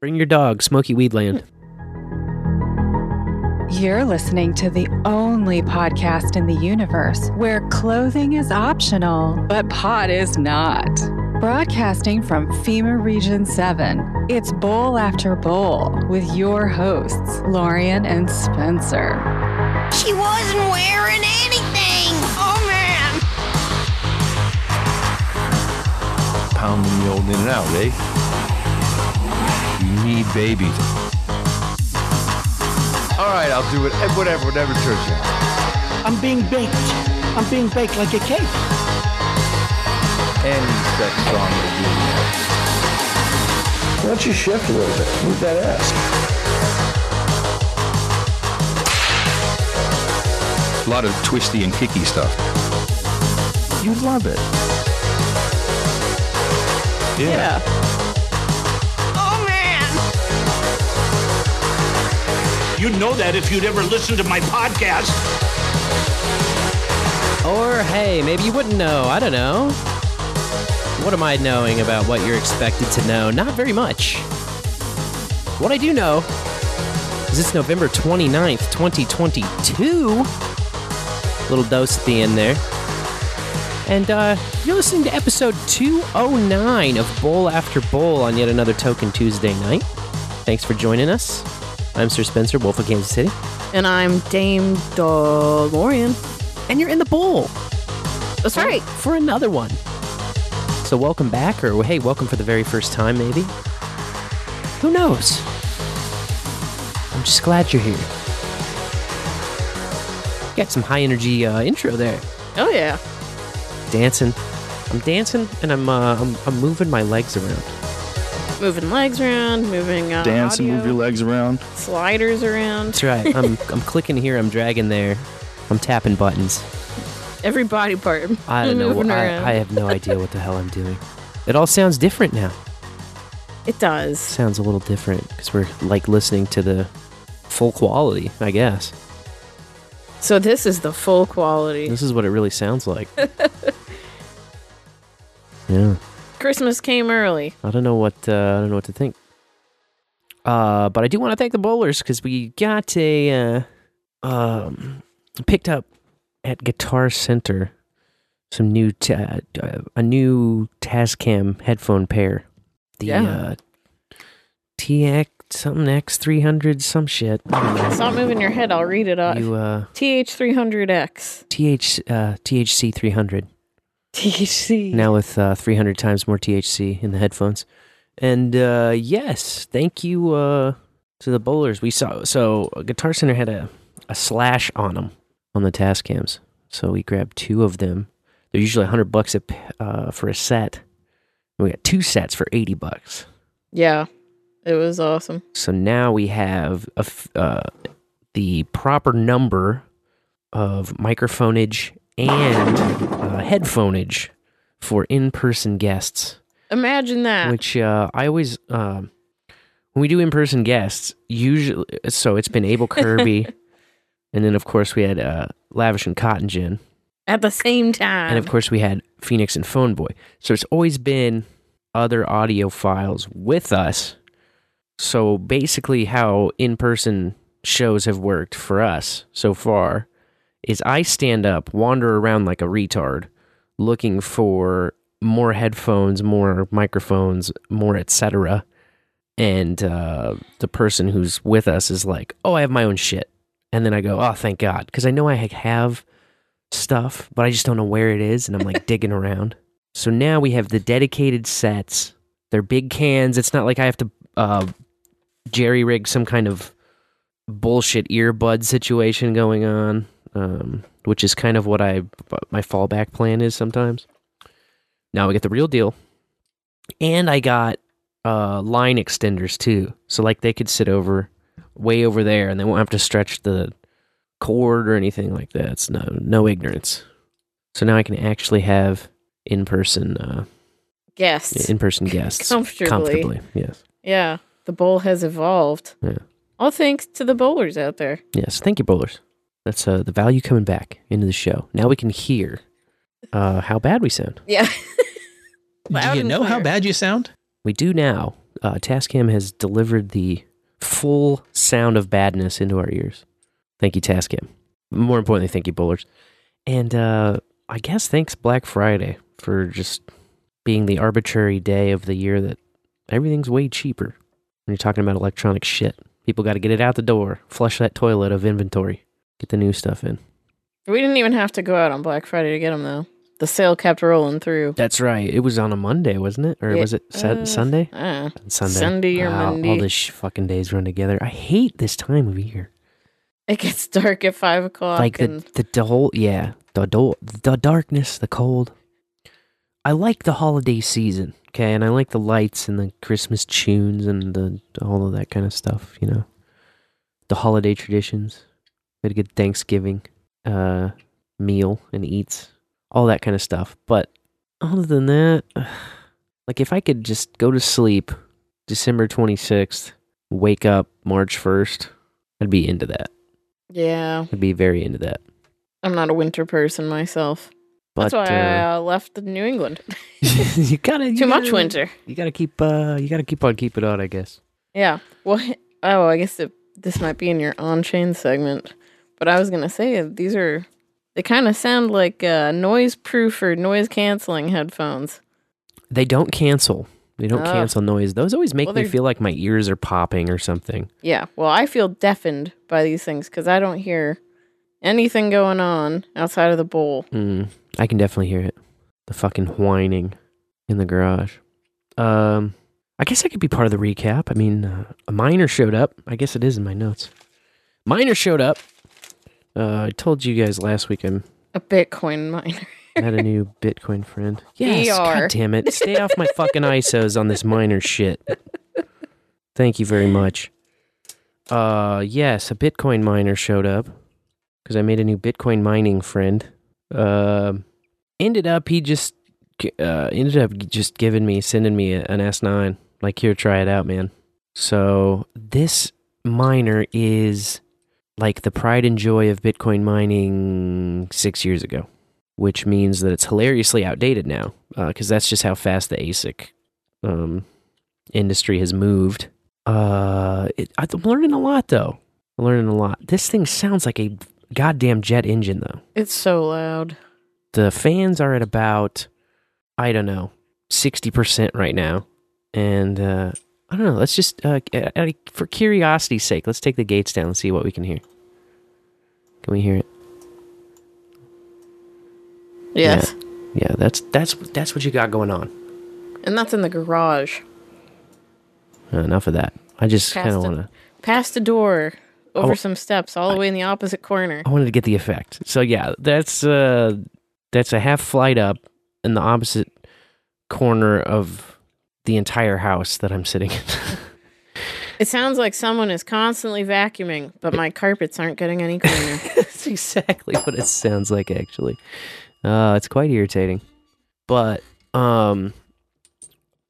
Bring your dog, Smoky Weedland. You're listening to the only podcast in the universe where clothing is optional, but pot is not. Broadcasting from FEMA Region 7, it's Bowl After Bowl with your hosts, Lorian and Spencer. She wasn't wearing anything. Oh man. Pounding the old in and out, eh? You need babies. All right, I'll do it. eh, Whatever, whatever turns out. I'm being baked. I'm being baked like a cake. Any sex song will do. Why don't you shift a little bit? Move that ass. A lot of twisty and kicky stuff. You love it. Yeah. Oh You'd know that if you'd ever listened to my podcast. Or hey, maybe you wouldn't know. I don't know. What am I knowing about what you're expected to know? Not very much. What I do know is it's November 29th, 2022. Little dose at the end there. And uh, you're listening to episode 209 of Bowl After Bowl on yet another Token Tuesday night. Thanks for joining us. I'm Sir Spencer, Wolf of Kansas City. And I'm Dame DeLorean. And you're in the bowl. That's right. for another one. So welcome back, or hey, welcome for the very first time, maybe. Who knows? I'm just glad you're here. Got some high energy uh, intro there. Oh yeah. Dancing. I'm dancing and I'm uh, I'm, I'm moving my legs around. Moving legs around, moving uh, Dance and audio, move your legs around. sliders around. That's right. I'm I'm clicking here. I'm dragging there. I'm tapping buttons. Every body part. I don't know. moving I, around. I have no idea what the hell I'm doing. It all sounds different now. It does. sounds a little different because we're like listening to the full quality, I guess. So this is the full quality. This is what it really sounds like. yeah, Christmas came early. I don't know what uh, I don't know what to think. Uh, but I do want to thank the bowlers because we got a uh, um picked up at Guitar Center some new ta- uh, a new Tascam headphone pair. The Yeah. uh, TX something X three hundred some shit. Stop moving your head. I'll read it off. You uh TH300X. TH uh, THC 300 THC. now with uh, 300 times more THC in the headphones. And uh, yes, thank you uh, to the bowlers. We saw so Guitar Center had a, a slash on them on the Tascams. so we grabbed two of them. They're usually 100 bucks a, uh, for a set. And we got two sets for 80 bucks. Yeah. It was awesome. So now we have a uh, the proper number of microphonage and uh, headphonage for in-person guests. Imagine that. Which uh, I always, um, when we do in-person guests, usually, so it's been Abel Kirby, and then of course we had uh, Lavish and cottongin, At the same time. and of course we had Phoenix and Phone Boy. So it's always been other audiophiles with us. So basically, how in person shows have worked for us so far is I stand up, wander around like a retard, looking for more headphones, more microphones, more etc. And uh, the person who's with us is like, "Oh, I have my own shit," and then I go, "Oh, thank God," because I know I have stuff, but I just don't know where it is, and I'm like digging around. So now we have the dedicated sets. They're big cans. It's not like I have to uh, jerry rig some kind of bullshit earbud situation going on, um, which is kind of what I my fallback plan is sometimes. Now we get the real deal, and I got uh, line extenders too, so like they could sit over way over there, and they won't have to stretch the cord or anything like that. It's no no ignorance. So now I can actually have in person uh, Guests. in person guests Comfortably. comfortably. Yes, yeah. The bowl has evolved. Yeah. All thanks to the bowlers out there. yes. Thank you, bowlers. That's uh, the value coming back into the show. Now we can hear uh, how bad we sound. Yeah. Do you and know how bad you sound? We do now. uh, Tascam has delivered the full sound of badness into our ears. Thank you, Tascam. More importantly, thank you, Bowlers. And uh, I guess thanks Black Friday for just being the arbitrary day of the year that everything's way cheaper when you're talking about electronic shit. People got to get it out the door, flush that toilet of inventory, get the new stuff in. We didn't even have to go out on Black Friday to get them though. The sale kept rolling through. That's right. It was on a Monday, wasn't it? Or Yeah, was it Sat uh, Sunday? Uh, Sunday. Sunday or Wow, Monday. All the sh- fucking days run together. I hate this time of year. it gets dark at five o'clock. like the, and the the whole yeah the do- the darkness, the cold. I like the holiday season, okay, and I like the lights and the Christmas tunes and the all of that kind of stuff. You know, the holiday traditions. We had a good Thanksgiving uh, meal and eats, all that kind of stuff. But other than that, like if I could just go to sleep December twenty sixth, wake up March first, I'd be into that. yeah, I'd be very into that. I'm not a winter person myself. But That's why I uh, uh, left New England. you gotta you Too much gotta- winter. You gotta keep uh you gotta keep on keeping on, I guess. Yeah. Well, oh, I guess it, this might be in your on chain segment, but I was gonna say these are they kind of sound like uh, noise proof or noise canceling headphones. They don't cancel. They don't Oh. cancel noise. Those always make Well, me feel like my ears are popping or something. Yeah. Well, I feel deafened by these things because I don't hear anything going on outside of the bowl. Mm, I can definitely hear it. The fucking whining in the garage. Um, I guess I could be part of the recap. I mean, uh, a miner showed up. I guess it is in my notes. Miner showed up. Uh, I told you guys last week I'm A Bitcoin miner. I had a new Bitcoin friend. Yes, VR. God damn it. Stay off my fucking ISOs on this miner shit. Thank you very much. Uh, yes, a Bitcoin miner showed up because I made a new Bitcoin mining friend. Um, ended up he just uh ended up just giving me sending me an S9 like here try it out, man. So this miner is like the pride and joy of Bitcoin mining six years ago which means that it's hilariously outdated now because that's just how fast the ASIC um, industry has moved. Uh, it, I'm learning a lot though. I'm learning a lot. This thing sounds like a goddamn jet engine though. It's so loud. The fans are at about I don't know sixty percent right now, and uh, I don't know. Let's just uh, uh, uh, for curiosity's sake, let's take the gates down and see what we can hear. Can we hear it? Yes. Yeah, that's that's that's what you got going on. And that's in the garage. Uh, enough of that. I just kind of want to. Past the door, over Oh. some steps, all the way in the opposite corner. I wanted to get the effect. So yeah, that's uh, that's a half flight up in the opposite corner of the entire house that I'm sitting in. It sounds like someone is constantly vacuuming, but my carpets aren't getting any cleaner. that's exactly what it sounds like. Actually, uh, it's quite irritating, but um,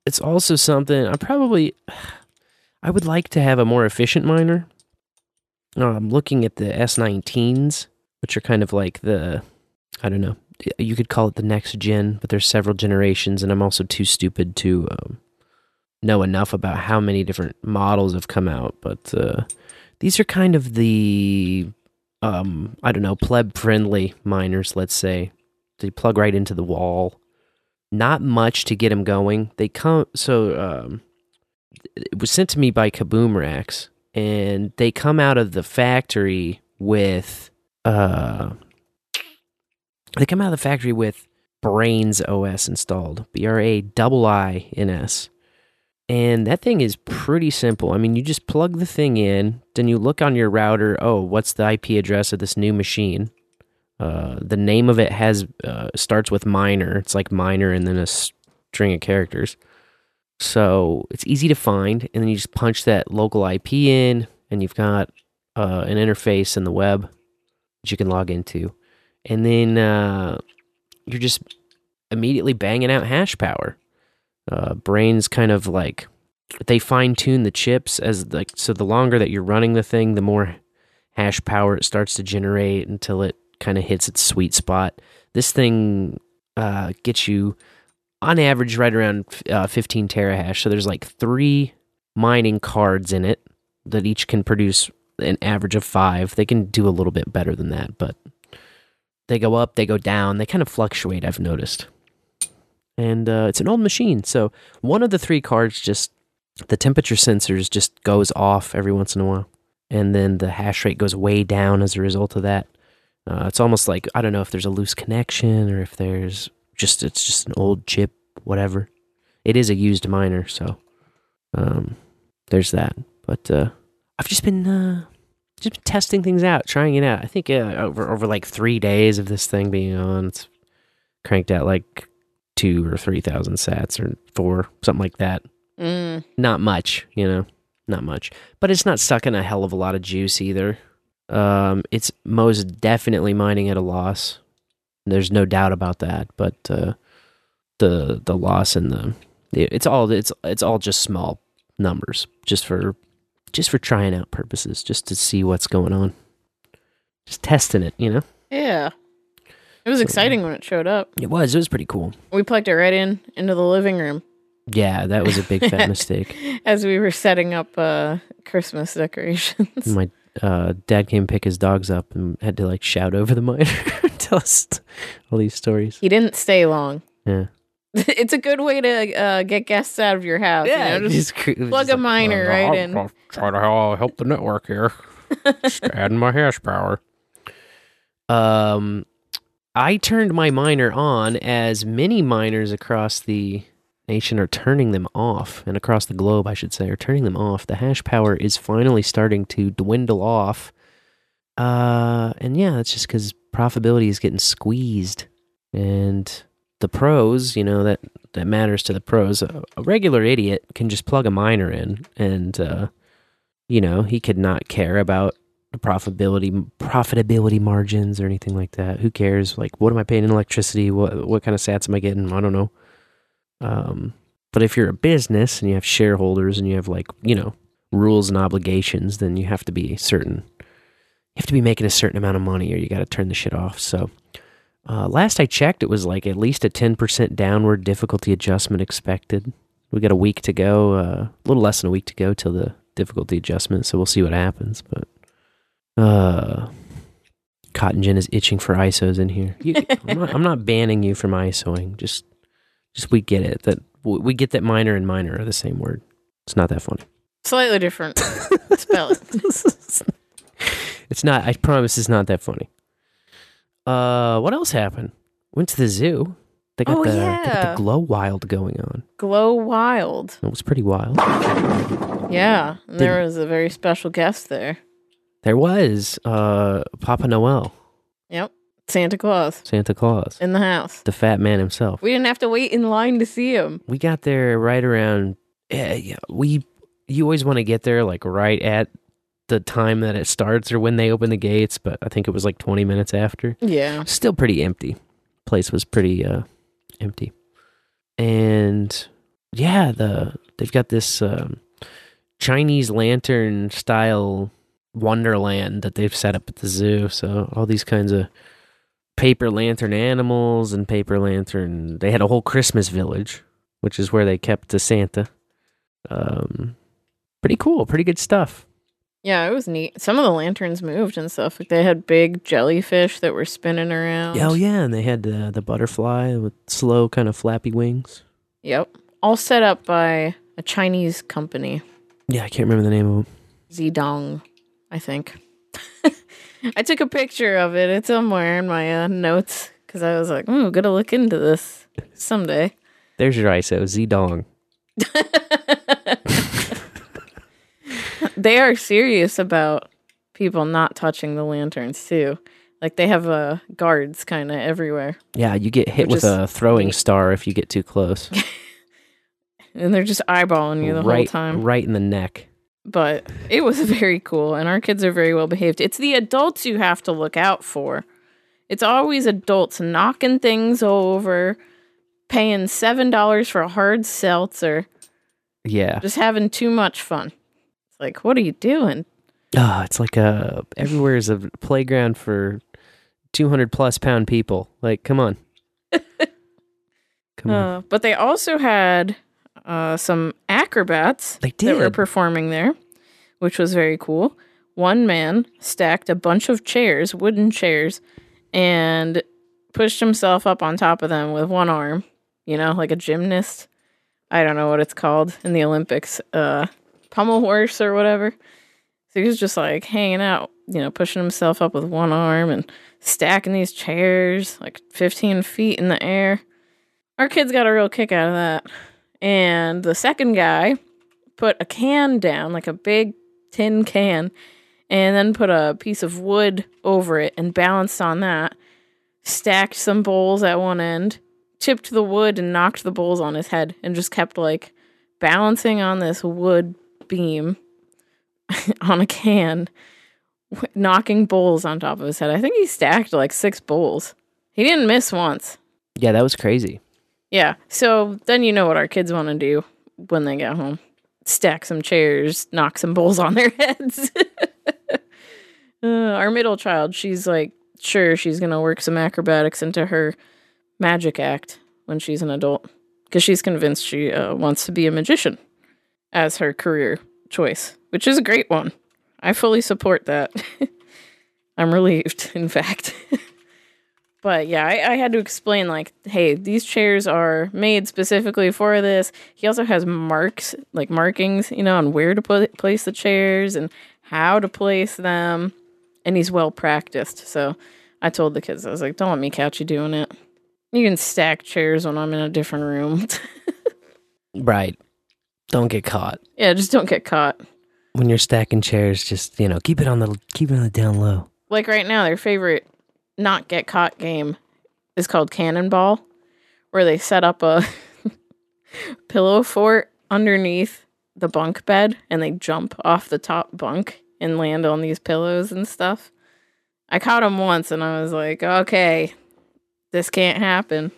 it's also something I probably I would like to have a more efficient miner. Uh, I'm looking at the S19s, which are kind of like the I don't know. You could call it the next gen, but there's several generations, and I'm also too stupid to um, know enough about how many different models have come out. But uh, these are kind of the um, I don't know pleb friendly miners. Let's say they plug right into the wall. Not much to get them going. They come so um, it was sent to me by Kaboom and they come out of the factory with uh, they come out of the factory with Braiins OS installed, B R A double I N S. And that thing is pretty simple. I mean, you just plug the thing in, then you look on your router. Oh, what's the IP address of this new machine? Uh, the name of it has uh, starts with minor. It's like minor and then a string of characters. So it's easy to find, and then you just punch that local IP in, and you've got uh, an interface in the web that you can log into, and then uh, you're just immediately banging out hash power. Uh, Braiins kind of like they fine tune the chips as like so the longer that you're running the thing, the more hash power it starts to generate until it kind of hits its sweet spot. This thing uh, gets you on average right around uh, 15 terahash. So there's like three mining cards in it that each can produce an average of five. They can do a little bit better than that, but they go up, they go down, they kind of fluctuate. I've noticed, and uh, it's an old machine, so one of the three cards just the temperature sensors just goes off every once in a while, and then the hash rate goes way down as a result of that. Uh, it's almost like I don't know if there's a loose connection or if there's just it's just an old chip, whatever. It is a used miner, so um, there's that. But uh, I've just been uh, just been testing things out, trying it out. I think uh, over over like three days of this thing being on, it's cranked out like two or three thousand sats or four, something like that. Mm. Not much, you know, not much. But it's not sucking a hell of a lot of juice either. Um, it's most definitely mining at a loss. There's no doubt about that. But uh, the the loss and the it's all it's it's all just small numbers, just for just for trying out purposes, just to see what's going on. Just testing it, you know. Yeah. It was So- exciting when it showed up. It was it was pretty cool. We plugged it right in into the living room Yeah, that was a big fat mistake. as we were setting up uh, Christmas decorations. My uh, dad came pick his dogs up and had to like shout over the miner, tell us all these stories. He didn't stay long. Yeah, it's a good way to uh, get guests out of your house. you know, just was plug just a miner right in. I'll try to help the network here. just adding my hash power. Um, I turned my miner on as many miners across the nation are turning them off, and across the globe, I should say, are turning them off. The hash power is finally starting to dwindle off. Uh, and yeah, that's just because profitability is getting squeezed, and the pros, you know, that that matters to the pros. A, a regular idiot can just plug a miner in, and uh, you know, he could not care about profitability profitability margins or anything like that. Who cares? Like, what am I paying in electricity? What what kind of sats am I getting? I don't know. Um, but if you're a business and you have shareholders and you have like you know rules and obligations, then you have to be certain. You have to be making a certain amount of money, or you got to turn the shit off. So, uh, last I checked, it was like at least a ten percent downward difficulty adjustment expected. We got a week to go, uh, a little less than a week to go till the difficulty adjustment. So we'll see what happens. But uh, cottongin is itching for ISOs in here. You, I'm, not, I'm not banning you from ISOing. Just, just we get it that we get that minor and minor are the same word. It's not that funny. Slightly different spelling. It's not. I promise. It's not that funny. Uh, what else happened? Went to the zoo. They got Oh, the they got the glow wild going on. Glow Wild. It was pretty wild. Yeah. And there was a very special guest there. There was uh Papa Noel, Yep. Santa Claus Santa Claus, in the house. the fat man himself. We didn't have to wait in line to see him. We got there right around. Yeah, yeah, we. You always want to get there like right at the time that it starts or when they open the gates, but I think it was like twenty minutes after. Yeah. still pretty empty. Place was pretty uh empty. And yeah, the they've got this um, Chinese lantern style wonderland that they've set up at the zoo. So all these kinds of paper lantern animals and paper lantern. They had a whole Christmas village, which is where they kept the Santa. Um, pretty cool, pretty good stuff. Yeah, it was neat. Some of the lanterns moved and stuff. Like they had big jellyfish that were spinning around. Oh yeah, and they had the the butterfly with slow kind of flappy wings. Yep. All set up by a Chinese company, Yeah, I can't remember the name of them. Zidong, I think. I took a picture of it. It's somewhere in my uh, notes because I was like, "Ooh, gotta look into this someday." There's your ISO, Z Dong. they are serious about people not touching the lanterns too. Like they have uh, guards kind of everywhere, Yeah, you get hit with a throwing star if you get too close. and they're just eyeballing you the whole time. right in the neck. But it was very cool and our kids are very well behaved it's the adults you have to look out for it's always adults knocking things over paying seven dollars for a hard seltzer Yeah. just having too much fun it's like what are you doing Oh, it's like a everywhere is a playground for two hundred plus pound people. Like, come on, come on. uh, but they also had uh, some acrobats They that were performing there, which was very cool. One man stacked a bunch of chairs, wooden chairs, and pushed himself up on top of them with one arm, you know, like a gymnast. I don't know what it's called in the Olympics, uh, pommel horse or whatever. So he was just like hanging out, you know, pushing himself up with one arm and stacking these chairs like 15 feet in the air. Our kids got a real kick out of that. And the second guy put a can down, like a big tin can, and then put a piece of wood over it and balanced on that. Stacked some bowls at one end, tipped the wood and knocked the bowls on his head, and just kept like balancing on this wood beam on a can, knocking bowls on top of his head. I think he stacked like six bowls. He didn't miss once. Yeah, that was crazy. Yeah. So then you know what our kids want to do when they get home stack some chairs, knock some bowls on their heads. uh, our middle child, she's like, sure, she's going to work some acrobatics into her magic act when she's an adult because she's convinced she uh, wants to be a magician as her career choice, which is a great one. I fully support that. I'm relieved, in fact. But yeah, I, I had to explain like, hey, these chairs are made specifically for this. He also has marks, like markings, you know, on where to put place the chairs and how to place them. And he's well practiced. So I told the kids, I was like, don't let me catch you doing it. You can stack chairs when I'm in a different room. Right. Don't get caught. yeah, just don't get caught. When you're stacking chairs, just, you know, keep it on the keep it on the down low. Like right now, their favorite not get caught game is called Cannonball, where they set up a pillow fort underneath the bunk bed and they jump off the top bunk and land on these pillows and stuff. I caught them once and I was like, okay, this can't happen.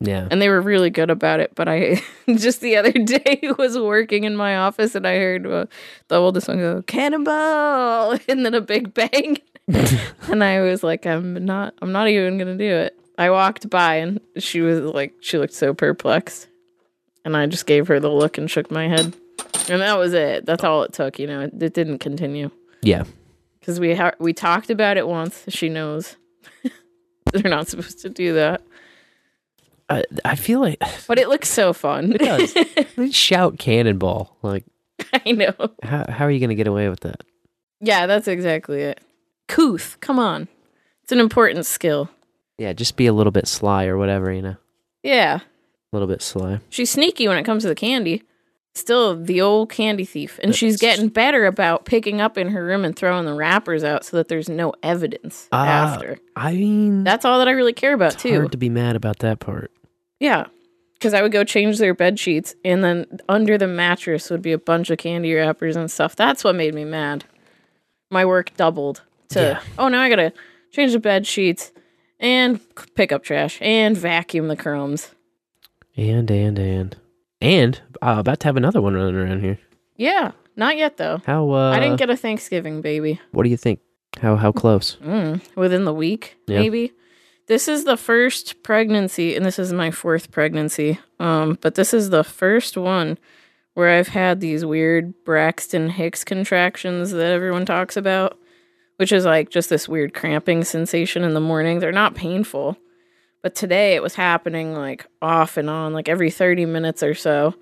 Yeah. And they were really good about it. But I just the other day was working in my office and I heard uh, the oldest one go, Cannonball! And then a big bang. and I was like, I'm not, I'm not even going to do it. I walked by and she was like, she looked so perplexed. And I just gave her the look and shook my head. And that was it. That's all it took. You know, it, it didn't continue Yeah. because we ha- we talked about it once. She knows they're not supposed to do that, I, I feel like but it looks so fun. it does. They shout cannonball. Like, I know. how, how are you going to get away with that? Yeah, that's exactly it. Couth, come on. It's an important skill. Yeah, just be a little bit sly or whatever, you know. Yeah. A little bit sly. She's sneaky when it comes to the candy. Still the old candy thief. And she's getting better about picking up in her room and throwing the wrappers out so that there's no evidence Ah, after. I mean, That's all that I really care about too. hard to be mad about that part. Yeah. Because I would go change their bed sheets, and then under the mattress would be a bunch of candy wrappers and stuff. That's what made me mad. My work doubled to, Yeah. oh, now I gotta change the bed sheets and pick up trash and vacuum the crumbs. And, and, and. And, uh, about to have another one running around here. Yeah, not yet though. How, uh, I didn't get a Thanksgiving baby. what do you think? How, how close? Mm, within the week, Yeah. maybe. This is the first pregnancy, and this is my fourth pregnancy. Um, but this is the first one where I've had these weird Braxton Hicks contractions that everyone talks about, which is like just this weird cramping sensation in the morning. They're not painful, but today it was happening like off and on, like every 30 minutes or so.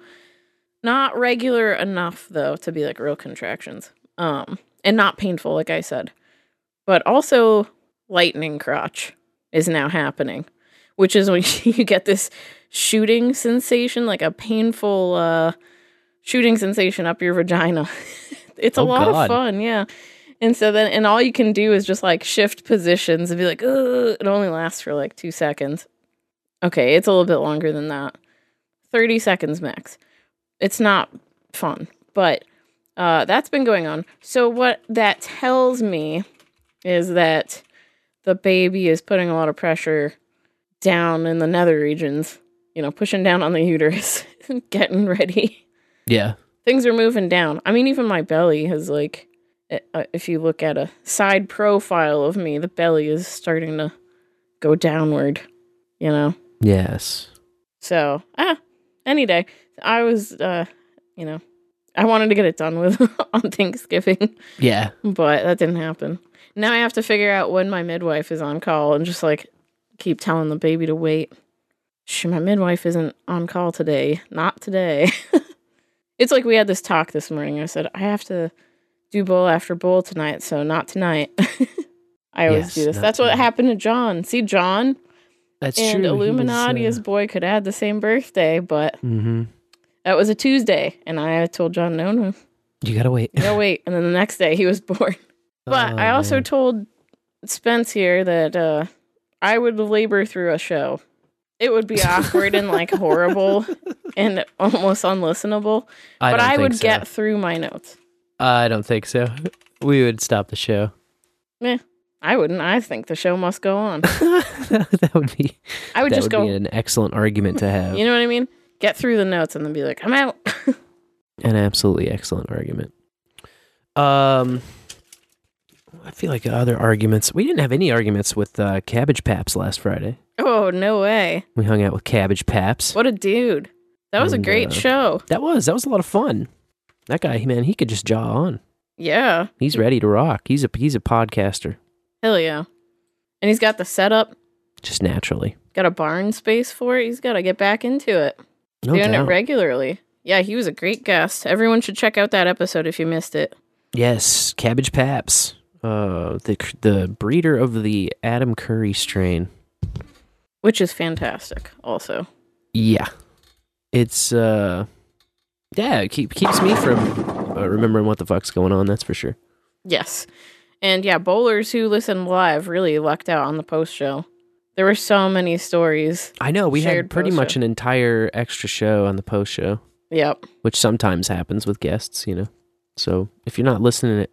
Not regular enough though to be like real contractions. Um, and not painful, like I said but also lightning crotch is now happening, which is when you get this shooting sensation, like a painful uh, shooting sensation up your vagina. it's a Oh, lot God. of fun, yeah. And so then, and all you can do is just like shift positions and be like, Ugh. it only lasts for like two seconds. Okay, it's a little bit longer than that. 30 seconds max. It's not fun, but uh, that's been going on. So, what that tells me is that the baby is putting a lot of pressure down in the nether regions, you know, pushing down on the uterus, getting ready. Yeah. Things are moving down. I mean, even my belly has, like, if you look at a side profile of me, the belly is starting to go downward, you know? Yes. So, ah, any day. I was, uh, you know, I wanted to get it done with on Thanksgiving, Yeah. but that didn't happen. Now I have to figure out when my midwife is on call and just like keep telling the baby to wait. Shh, my midwife isn't on call today. Not today. it's like we had this talk this morning. I said, I have to do bowl after bowl tonight, so not tonight. I always Yes, do this. That's what happened to John. See, John That's and true. Illuminati uh, boy could have the same birthday, but hmm that was a Tuesday, and I told John, no, no, You gotta wait. no, wait. And then the next day he was born. But Oh, I also man. told Spence here that uh, I would labor through a show. It would be awkward and like horrible and almost unlistenable, I but I would so. get through my notes. I don't think so. We would stop the show. Meh, I wouldn't. I think the show must go on. that would be. I would that just would go. be an excellent argument to have. You know what I mean? Get through the notes and then be like, I'm out. An absolutely excellent argument. Um, I feel like other arguments. We didn't have any arguments with uh, Cabbagepaps last Friday. oh no way! We hung out with Cabbagepaps. What a dude. That was a great uh, show. That was that was a lot of fun. That guy, man, he could just jaw on. Yeah. He's ready to rock. He's a he's a podcaster, Hell yeah. And he's got the setup, just naturally. got a barn space for it. He's got to get back into it. No doing doubt. it regularly. Yeah, he was a great guest. Everyone should check out that episode if you missed it. yes, Cabbagepaps, uh, the the breeder of the Adam Curry strain. Which is fantastic, also. Yeah, it's uh, yeah, it keep, keeps me from uh, remembering what the fuck's going on. That's for sure. Yes. And yeah, bowlers who listened live really lucked out on the post show. There were so many stories. I know we had pretty much an entire extra show on the post show, Yep. which sometimes happens with guests, you know. So if you're not listening at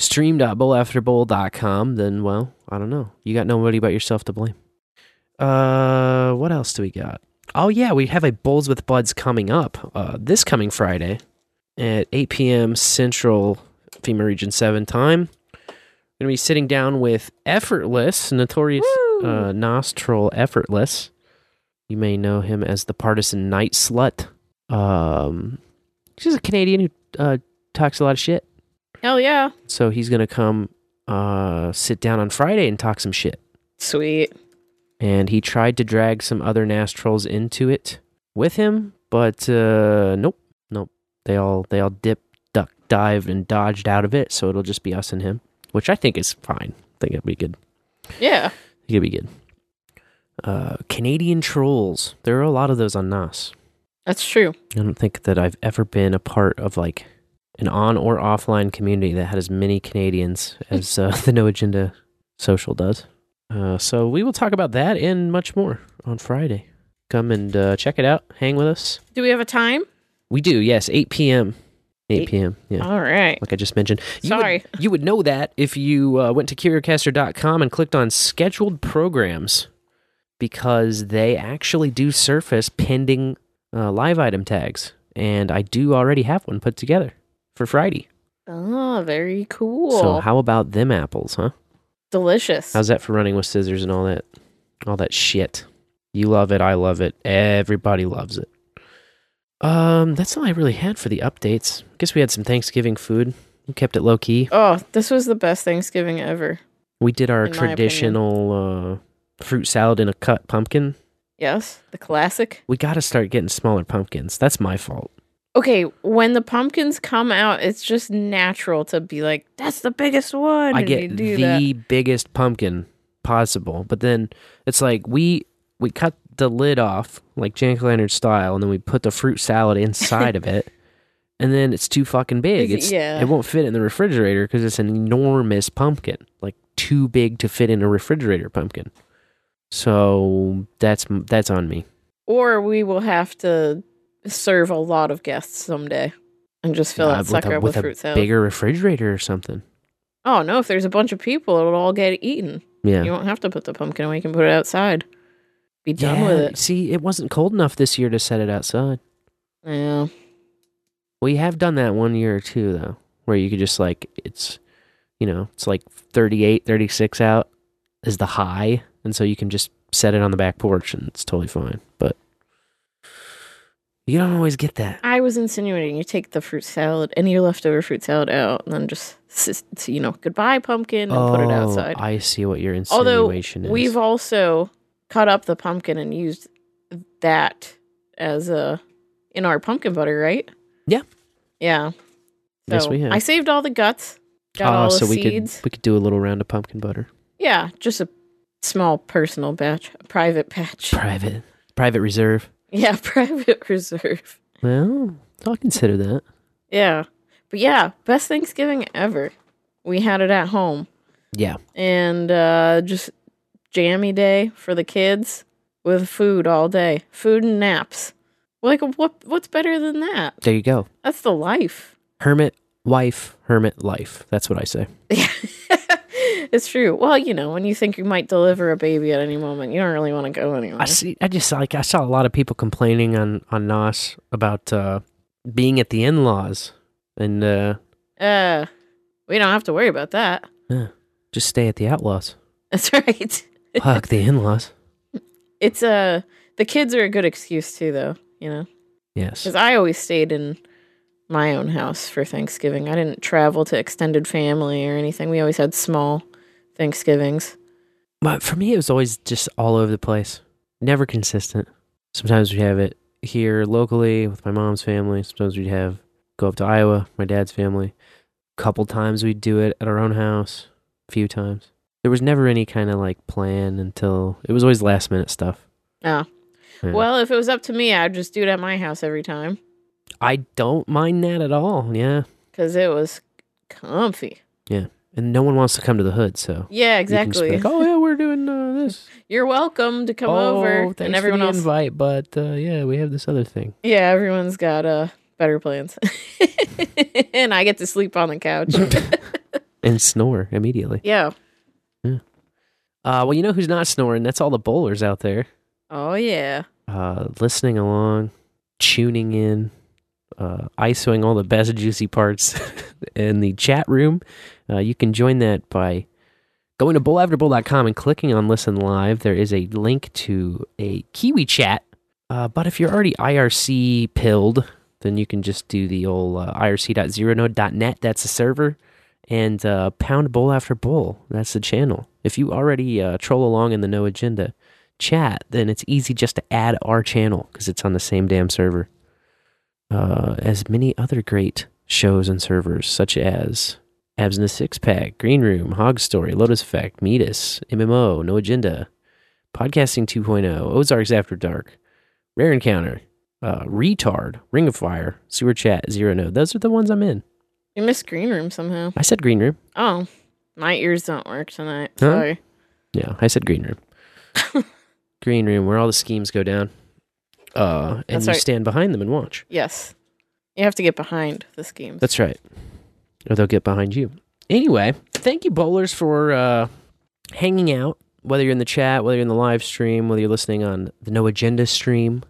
stream.bowlafterbowl.com, then well, I don't know. You got nobody but yourself to blame. Uh, what else do we got? Oh yeah, we have a Bowls with Buds coming up uh, this coming Friday at 8 p.m. Central FEMA Region 7 time. We're Going to be sitting down with Effortless, notorious uh, nostril Effortless. You may know him as the partisan night slut. Um, she's a Canadian who uh, talks a lot of shit. Hell yeah. So he's going to come uh, sit down on Friday and talk some shit. Sweet. And he tried to drag some other Nastrals into it with him, but uh, nope, nope. They all they all dipped, duck, dived, and dodged out of it. So it'll just be us and him, which I think is fine. I think it'll be good. Yeah. It'll be good. Uh, Canadian trolls. There are a lot of those on NAS. That's true. I don't think that I've ever been a part of like an on or offline community that had as many Canadians as uh, the No Agenda Social does. Uh, so we will talk about that and much more on Friday. Come and uh, check it out. Hang with us. Do we have a time? We do, yes, 8 p.m. 8 p.m. Yeah. All right. Like I just mentioned. You Sorry. Would, you would know that if you uh, went to CurioCaster.com and clicked on scheduled programs because they actually do surface pending uh, live item tags. And I do already have one put together for Friday. Oh, very cool. So how about them apples, huh? Delicious. How's that for running with scissors and all that, all that shit? You love it. I love it. Everybody loves it. Um, that's all I really had for the updates. Guess we had some Thanksgiving food. We kept it low key. oh, this was the best Thanksgiving ever. We did our In my opinion. traditional uh, fruit salad in a cut pumpkin. Yes, the classic. We got to start getting smaller pumpkins. That's my fault. Okay, when the pumpkins come out, it's just natural to be like, "That's the biggest one." I get do the that. biggest pumpkin possible, but then it's like we we cut the lid off like jack lantern style, and then we put the fruit salad inside of it, and then it's too fucking big. It's it- yeah. it won't fit in the refrigerator because it's an enormous pumpkin, like too big to fit in a refrigerator pumpkin. So that's that's on me. Or we will have to serve a lot of guests someday and just fill Uh, that sucker up with, a fruit salad. bigger refrigerator or something. Oh no! If there's a bunch of people, it'll all get eaten. Yeah. You won't have to put the pumpkin away. You can put it outside. Be done yeah. with it. See, it wasn't cold enough this year to set it outside. Yeah. We have done that one year or two though, where you could just like it's, you know, it's like 38, 36 out is the high, and so you can just set it on the back porch and it's totally fine. But You don't always get that. I was insinuating you take the fruit salad, any leftover fruit salad out, and then just, you know, goodbye pumpkin and put it oh, outside. Oh, I see what your Although insinuation is. we've also cut up the pumpkin and used that as a in our pumpkin butter, right? Yeah. Yeah. Yes, So we have. I saved all the guts, got oh, all the so we seeds. could we could do a little round of pumpkin butter. Yeah, just a small personal batch, a private batch. Private private reserve. yeah, private reserve. Well, I'll consider that. Yeah. But yeah, best Thanksgiving ever. We had it at home. Yeah. and uh, just jammy day for the kids with food all day, food and naps. Like what? What's better than that? There you go. That's the life. Hermit wife, hermit life. That's what I say. it's true. Well, you know, when you think you might deliver a baby at any moment, you don't really want to go anywhere. I see. I just like I saw a lot of people complaining on on Nos about uh, being at the in laws, and uh, Uh, we don't have to worry about that. Yeah, just stay at the outlaws. That's right. Fuck the in laws. It's uh the kids are a good excuse too, though. You know, Yes. because I always stayed in my own house for Thanksgiving. I didn't travel to extended family or anything. We always had small Thanksgivings. But for me, it was always just all over the place, never consistent. Sometimes we'd have it here locally with my mom's family. Sometimes we'd have go up to Iowa, my dad's family. A couple times we'd do it at our own house. A few times. There was never any kind of like plan until it was always last minute stuff. Oh. Yeah. Well, if it was up to me, I'd just do it at my house every time I don't mind that at all. Yeah, because it was comfy. And no one wants to come to the hood, so Yeah, you can just exactly. like, oh yeah, we're doing uh, this. You're welcome to come oh, over, and everyone for the else. invite, but uh, yeah, we have this other thing. Yeah, everyone's got uh better plans, and I get to sleep on the couch. and snore immediately. yeah. Uh, well, you know who's not snoring? That's all the bowlers out there, Oh yeah. uh, listening along, tuning in, uh, ISOing all the best juicy parts in the chat room. Uh, you can join that by going to bowlafterbowl.com and clicking on listen live. There is a link to a Kiwi chat. Uh, but if you're already IRC pilled, then you can just do the old uh, irc.zeronode.net. That's the server. And uh, pound bowl after bowl. That's the channel. If you already uh, troll along in the no agenda chat, then it's easy just to add our channel because it's on the same damn server uh, as many other great shows and servers, such as Abs in a Six Pack, Green Room, Hog Story, Lotus Effect, Meetus, MMO, No Agenda, Podcasting 2.0, Ozarks After Dark, Rare Encounter, uh, Retard, Ring of Fire, Sewer Chat, Zero Node. Those are the ones I'm in. You missed green room somehow. I said Green Room. Oh, my ears don't work tonight. Huh? Sorry. Yeah, I said Green Room. green Room, where all the schemes go down. Uh, and That's you right. stand behind them and watch. Yes. You have to get behind the schemes. That's right. Or they'll get behind you. Anyway, thank you, bowlers, for uh, hanging out. Whether you're in the chat, whether you're in the live stream, whether you're listening on the No Agenda stream,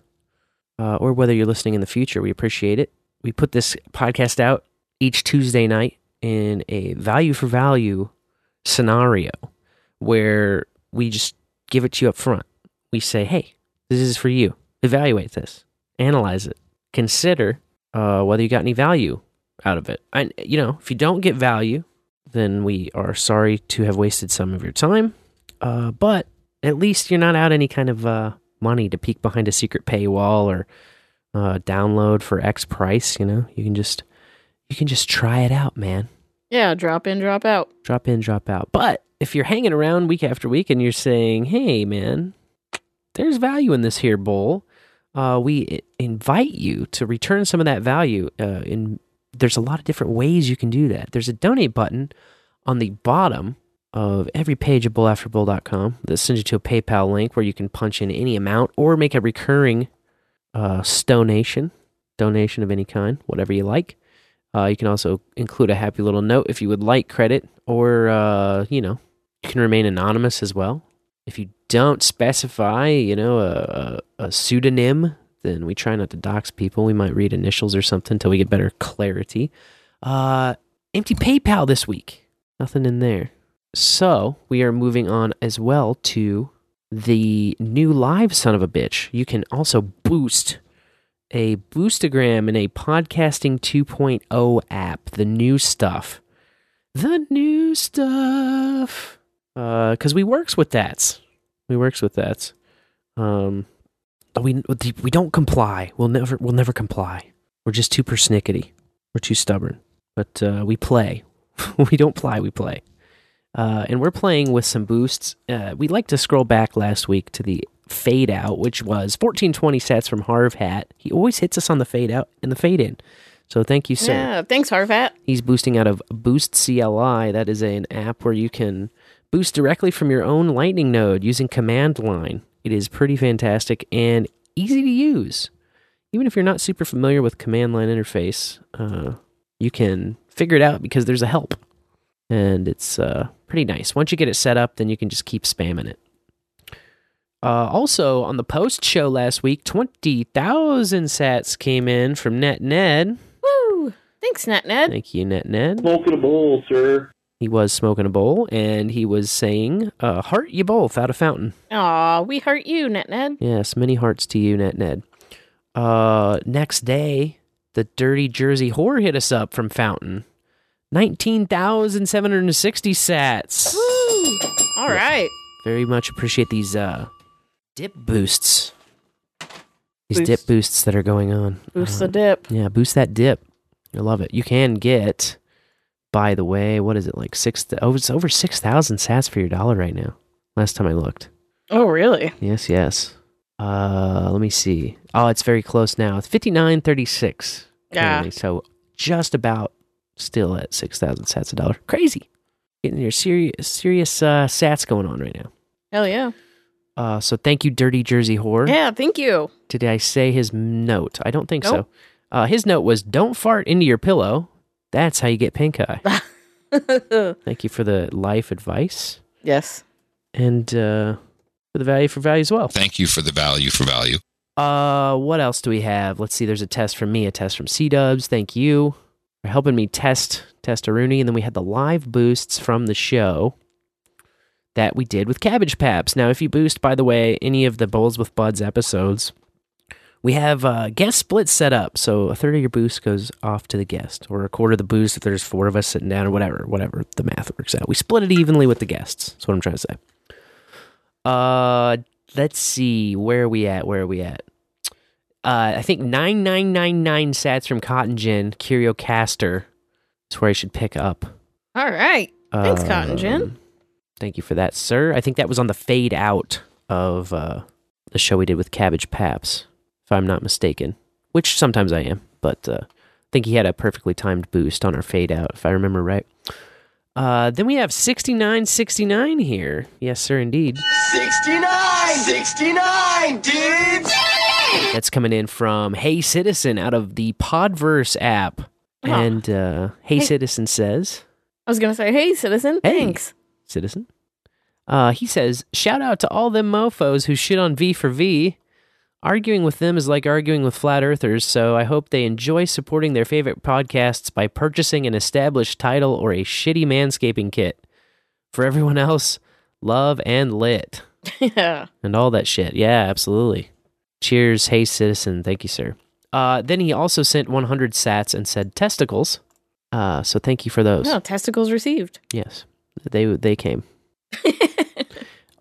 uh, or whether you're listening in the future, we appreciate it. We put this podcast out each Tuesday night in a value for value scenario where we just give it to you up front. We say, hey, this is for you. Evaluate this, analyze it, consider uh, whether you got any value out of it. And, you know, if you don't get value, then we are sorry to have wasted some of your time. Uh, but at least you're not out any kind of uh, money to peek behind a secret paywall or uh, download for X price. You know, you can just you can just try it out, man. yeah, drop in, drop out. Drop in, drop out. But if you're hanging around week after week and you're saying, "Hey, man, there's value in this here bowl," uh, we invite you to return some of that value. Uh, in there's a lot of different ways you can do that. There's a donate button on the bottom of every page of bowlafterbowl.com that sends you to a PayPal link where you can punch in any amount or make a recurring uh, donation of any kind, whatever you like. Uh, you can also include a happy little note if you would like credit, or uh, you know, you can remain anonymous as well. If you don't specify, you know, a, a, a pseudonym, then we try not to dox people. We might read initials or something until we get better clarity. Uh, empty PayPal this week. Nothing in there. So we are moving on as well to the new live son of a bitch. You can also boost a Boostagram and a Podcasting 2.0 app, the new stuff. The new stuff. Uh, cuz we works with that. We works with that. Um we we don't comply. We'll never we'll never comply. We're just too persnickety. We're too stubborn. But uh, we play. we don't ply, we play. Uh, and we're playing with some boosts. Uh, we like to scroll back last week to the fade out, which was 1420 sets from Harv Hat. He always hits us on the fade out and the fade in. So thank you, sir. Yeah, thanks, Harvat. He's boosting out of Boost CLI. That is an app where you can boost directly from your own Lightning node using command line. It is pretty fantastic and easy to use. Even if you're not super familiar with command line interface, uh, you can figure it out because there's a help. And it's uh, pretty nice. Once you get it set up, then you can just keep spamming it. Uh, also, on the post show last week, 20,000 sats came in from Net Ned. Woo! Thanks, Net Ned. Thank you, Net Ned. Smoking a bowl, sir. He was smoking a bowl and he was saying, uh, Heart you both out of fountain. Aw, we hurt you, Net Ned. Yes, many hearts to you, Net Ned. Uh, next day, the Dirty Jersey Whore hit us up from Fountain. 19,760 sats. Woo! All right. Very much appreciate these uh, dip boosts. These Boost. dip boosts that are going on. Boost Uh, the dip. Yeah, boost that dip. I love it. You can get, by the way, what is it like six? Oh, it's over six thousand sats for your dollar right now. Last time I looked. Oh, really? Yes, yes. Uh, let me see. Oh, it's very close now. It's fifty nine thirty six. Yeah. So just about still at six thousand sats a dollar. Crazy. Getting your serious serious uh, sats going on right now. Hell yeah. Uh, so thank you, Dirty Jersey Whore. Yeah, thank you. Did I say his note? I don't think Nope. so. Uh, his note was don't fart into your pillow. That's how you get pink eye. Thank you for the life advice yes. and uh, for the value for value as well. Thank you for the value for value. Uh, what else do we have? Let's see. There's a test from me, a test from SeeDubs. Thank you for helping me test test a Rooney, and then we had the live boosts from the show that we did with Cabbagepaps. Now, if you boost, by the way, any of the Bowls with Buds episodes, we have uh, guest split set up. So a third of your boost goes off to the guest, or a quarter of the boost if there's four of us sitting down, or whatever, whatever the math works out. We split it evenly with the guests. That's what I'm trying to say. Uh, let's see. Where are we at? Where are we at? Uh, I think 9999 sats from cottongin, Curio Caster. That's where I should pick up. All right. Thanks, cottongin. Um, Thank you for that, sir. I think that was on the fade out of uh, the show we did with Cabbagepaps, if I'm not mistaken. Which sometimes I am, but uh, I think he had a perfectly timed boost on our fade out, if I remember right. Uh, then we have 6969 here. Yes, sir, indeed. 69! 69, dudes! That's coming in from HeyCitizen out of the Podverse app. Oh. And uh, hey, Hey. Citizen says, I was going to say, hey, citizen, Hey. thanks. Citizen. Uh, he says, shout out to all them mofos who shit on V for V. Arguing with them is like arguing with flat earthers, so I hope they enjoy supporting their favorite podcasts by purchasing an established title or a shitty manscaping kit. For everyone else, love and lit. yeah. and all that shit. Yeah, absolutely. Cheers, hey citizen. Thank you, sir. Uh, then he also sent 100 sats and said testicles. Uh, so thank you for those. No, testicles received. Yes, they they came.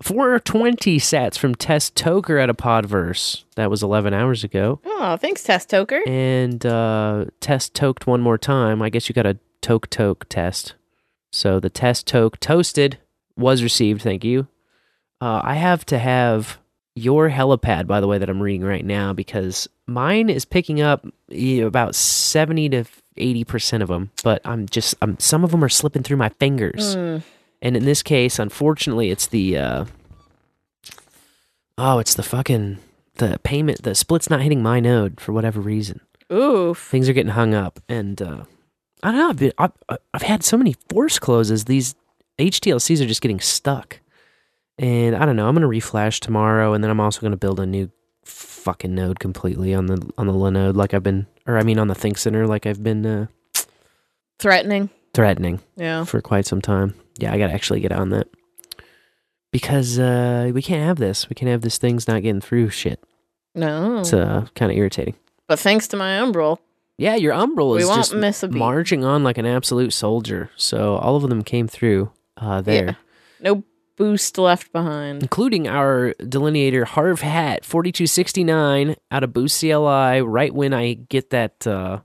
420 sats from Test Toker at a Podverse. That was 11 hours ago. Oh, thanks, Test Toker. And uh, Test Toked one more time. I guess you got a Toke Toke test. So the Test Toke toasted was received. Thank you. Uh, I have to have your helipad, by the way, that I'm reading right now because mine is picking up eh, about 70 to 80% of them, but I'm just, I'm, some of them are slipping through my fingers. Mm. And in this case, unfortunately, it's the uh oh, it's the fucking the payment. The split's not hitting my node for whatever reason. Oof. Things are getting hung up, and uh I don't know. I've, been, I've, I've had so many force closes. These HTLCs are just getting stuck, and I don't know. I'm gonna reflash tomorrow, and then I'm also gonna build a new fucking node completely on the on the Linode, like I've been, or I mean on the ThinkCentre, like I've been uh, Threatening. threatening Yeah. for quite some time. Yeah, I gotta actually get on that because uh, we can't have this. We can't have this thing's not getting through shit. No. It's uh, kind of irritating. But thanks to my Umbrel, Yeah, your Umbrel is just miss a beat. marching on like an absolute soldier. So all of them came through uh, there. Yeah. no boost left behind. including our delineator Harv Hat 4269 out of Boost CLI right when I get that uh,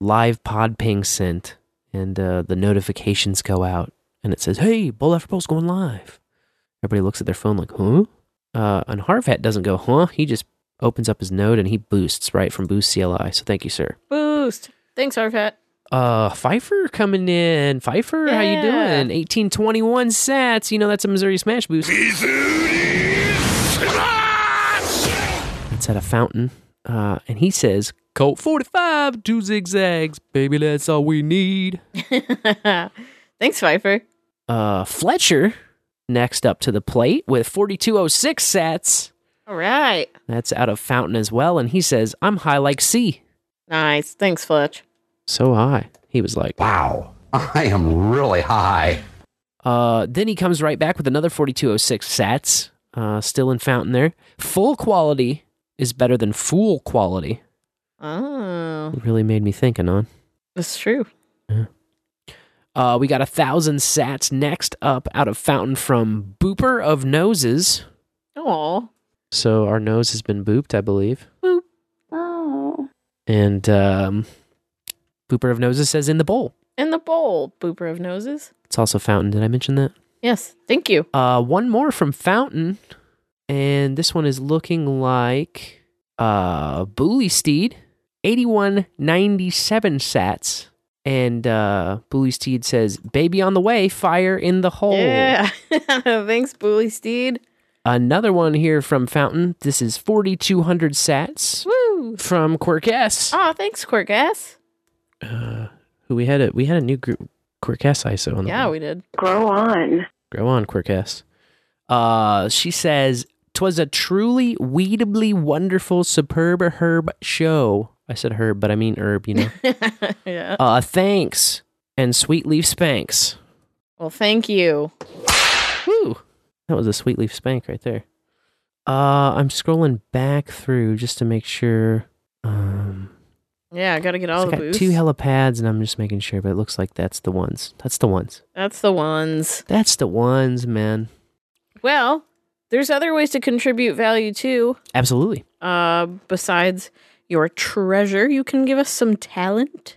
live Podping sent and uh, the notifications go out and it says, hey, Bowl After Bowl's going live. Everybody looks at their phone like, huh? Uh, and Harv doesn't go, huh? He just opens up his node and he boosts right from Boost CLI. So thank you, sir. Boost. Thanks, Arfat. Uh, Phifer coming in. Phifer, how you doing? 1821 sats. You know that's a Missouri Smash boost. It's at a fountain. Uh, and he says, Colt 45, two zigzags. Baby, that's all we need. Thanks, Phifer. Uh, Fletcher, next up to the plate with 4206 sats. All right. That's out of fountain as well. And he says, I'm high like C. Nice. Thanks, Fletch. So high. He was like, Wow, I am really high. Uh, then he comes right back with another 4206 sats, uh, still in fountain there. Full quality is better than fool quality. Oh, It really made me think, Anon. that's true. Uh, we got a thousand sats next up out of fountain from Booper of Noses. Oh, So our nose has been booped, I believe. Boop. Oh. And um, Booper of Noses says in the bowl. in the bowl, booper of noses. It's also fountain. Did I mention that? Yes. Thank you. Uh, one more from Fountain, and this one is looking like uh Boolysteed, eighty-one ninety-seven sats, and uh Boolysteed says, "Baby on the way, fire in the hole." Yeah. Thanks, Boolysteed. Another one here from Fountain. This is forty-two hundred sats Woo. from quirkess. Oh, thanks, quirkess. Uh, who we had a we had a new group quirkess ISO on the Yeah, wall. we did. Grow on. Grow on, quirkess. Uh, she says, "Twas a truly weedably wonderful, superb herb show." I said herb, but I mean herb, you know. yeah. uh, thanks and sweet leaf spanks. Well, thank you. Woo! That was a sweet leaf spank right there. Uh, I'm scrolling back through just to make sure. Um, Yeah, I got to get all the got two helipads, and I'm just making sure, but it looks like that's the ones. That's the ones. That's the ones. That's the ones, man. Well, there's other ways to contribute value too. Absolutely. Uh, besides your treasure, you can give us some talent.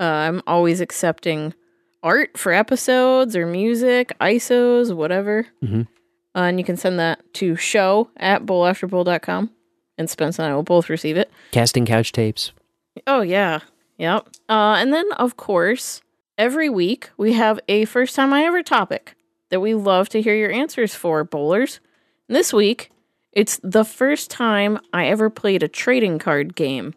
Uh, I'm always accepting art for episodes or music, ISOs, whatever. Mhm. Uh, and you can send that to show at bowlafterbowl.com. And Spence and I will both receive it. Casting couch tapes. Oh, yeah. Yep. Uh, and then, of course, every week we have a first time I ever topic that we love to hear your answers for, bowlers. And this week, it's the first time I ever played a trading card game.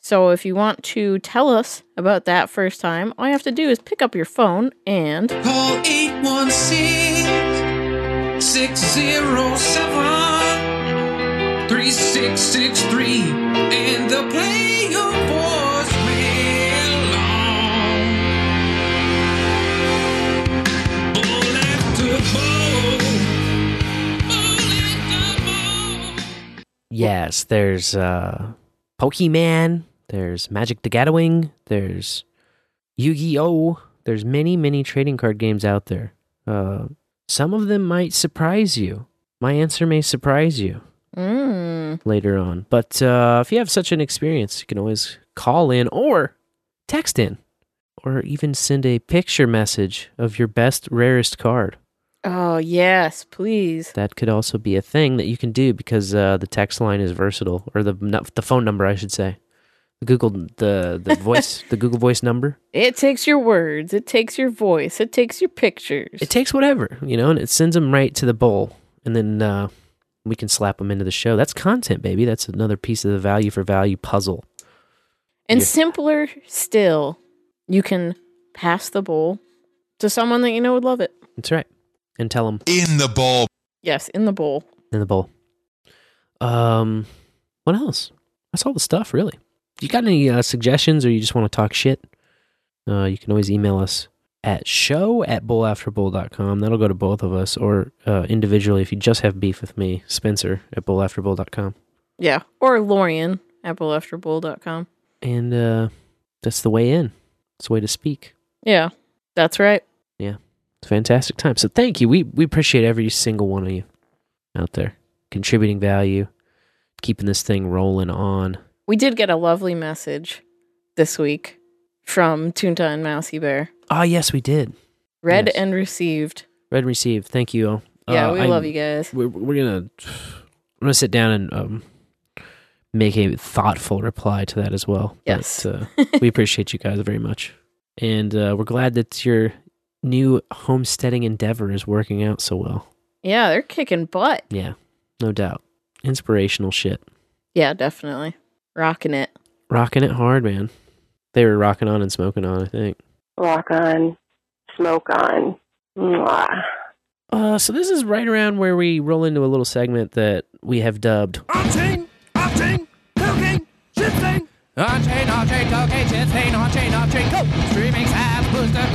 So if you want to tell us about that first time, all you have to do is pick up your phone and Call 816 607 3663 and they'll play your voicemail Yes, there's uh Pokemon, there's Magic the Gathering, there's Yu-Gi-Oh! There's many, many trading card games out there. Uh some of them might surprise you. My answer may surprise you mm, later on. But uh if you have such an experience, you can always call in or text in or even send a picture message of your best rarest card. Oh yes, please. That could also be a thing that you can do because uh, the text line is versatile, or the no, the phone number, I should say. The Google the the voice the Google Voice number. It takes your words, it takes your voice, it takes your pictures. It takes whatever you know, and it sends them right to the bowl, and then uh, we can slap them into the show. That's content, baby. That's another piece of the value for value puzzle. And simpler still, you can pass the bowl to someone that you know would love it. That's right, and tell them in the bowl. Yes, in the bowl. in the bowl. Um, what else? That's all the stuff, really. You got any uh, suggestions, or you just want to talk shit? Uh, you can always email us at show at bowlafterbowl.com. That'll go to both of us, or uh, individually if you just have beef with me, Spencer at bowlafterbowl.com. Yeah. Or Lorian at bowlafterbowl.com. and uh, that's the way in. It's the way to speak. Yeah, that's right. It's a fantastic time. So thank you. We we appreciate every single one of you out there contributing value, keeping this thing rolling on. We did get a lovely message this week from Toonta and Mousy Bear. Ah, yes, we did. Read Yes. and received. Read and received. Thank you all. Yeah, Uh, we I'm- love you guys. We're we're gonna I'm gonna sit down and um make a thoughtful reply to that as well. Yes. But, uh, we appreciate you guys very much, and uh, we're glad that your new homesteading endeavor is working out so well. Yeah, they're kicking butt. Yeah, no doubt. Inspirational shit. Yeah, definitely. Rocking it. Rocking it hard, man. They were rocking on and smoking on, I think. Rock on, smoke on. Mwah. Uh, so this is right around where we roll into a little segment that we have dubbed On-chain, off-chain, cocaine, shit-stain. On-chain, off-chain, cocaine, shit-stain, on-chain, off-chain, go. Streaming sides, booster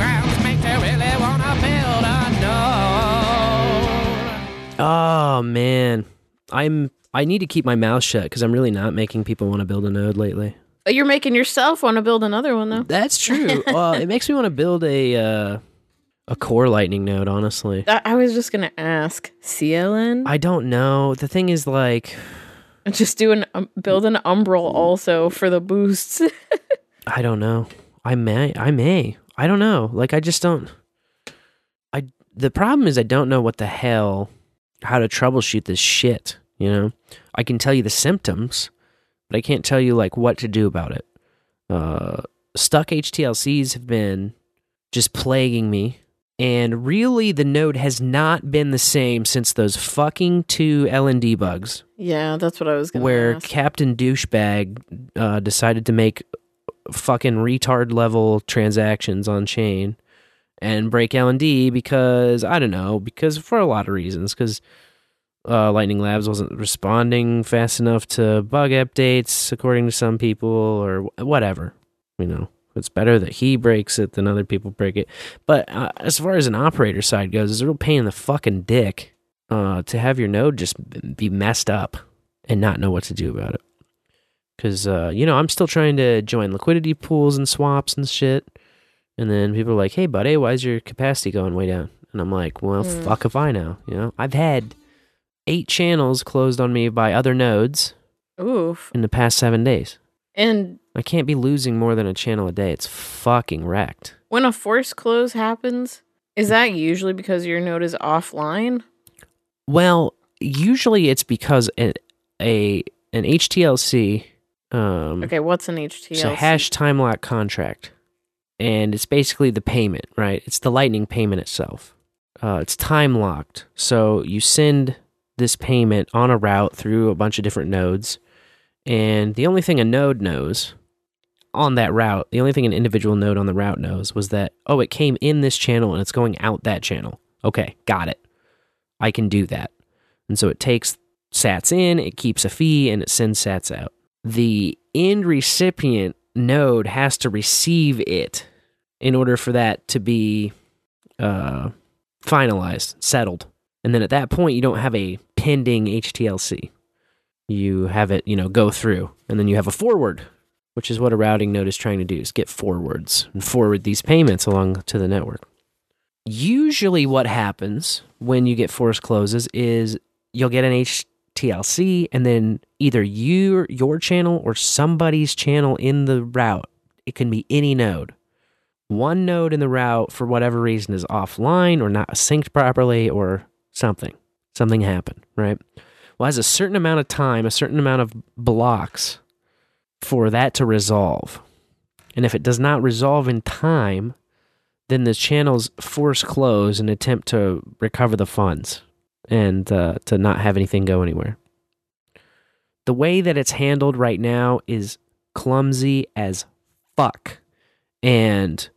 Oh man, I'm. I need to keep my mouth shut because I'm really not making people want to build a node lately. You're making yourself want to build another one, though. That's true. well, it makes me want to build a uh, a core lightning node. Honestly, I I was just gonna ask CLN. I don't know. The thing is, like, just do an um, build an Umbrel also for the boosts. I don't know. I may. I may. I don't know. Like, I just don't. I. The problem is, I don't know what the hell, how to troubleshoot this shit. You know, I can tell you the symptoms, but I can't tell you like what to do about it. Uh, stuck HTLCs have been just plaguing me, and really, the node has not been the same since those fucking two LND bugs yeah, that's what I was gonna where ask. Captain Douchebag uh, decided to make fucking retard level transactions on chain and break LND because I don't know because for a lot of reasons because uh, Lightning Labs wasn't responding fast enough to bug updates according to some people or whatever you know it's better that he breaks it than other people break it but uh, as far as an operator side goes it's a real pain in the fucking dick uh, to have your node just be messed up and not know what to do about it. Because, uh, you know, I'm still trying to join liquidity pools and swaps and shit. And then people are like, hey, buddy, why is your capacity going way down? And I'm like, well, Hmm. fuck if I know. You know, I've had eight channels closed on me by other nodes Oof. in the past seven days. And I can't be losing more than a channel a day. It's fucking wrecked. when a force close happens, is that usually because your node is offline? Well, usually it's because a, a an HTLC um, Okay, what's an HTLC? It's a hash time lock contract, and it's basically the payment, right? It's the Lightning payment itself. Uh, it's time locked, so you send this payment on a route through a bunch of different nodes, and the only thing a node knows on that route, the only thing an individual node on the route knows was that oh, it came in this channel and it's going out that channel. Okay, got it. I can do that, and so it takes sats in, it keeps a fee, and it sends sats out the end recipient node has to receive it in order for that to be uh, finalized, settled. And then at that point, you don't have a pending HTLC. You have it, you know, go through, and then you have a forward, which is what a routing node is trying to do: is get forwards and forward these payments along to the network. Usually, what happens when you get force closes is you'll get an HTLC, and then either your your channel or somebody's channel in the route. It can be any node. One node in the route, for whatever reason, is offline or not synced properly or something. Something happened, right? Well, has a certain amount of time, a certain amount of blocks for that to resolve. And if it does not resolve in time, then the channels force close and attempt to recover the funds and uh, to not have anything go anywhere. The way that it's handled right now is clumsy as fuck. And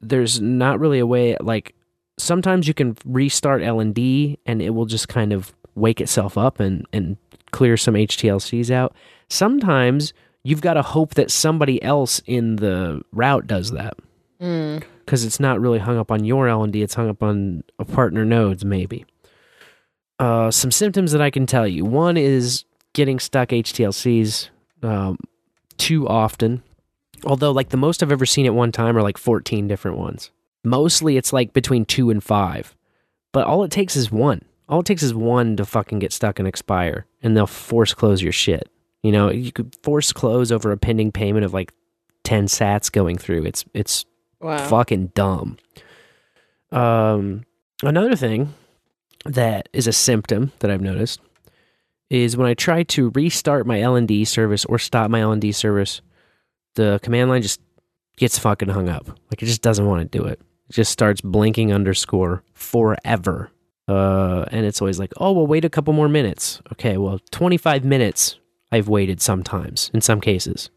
there's not really a way like sometimes you can restart LND and it will just kind of wake itself up and and clear some HTLCs out. Sometimes you've got to hope that somebody else in the route does that Mm. because it's not really hung up on your LND, it's hung up on a partner nodes maybe. Uh, some symptoms that I can tell you. One is getting stuck HTLCs um, too often. Although, like the most I've ever seen at one time are like 14 different ones. Mostly it's like between two and five. But all it takes is one. All it takes is one to fucking get stuck and expire, and they'll force close your shit. You know, you could force close over a pending payment of like 10 sats going through. It's it's Wow. fucking dumb. Um, another thing that is a symptom that I've noticed is when I try to restart my LND service or stop my LND service, the command line just gets fucking hung up. Like it just doesn't want to do it. It just starts blinking underscore forever. Uh, and it's always like, oh, well, wait a couple more minutes. Okay, well, 25 minutes I've waited sometimes in some cases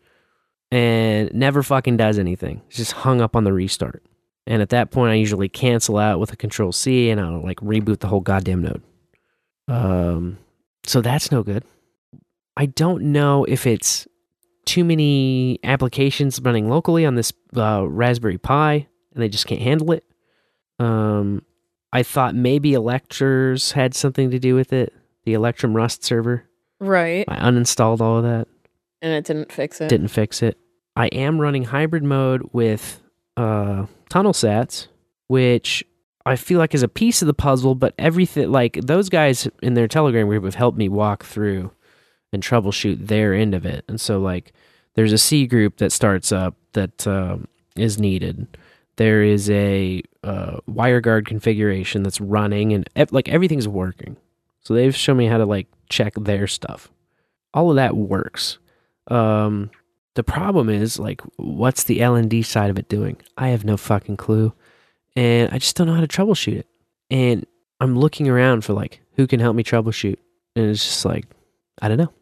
and never fucking does anything. It's just hung up on the restart. And at that point, I usually cancel out with a control C and I'll like reboot the whole goddamn node. Um, so that's no good. I don't know if it's too many applications running locally on this uh, Raspberry Pi and they just can't handle it. Um, I thought maybe Electrs had something to do with it, the Electrum Rust server. Right. I uninstalled all of that And it didn't fix it. didn't fix it. I am running hybrid mode with uh, TunnelSats, which I feel like is a piece of the puzzle, but everything like those guys in their Telegram group have helped me walk through and troubleshoot their end of it. And so like there's a cgroup that starts up that um is needed. There is a uh, WireGuard configuration that's running, and like everything's working. So they've shown me how to like check their stuff. All of that works. Um, the problem is like, what's the LND side of it doing? I have no fucking clue, and I just don't know how to troubleshoot it. And I'm looking around for like who can help me troubleshoot, and it's just like, I don't know.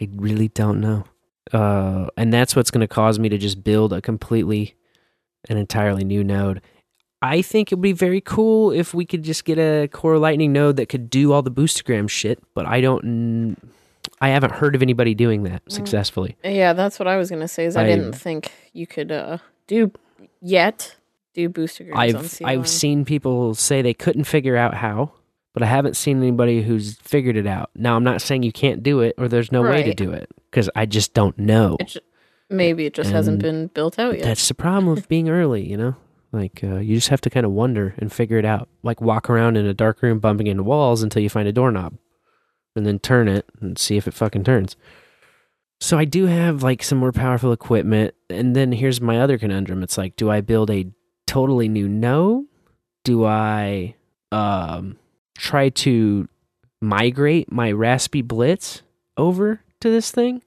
I really don't know. Uh, and that's what's going to cause me to just build a completely an entirely new node. I think it would be very cool if we could just get a Core Lightning node that could do all the boostergram shit, but I don't. I haven't heard of anybody doing that successfully. Yeah, that's what I was gonna say. Is I, I- didn't think you could uh, do yet do booster on I've C1. I've seen people say they couldn't figure out how, but I haven't seen anybody who's figured it out. Now I'm not saying you can't do it or there's no way to do it because I just don't know. It ju- maybe it just hasn't been built out yet. That's the problem of being early, you know? Like, uh, you just have to kind of wonder and figure it out. Like, walk around in a dark room bumping into walls until you find a doorknob. And then turn it and see if it fucking turns. So, I do have, like, some more powerful equipment. And then here's my other conundrum it's like, do I build a totally new node? Do I um, try to migrate my RaspiBlitz over to this thing?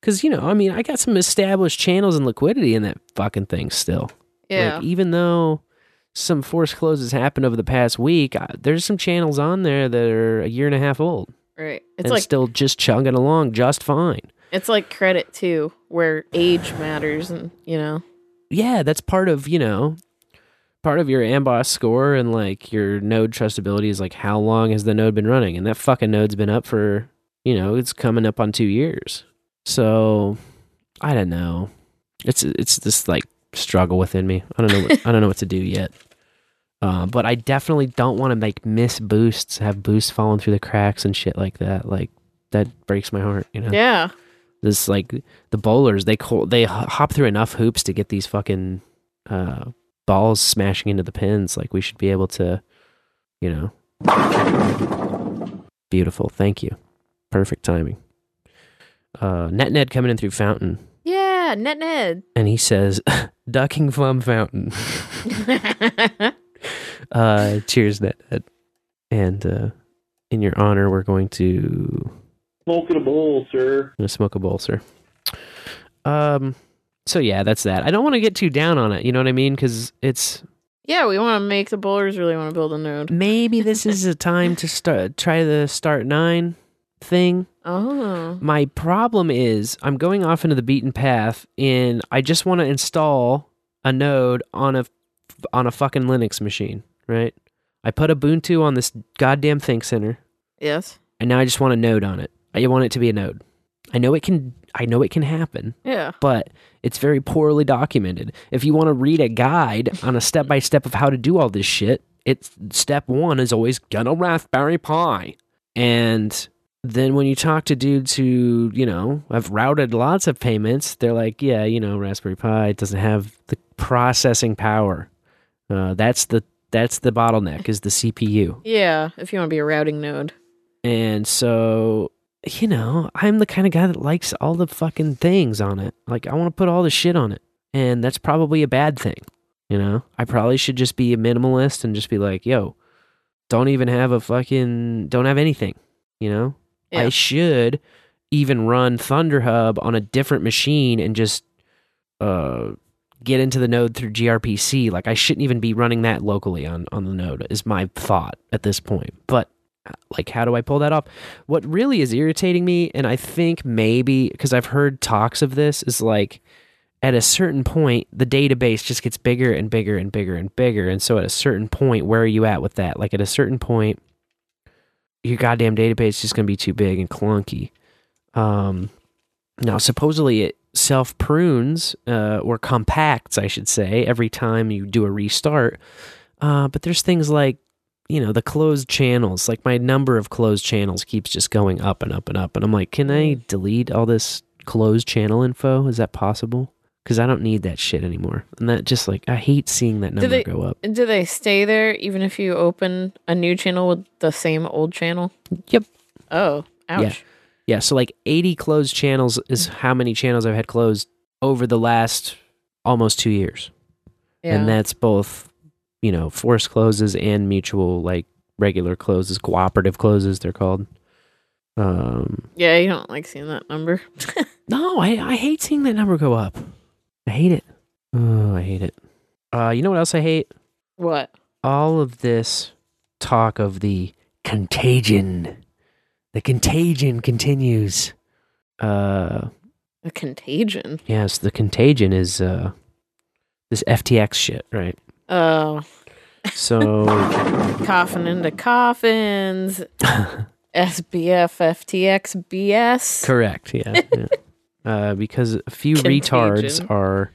Because, you know, I mean, I got some established channels and liquidity in that fucking thing still. yeah. Like, even though some force closes happened over the past week, I, there's some channels on there that are a year and a half old right. It's and like still just chugging along just fine. it's like credit too, where age matters, and you know. Yeah, that's part of, you know, part of your Amboss score and like your node trustability is like how long has the node been running? And that fucking node's been up for, you know, it's coming up on two years. So I don't know. It's it's this like struggle within me. I don't know. What, I don't know what to do yet. Uh, but I definitely don't want to like miss boosts, have boosts falling through the cracks and shit like that. Like that breaks my heart. You know. Yeah. This like the bowlers they call, they hop through enough hoops to get these fucking uh, balls smashing into the pins. Like we should be able to, you know. Beautiful. Thank you. Perfect timing. Uh, Net Ned coming in through Fountain, Yeah. Net Ned. and he says, "Ducking from Fountain." uh, cheers, Net Ned. And uh, in your honor, we're going to Smoking a bowl, sir. I'm gonna smoke a bowl, sir. Um. So yeah, that's that. I don't want to get too down on it. You know what I mean? Because it's yeah, we want to make the bowlers really want to build a node. maybe this is a time to start try the Start9 thing. Oh. My problem is I'm going off into the beaten path, and I just want to install a node on a on a fucking Linux machine, right? I put Ubuntu on this goddamn ThinkCentre, Yes. and now I just want a node on it. I want it to be a node. I know it can. I know it can happen. Yeah. but it's very poorly documented. If you want to read a guide on a step by step of how to do all this shit, it's step one is always gonna Raspberry Pi. And then when you talk to dudes who, you know, have routed lots of payments, they're like, yeah, you know, Raspberry Pi doesn't have the processing power. Uh, that's the that's the bottleneck is the CPU. Yeah, if you want to be a routing node. And so, you know, I'm the kind of guy that likes all the fucking things on it. Like I want to put all the shit on it. And that's probably a bad thing. You know, I probably should just be a minimalist and just be like, yo, don't even have a fucking don't have anything, you know? I should even run Thunderhub on a different machine and just uh get into the node through gRPC. Like I shouldn't even be running that locally on on the node is my thought at this point. But uh, like how do I pull that off? What really is irritating me and I think maybe because I've heard talks of this is like at a certain point the database just gets bigger and bigger and bigger and bigger and so at a certain point where are you at with that? Like at a certain point your goddamn database is just going to be too big and clunky. Um, now, supposedly it self prunes uh, or compacts, I should say, every time you do a restart. Uh, but there's things like, you know, the closed channels. Like my number of closed channels keeps just going up and up and up. And I'm like, can I delete all this closed channel info? Is that possible? Because I don't need that shit anymore. And that just like, I hate seeing that number they go up. do they stay there even if you open a new channel with the same old channel? Yep. Oh, ouch. Yeah. Yeah, so like 80 closed channels is how many channels I've had closed over the last almost 2 years. Yeah. And that's both, you know, forced closes and mutual like regular closes, cooperative closes they're called. Um Yeah, you don't like seeing that number. no, I I hate seeing that number go up. I hate it. Oh, I hate it. Uh you know what else I hate? what? all of this talk of the contagion. The contagion continues. Uh A contagion. yes, the contagion is uh this FTX shit, right? Oh, So coffin into coffins. SBF FTX BS. correct, yeah. yeah. Uh because a few retards are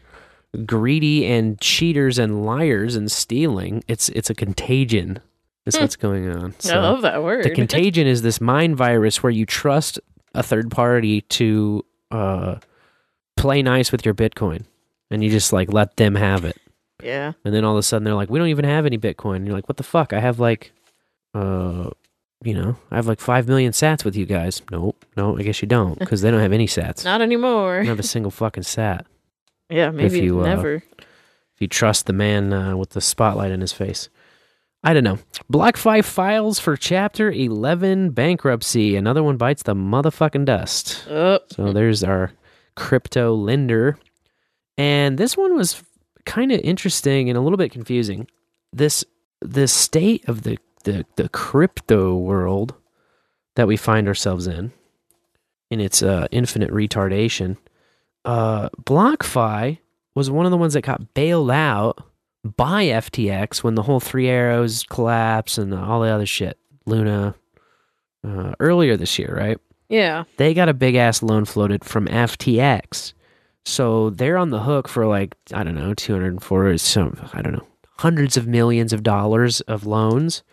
greedy and cheaters and liars and stealing. It's it's a contagion. Is what's going on. Hmm. I love that word. The contagion is this mind virus where you trust a third party to uh, play nice with your Bitcoin, and you just like let them have it. yeah. And then all of a sudden they're like, "We don't even have any Bitcoin." And you're like, "What the fuck? I have like, uh, you know, I have like five million Sats with you guys." Nope, no, I guess you don't because they don't have any Sats. Not anymore. Don't have a single fucking Sat. Yeah, maybe you, uh, never. If you trust the man uh, with the spotlight in his face. I don't know. BlockFi files for Chapter 11 bankruptcy. Another one bites the motherfucking dust. Oh, So there's our crypto lender. And this one was kind of interesting and a little bit confusing. This the state of the, the, the crypto world that we find ourselves in, in its uh, infinite retardation, uh, BlockFi was one of the ones that got bailed out by FTX when the whole Three Arrows collapse and all the other shit. Luna uh, earlier this year, right? yeah. They got a big ass loan floated from FTX, so they're on the hook for like I don't know, two hundred and four, some I don't know, hundreds of millions of dollars of loans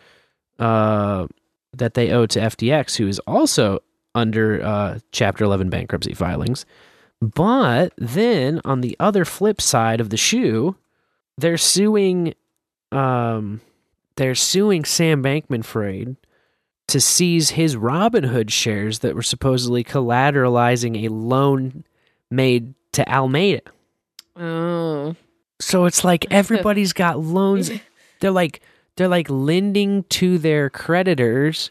uh, that they owe to FTX, who is also under uh, Chapter Eleven bankruptcy filings. But then on the other flip side of the shoe, they're suing um they're suing Sam Bankman Fried to seize his Robinhood shares that were supposedly collateralizing a loan made to Alameda. Oh. So it's like everybody's got loans. They're like they're like lending to their creditors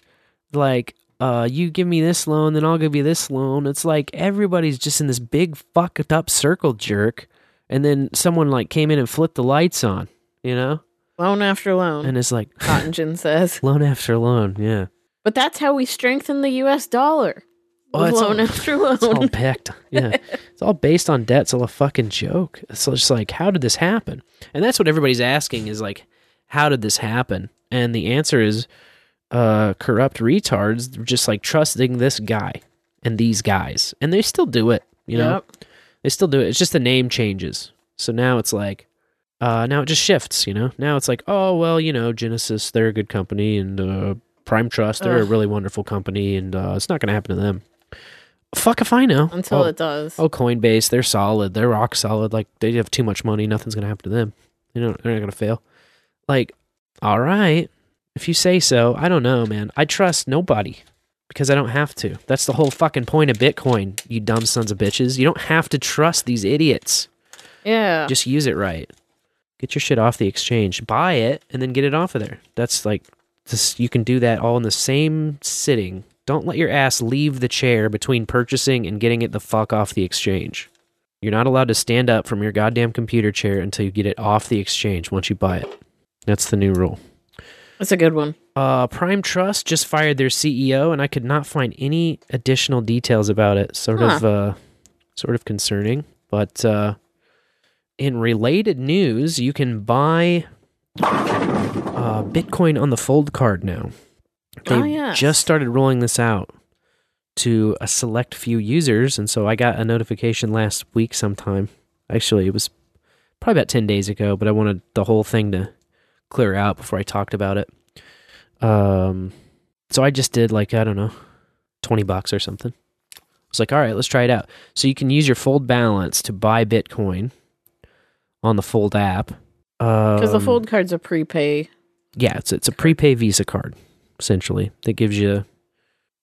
like uh you give me this loan then I'll give you this loan. It's like everybody's just in this big fucked up circle jerk and then someone like came in and flipped the lights on, you know? Loan after loan. And it's like cottongin says. loan after loan, yeah. But that's how we strengthen the US dollar. Oh, it's loan all- after loan. It's all packed. Yeah. it's all based on debt. It's all a fucking joke. It's just like, how did this happen? And that's what everybody's asking is like, how did this happen? And the answer is uh, corrupt retards just like trusting this guy and these guys. And they still do it, you know? Yep. They still do it. It's just the name changes. So now it's like, uh, now it just shifts, you know? Now it's like, oh, well, you know, Genesis, they're a good company and, uh, Prime Trust, they're a really wonderful company, and uh, it's not going to happen to them. Fuck if I know. Until oh, it does. Oh, Coinbase, they're solid. They're rock solid. Like they have too much money, nothing's going to happen to them. You know, they're not going to fail. Like, all right, if you say so. I don't know, man. I trust nobody because I don't have to. That's the whole fucking point of Bitcoin. You dumb sons of bitches. You don't have to trust these idiots. Yeah. Just use it right. Get your shit off the exchange. Buy it and then get it off of there. That's like this you can do that all in the same sitting. Don't let your ass leave the chair between purchasing and getting it the fuck off the exchange. You're not allowed to stand up from your goddamn computer chair until you get it off the exchange once you buy it. That's the new rule. That's a good one. Uh, Prime Trust just fired their CEO, and I could not find any additional details about it. Sort of, uh, sort of concerning. But uh, in related news, you can buy uh, Bitcoin on the Fold card now. They Oh, yes. just started rolling this out to a select few users, and so I got a notification last week sometime. Actually, it was probably about ten days ago, but I wanted the whole thing to clear out before I talked about it. Um, so I just did like I don't know, twenty bucks or something. I was like, all right, let's try it out. So you can use your Fold balance to buy Bitcoin on the Fold app. Because the Um, fold card's a prepay. yeah, it's it's a prepay Visa card essentially that gives you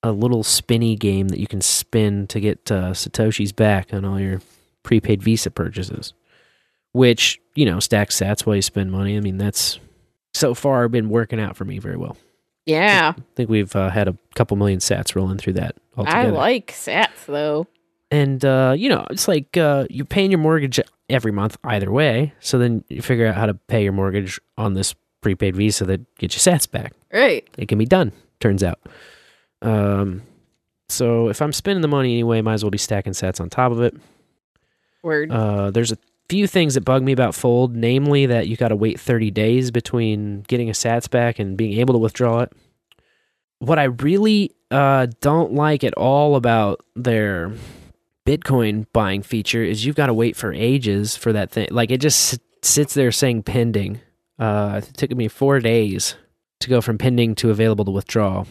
a little spinny game that you can spin to get uh, satoshis back on all your prepaid Visa purchases. Which you know stacks sats while you spend money. I mean that's so far been working out for me very well. Yeah. I think we've uh, had a couple million sats rolling through that I like sats though. and uh, you know it's like uh, you're paying your mortgage every month either way. So then you figure out how to pay your mortgage on this prepaid Visa that gets your sats back. Right. It can be done. Turns out. Um, so if I'm spending the money anyway, might as well be stacking sats on top of it. Word. Uh, there's a few things that bug me about Fold, namely that you got to wait 30 days between getting a Sats back and being able to withdraw it. What I really uh, don't like at all about their Bitcoin buying feature is you've got to wait for ages for that thing. Like it just s- sits there saying pending. Uh, it took me four days to go from pending to available to withdraw.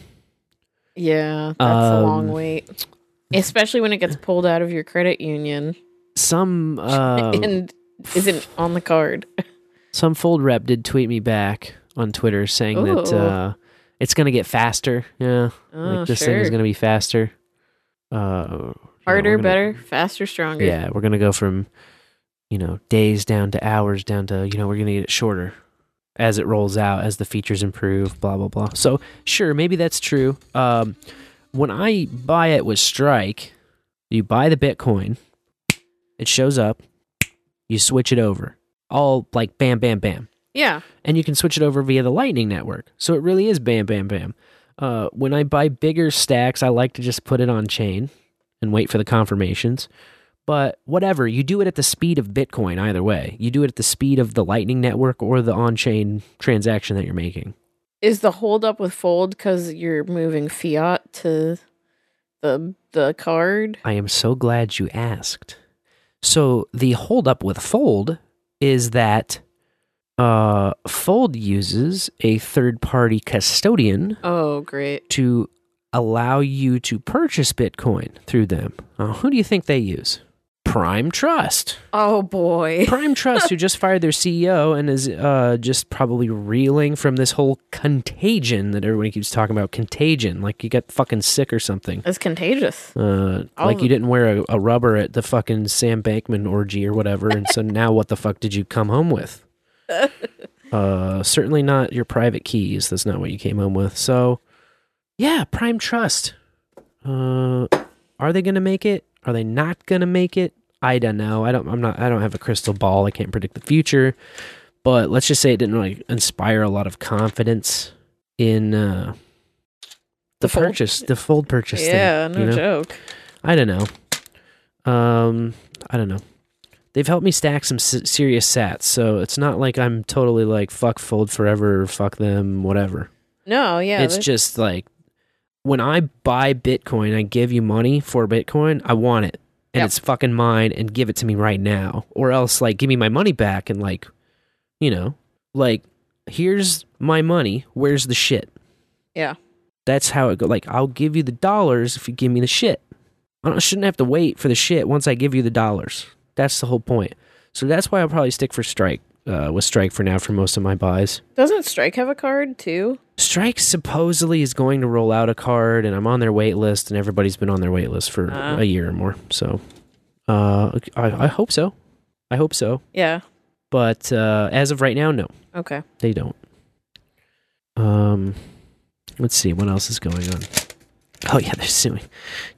yeah, that's a long um, wait. Especially when it gets pulled out of your credit union Some uh, and isn't on the card. Some fold rep did tweet me back on Twitter saying that uh, it's going to get faster. Yeah, Oh, like this thing is going to be faster. Uh, you know, Harder, gonna- better, faster, stronger. Yeah, we're going to go from you know days down to hours down to you know we're going to get it shorter as it rolls out as the features improve. Blah blah blah. So sure, maybe that's true. Um, when I buy it with Strike, you buy the Bitcoin, it shows up, you switch it over, all like bam bam bam Yeah. and you can switch it over via the Lightning Network. So it really is bam, bam, bam. Uh, when I buy bigger stacks, I like to just put it on chain and wait for the confirmations. But whatever, you do it at the speed of Bitcoin either way. You do it at the speed of the Lightning Network or the on chain transaction that you're making. Is the hold up with fold because you're moving fiat to the the card? I am so glad you asked. So the holdup with Fold is that uh, Fold uses a third party custodian Oh, great. to allow you to purchase Bitcoin through them. Uh, who do you think they use? Prime Trust. Oh boy. Prime Trust, who just fired their CEO and is uh, just probably reeling from this whole contagion that everybody keeps talking about. Contagion, like you got fucking sick or something. It's contagious. Uh, like you didn't wear a, a rubber at the fucking Sam Bankman orgy or whatever, and so now what the fuck did you come home with? Uh, certainly not your private keys. That's not what you came home with. So, yeah, Prime Trust. Uh, are they gonna make it? Are they not gonna make it? I don't know. I don't. I'm not. I don't have a crystal ball. I can't predict the future. But let's just say it didn't really inspire a lot of confidence in uh, the, The fold? purchase, the fold purchase. Yeah, thing, no you know? joke. I don't know. Um, I don't know. They've helped me stack some s- serious sats, so it's not like I'm totally like fuck fold forever, fuck them, whatever. No, yeah. it's just like when I buy Bitcoin, I give you money for Bitcoin, I want it. And Yep. it's fucking mine and give it to me right now. Or else like give me my money back and like you know, like here's my money, where's the shit? Yeah. That's how it go. Like, I'll give you the dollars if you give me the shit. I shouldn't have to wait for the shit once I give you the dollars. That's the whole point. So that's why I'll probably stick for Strike uh, with Strike for now for most of my buys. Doesn't Strike have a card too? Strike supposedly is going to roll out a card, and I'm on their wait list, and everybody's been on their wait list for Ah. a year or more. So, uh, I, I hope so. I hope so. Yeah. But uh, as of right now, no, Okay. they don't. Um, let's see what else is going on. Oh yeah, they're suing.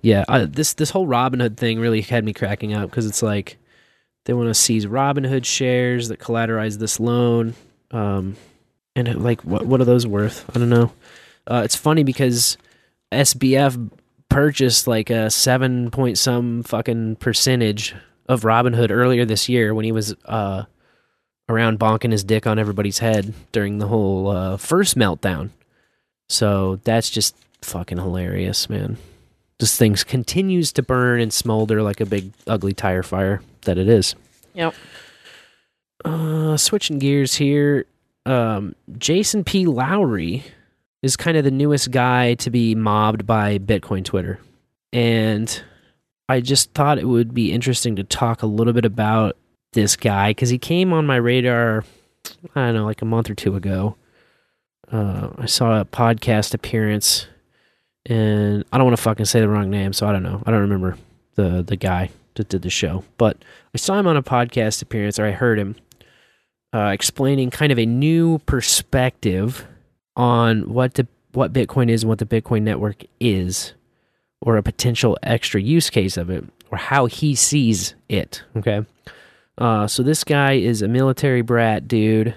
Yeah, uh, this this whole Robinhood thing really had me cracking up because it's like they want to seize Robinhood shares that collateralize this loan. Um, and like, what what are those worth? I don't know. Uh, it's funny because SBF purchased like a seven point some fucking percentage of Robinhood earlier this year when he was uh around bonking his dick on everybody's head during the whole uh, first meltdown. So that's just fucking hilarious, man. This thing continues to burn and smolder like a big ugly tire fire that it is. Yep. Uh, switching gears here, um, Jason P. Lowery is kind of the newest guy to be mobbed by Bitcoin Twitter, and I just thought it would be interesting to talk a little bit about this guy because he came on my radar. I don't know, like a month or two ago. Uh, I saw a podcast appearance, and I don't want to fucking say the wrong name, so I don't know. I don't remember the the guy that did the show, but I saw him on a podcast appearance, or I heard him uh, explaining kind of a new perspective on what the what Bitcoin is and what the Bitcoin network is, or a potential extra use case of it, or how he sees it. Okay, uh, so this guy is a military brat dude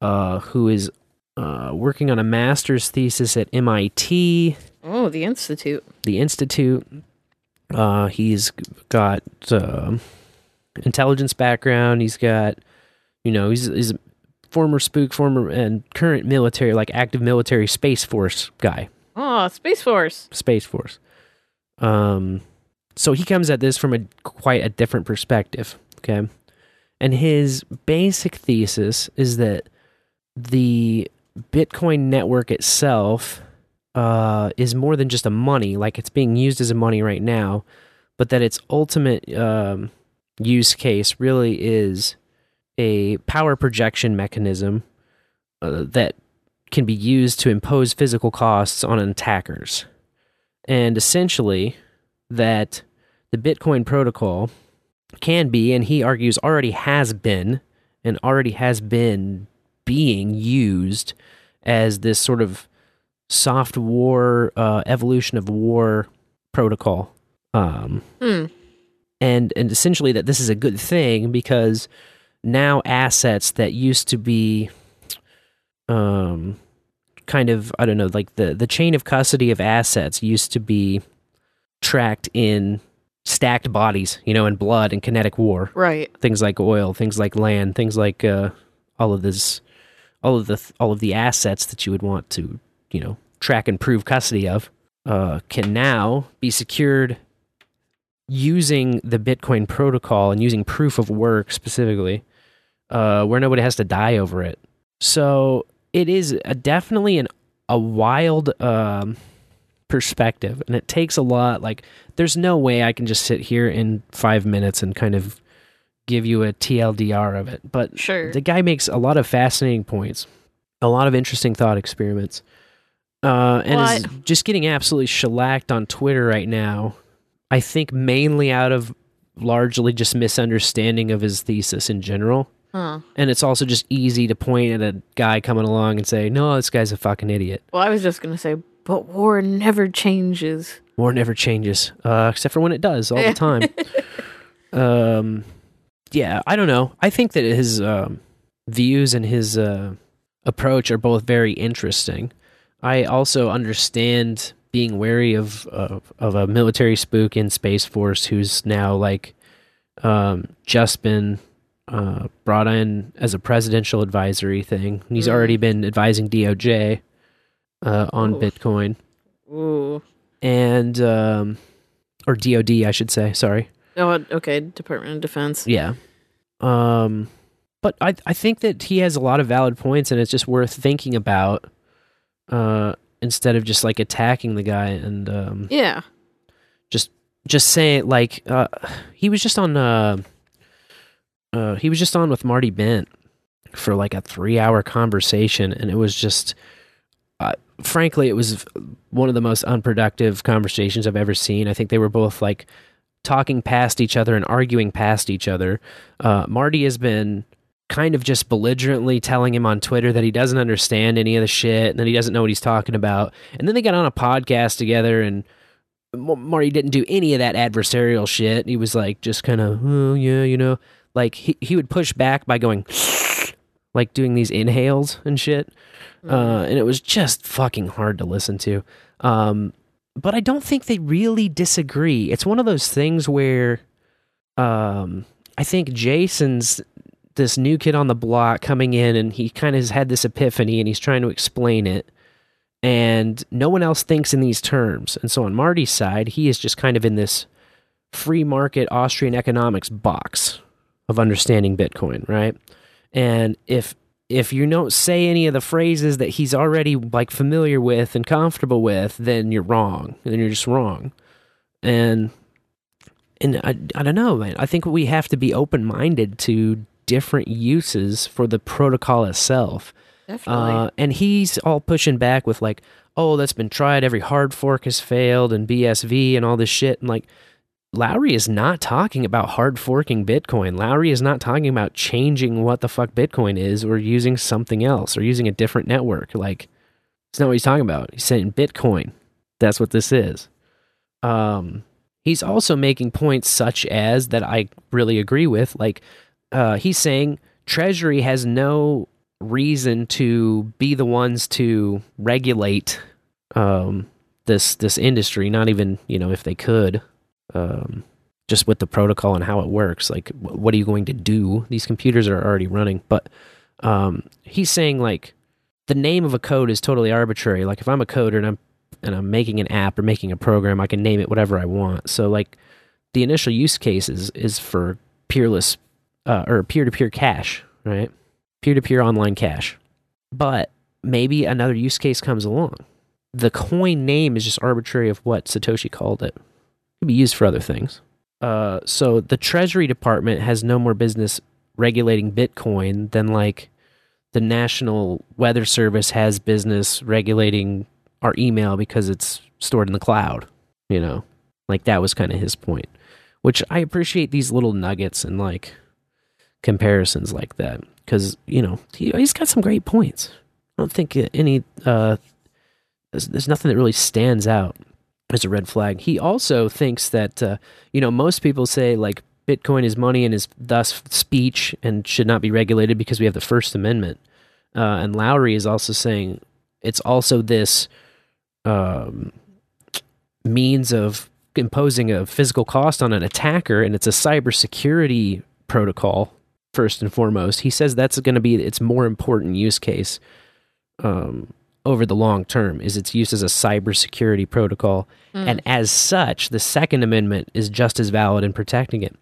uh, who is uh, working on a master's thesis at MIT Oh, the Institute. the institute. Uh, he's got um intelligence background. He's got, you know, he's he's a former spook, former and current military, like active military space force guy, Oh, Space Force. space force. Um, so he comes at this from a quite a different perspective. Okay, and his basic thesis is that the Bitcoin network itself uh, is more than just a money, like it's being used as a money right now, but that its ultimate um, use case really is a power projection mechanism uh, that can be used to impose physical costs on attackers. And essentially, that the Bitcoin protocol can be, and he argues already has been, and already has been being used as this sort of soft war uh, evolution of war protocol um, Hmm. and and essentially that this is a good thing because now assets that used to be um kind of i don't know like the the chain of custody of assets used to be tracked in stacked bodies you know in blood and kinetic war Right. things like oil, things like land, things like uh, all of this, all of the all of the assets that you would want to, you know, track and prove custody of, uh, can now be secured using the Bitcoin protocol and using proof of work specifically, uh, where nobody has to die over it. So it is a, definitely an a wild um, perspective, and it takes a lot. Like, there's no way I can just sit here in five minutes and kind of give you a TLDR of it. But Sure. the guy makes a lot of fascinating points, a lot of interesting thought experiments, uh, and is just getting absolutely shellacked on Twitter right now. I think mainly out of largely just misunderstanding of his thesis in general. Huh. And it's also just easy to point at a guy coming along and say, "No, this guy's a fucking idiot." Well, I was just gonna say, but war never changes. War never changes, uh, except for when it does all the time. um, yeah, I don't know. I think that his um, views and his uh, approach are both very interesting. I also understand being wary of of, of a military spook in Space Force who's now like um, just been uh, brought in as a presidential advisory thing. He's Mm. already been advising DOJ uh, on Oof. Bitcoin Ooh. and um, or DOD, I should say. Sorry. Oh, okay. Department of Defense. Yeah. Um, but I I think that he has a lot of valid points, and it's just worth thinking about. Uh, instead of just like attacking the guy and um, Yeah. just just saying like uh, he was just on uh, uh, he was just on with Marty Bent for like a three hour conversation, and it was just uh, frankly, it was one of the most unproductive conversations I've ever seen. I think they were both like talking past each other and arguing past each other. Uh, Marty has been kind of just belligerently telling him on Twitter that he doesn't understand any of the shit and that he doesn't know what he's talking about. And then they got on a podcast together and Marty didn't do any of that adversarial shit. He was like just kind of, oh yeah, you know, like he, he would push back by going like doing these inhales and shit. Uh, and it was just fucking hard to listen to. Um, but I don't think they really disagree. It's one of those things where um, I think Jason's this new kid on the block coming in and he kind of has had this epiphany and he's trying to explain it. And no one else thinks in these terms. And so on Marty's side, he is just kind of in this free market Austrian economics box of understanding Bitcoin, right? And if if you don't say any of the phrases that he's already like familiar with and comfortable with, then you're wrong. Then you're just wrong. And and I, I don't know, man. I think we have to be open minded to different uses for the protocol itself. Definitely. Uh, and he's all pushing back with like, oh, that's been tried. Every hard fork has failed, and BSV and all this shit. And like, Lowery is not talking about hard forking Bitcoin. Lowery is not talking about changing what the fuck Bitcoin is or using something else or using a different network. Like, it's not what he's talking about. He's saying Bitcoin. That's what this is. Um, he's also making points such as that I really agree with. Like, uh, he's saying Treasury has no reason to be the ones to regulate um, this this industry. Not even you know if they could, um, just with the protocol and how it works. Like, what are you going to do? These computers are already running, but um, he's saying like the name of a code is totally arbitrary. Like, if I'm a coder and I'm and I'm making an app or making a program, I can name it whatever I want. So like the initial use case is, is for peerless uh, or peer to peer cash, right? Peer to peer online cash. But maybe another use case comes along. The coin name is just arbitrary of what Satoshi called it. It could be used for other things. Uh, so the Treasury Department has no more business regulating Bitcoin than like the National Weather Service has business regulating our email because it's stored in the cloud. You know, like that was kind of his point, which I appreciate these little nuggets and like comparisons like that because you know he, he's got some great points. I don't think any uh, there's, there's nothing that really stands out as a red flag. He also thinks that uh, you know most people say like Bitcoin is money and is thus speech and should not be regulated because we have the First Amendment. Uh, and Lowery is also saying it's also this um, means of imposing a physical cost on an attacker, and it's a cybersecurity protocol first and foremost. He says that's going to be its more important use case um, over the long term is its use as a cybersecurity protocol, Mm. and as such, the Second Amendment is just as valid in protecting it.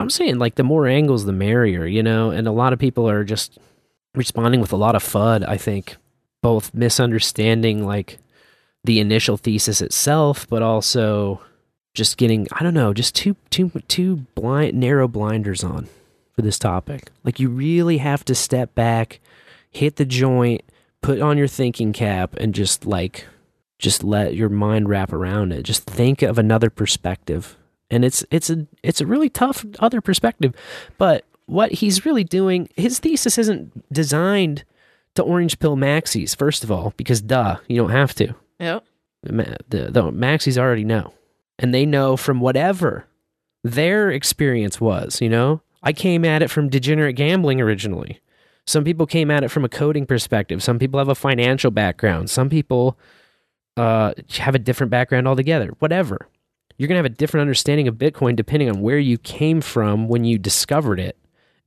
I'm saying like the more angles, the merrier, you know. And a lot of people are just responding with a lot of fud. I think both misunderstanding like the initial thesis itself, but also just getting I don't know, just too too too blind narrow blinders on for this topic. Like you really have to step back, hit the joint, put on your thinking cap, and just like just let your mind wrap around it. Just think of another perspective. And it's it's a it's a really tough other perspective. But what he's really doing, his thesis isn't designed to orange pill maxis, first of all, because duh, you don't have to. Yep. The, the, the maxis already know. And they know from whatever their experience was, you know? I came at it from degenerate gambling originally. Some people came at it from a coding perspective. Some people have a financial background. Some people uh, have a different background altogether. Whatever. You're going to have a different understanding of Bitcoin depending on where you came from when you discovered it.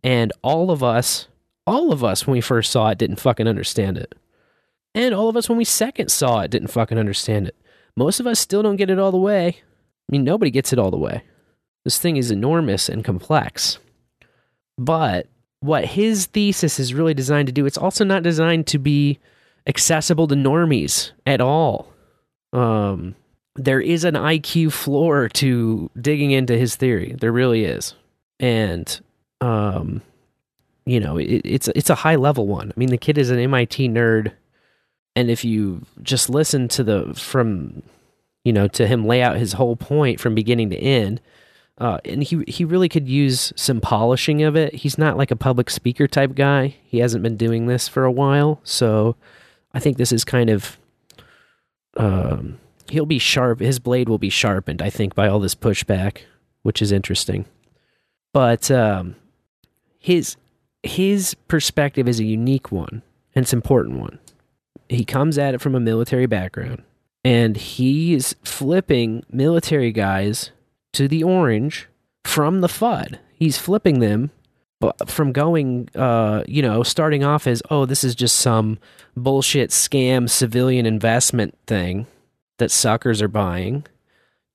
And all of us, all of us, when we first saw it, didn't fucking understand it. And all of us, when we second saw it, didn't fucking understand it. Most of us still don't get it all the way. I mean, nobody gets it all the way. This thing is enormous and complex. But what his thesis is really designed to do, it's also not designed to be accessible to normies at all. Um, there is an IQ floor to digging into his theory. There really is, and um, you know, it, it's it's a high level one. I mean, the kid is an MIT nerd, and if you just listen to the from, you know, to him lay out his whole point from beginning to end, uh, and he he really could use some polishing of it. He's not like a public speaker type guy. He hasn't been doing this for a while, so I think this is kind of. Um, he'll be sharp. His blade will be sharpened, I think, by all this pushback, which is interesting. But um, his his perspective is a unique one, and it's an important one. He comes at it from a military background, and he's flipping military guys to the orange from the FUD. He's flipping them from going, uh, you know, starting off as, oh, this is just some bullshit scam civilian investment thing that suckers are buying,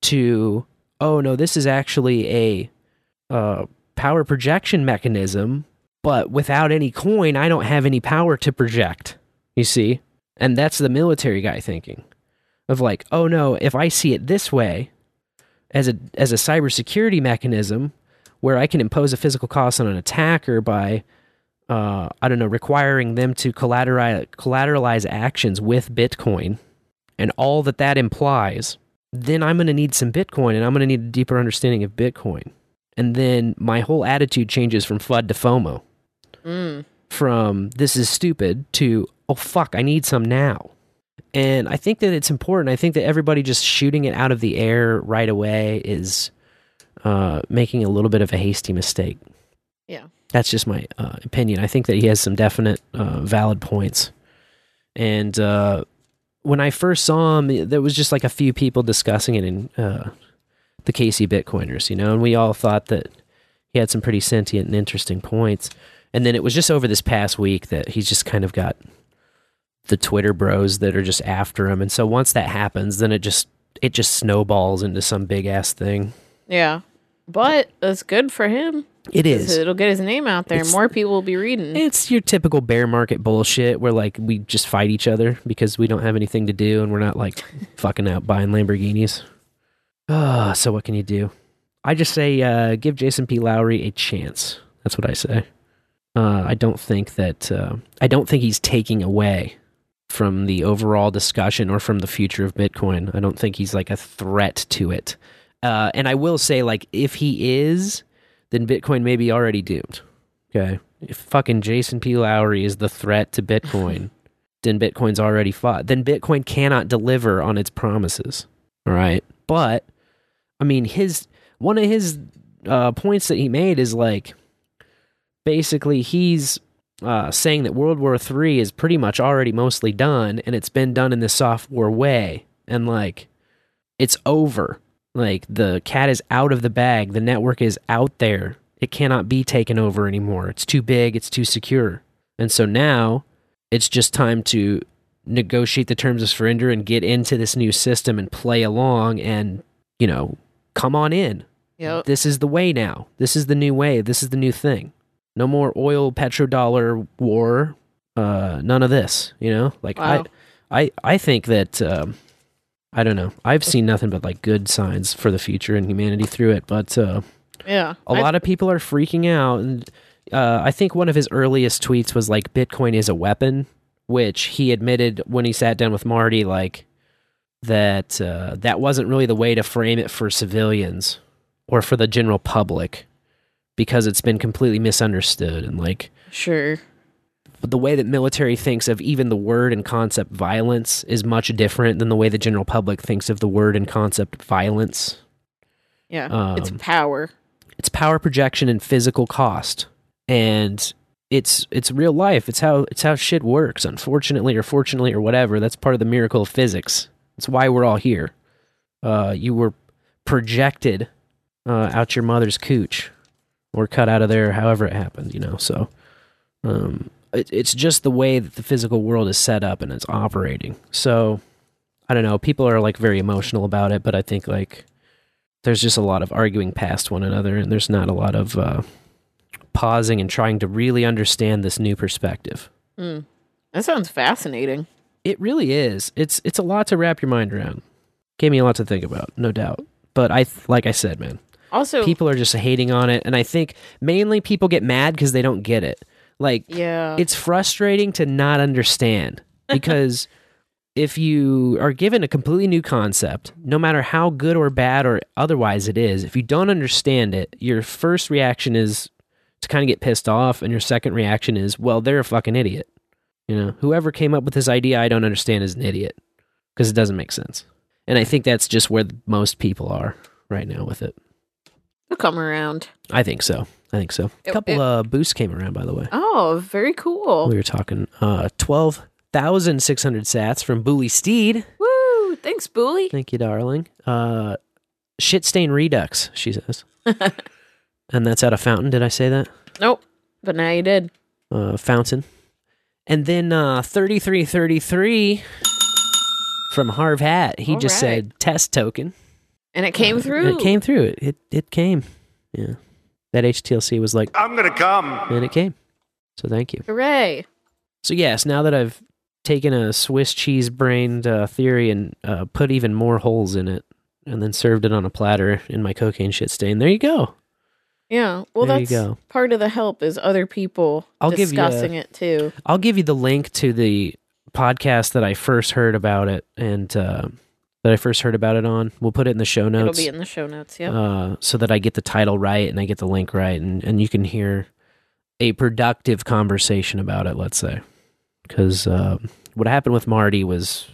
to, oh, no, this is actually a uh, power projection mechanism, but without any coin, I don't have any power to project, you see? And that's the military guy thinking of like, oh no, if I see it this way, as a as a cybersecurity mechanism where I can impose a physical cost on an attacker by uh, I don't know requiring them to collateralize collateralize actions with Bitcoin and all that that implies, then I'm going to need some Bitcoin and I'm going to need a deeper understanding of Bitcoin. And then my whole attitude changes from FUD to FOMO. Mm. From this is stupid to oh fuck, I need some now. And I think that it's important. I think that everybody just shooting it out of the air right away is uh, making a little bit of a hasty mistake. Yeah. That's just my uh, opinion. I think that he has some definite uh, valid points. And uh, when I first saw him, there was just like a few people discussing it in uh, the Casey Bitcoiners, you know, and we all thought that he had some pretty sentient and interesting points. And then it was just over this past week that he's just kind of got the Twitter bros that are just after him. And so once that happens, then it just it just snowballs into some big ass thing. Yeah. But it's good for him. It is. It'll get his name out there. It's- More people will be reading. It's your typical bear market bullshit where like we just fight each other because we don't have anything to do and we're not like fucking out buying Lamborghinis. Ah, so what can you do? I just say uh, give Jason P. Lowery a chance. That's what I say. Uh, I don't think that uh, I don't think he's taking away from the overall discussion or from the future of Bitcoin. I don't think he's like a threat to it. Uh, and I will say, like, if he is, then Bitcoin may be already doomed. Okay. If fucking Jason P. Lowery is the threat to Bitcoin, then Bitcoin's already fought. Then Bitcoin cannot deliver on its promises. All right. But, I mean, his one of his uh, points that he made is like basically he's uh, saying that World War III is pretty much already mostly done and it's been done in the software way. And like, it's over. Like, the cat is out of the bag. The network is out there. It cannot be taken over anymore. It's too big. It's too secure. And so now it's just time to negotiate the terms of surrender and get into this new system and play along and, you know, come on in. Yep. This is the way now. This is the new way. This is the new thing. No more oil petrodollar war. Uh, none of this. You know, like Wow. I, I, I think that um, I don't know. I've seen nothing but like good signs for the future and humanity through it. But uh, Yeah. a lot of people are freaking out, and uh, I think one of his earliest tweets was like, "Bitcoin is a weapon," which he admitted when he sat down with Marty, like that uh, that wasn't really the way to frame it for civilians or for the general public because it's been completely misunderstood and like Sure. the way that military thinks of even the word and concept violence is much different than the way the general public thinks of the word and concept violence. Yeah. it's Um, power. it's power projection and physical cost and it's it's real life it's how it's how shit works unfortunately or fortunately or whatever that's part of the miracle of physics it's why we're all here uh you were projected uh out your mother's cooch or cut out of there however it happened you know so um it, it's just the way that the physical world is set up and it's operating so i don't know people are like very emotional about it but i think like there's just a lot of arguing past one another and there's not a lot of uh, pausing and trying to really understand this new perspective Mm. That sounds fascinating. It really is. It's it's a lot to wrap your mind around. Gave me a lot to think about, no doubt. But I like I said, man, Also, people are just hating on it, and I think mainly people get mad because they don't get it. Like, yeah, it's frustrating to not understand because if you are given a completely new concept, no matter how good or bad or otherwise it is, if you don't understand it, your first reaction is to kind of get pissed off, and your second reaction is, well, they're a fucking idiot. You know, whoever came up with this idea, I don't understand, is an idiot because it doesn't make sense. And I think that's just where most people are right now with it. They'll come around. I think so. I think so. A couple it- uh, boosts came around, by the way. Oh, very cool. We were talking uh, 12,600 sats from Boolysteed. Woo! Thanks, Bully. Thank you, darling. Uh, shit stain redux, she says. and that's out of Fountain. Did I say that? Nope, but now you did. Uh, Fountain. And then uh, 3333 from harvhat. He All just right. said test token. And it came Uh, through. It came through. It, it, it came. Yeah. That HTLC was like, I'm gonna come. and it came. So thank you. Hooray! So yes, now that I've taken a Swiss cheese brained uh, theory and uh, put even more holes in it, and then served it on a platter in my cocaine shit stain, there you go. Yeah. Well, There you that's go. part of the help is other people I'll give you a- discussing it too. I'll give you the link to the podcast that I first heard about it and uh, that I first heard about it on. We'll put it in the show notes. It'll be in the show notes. Yeah. uh, so that I get the title right and I get the link right, and, and you can hear a productive conversation about it, let's say. Because uh, what happened with Marty was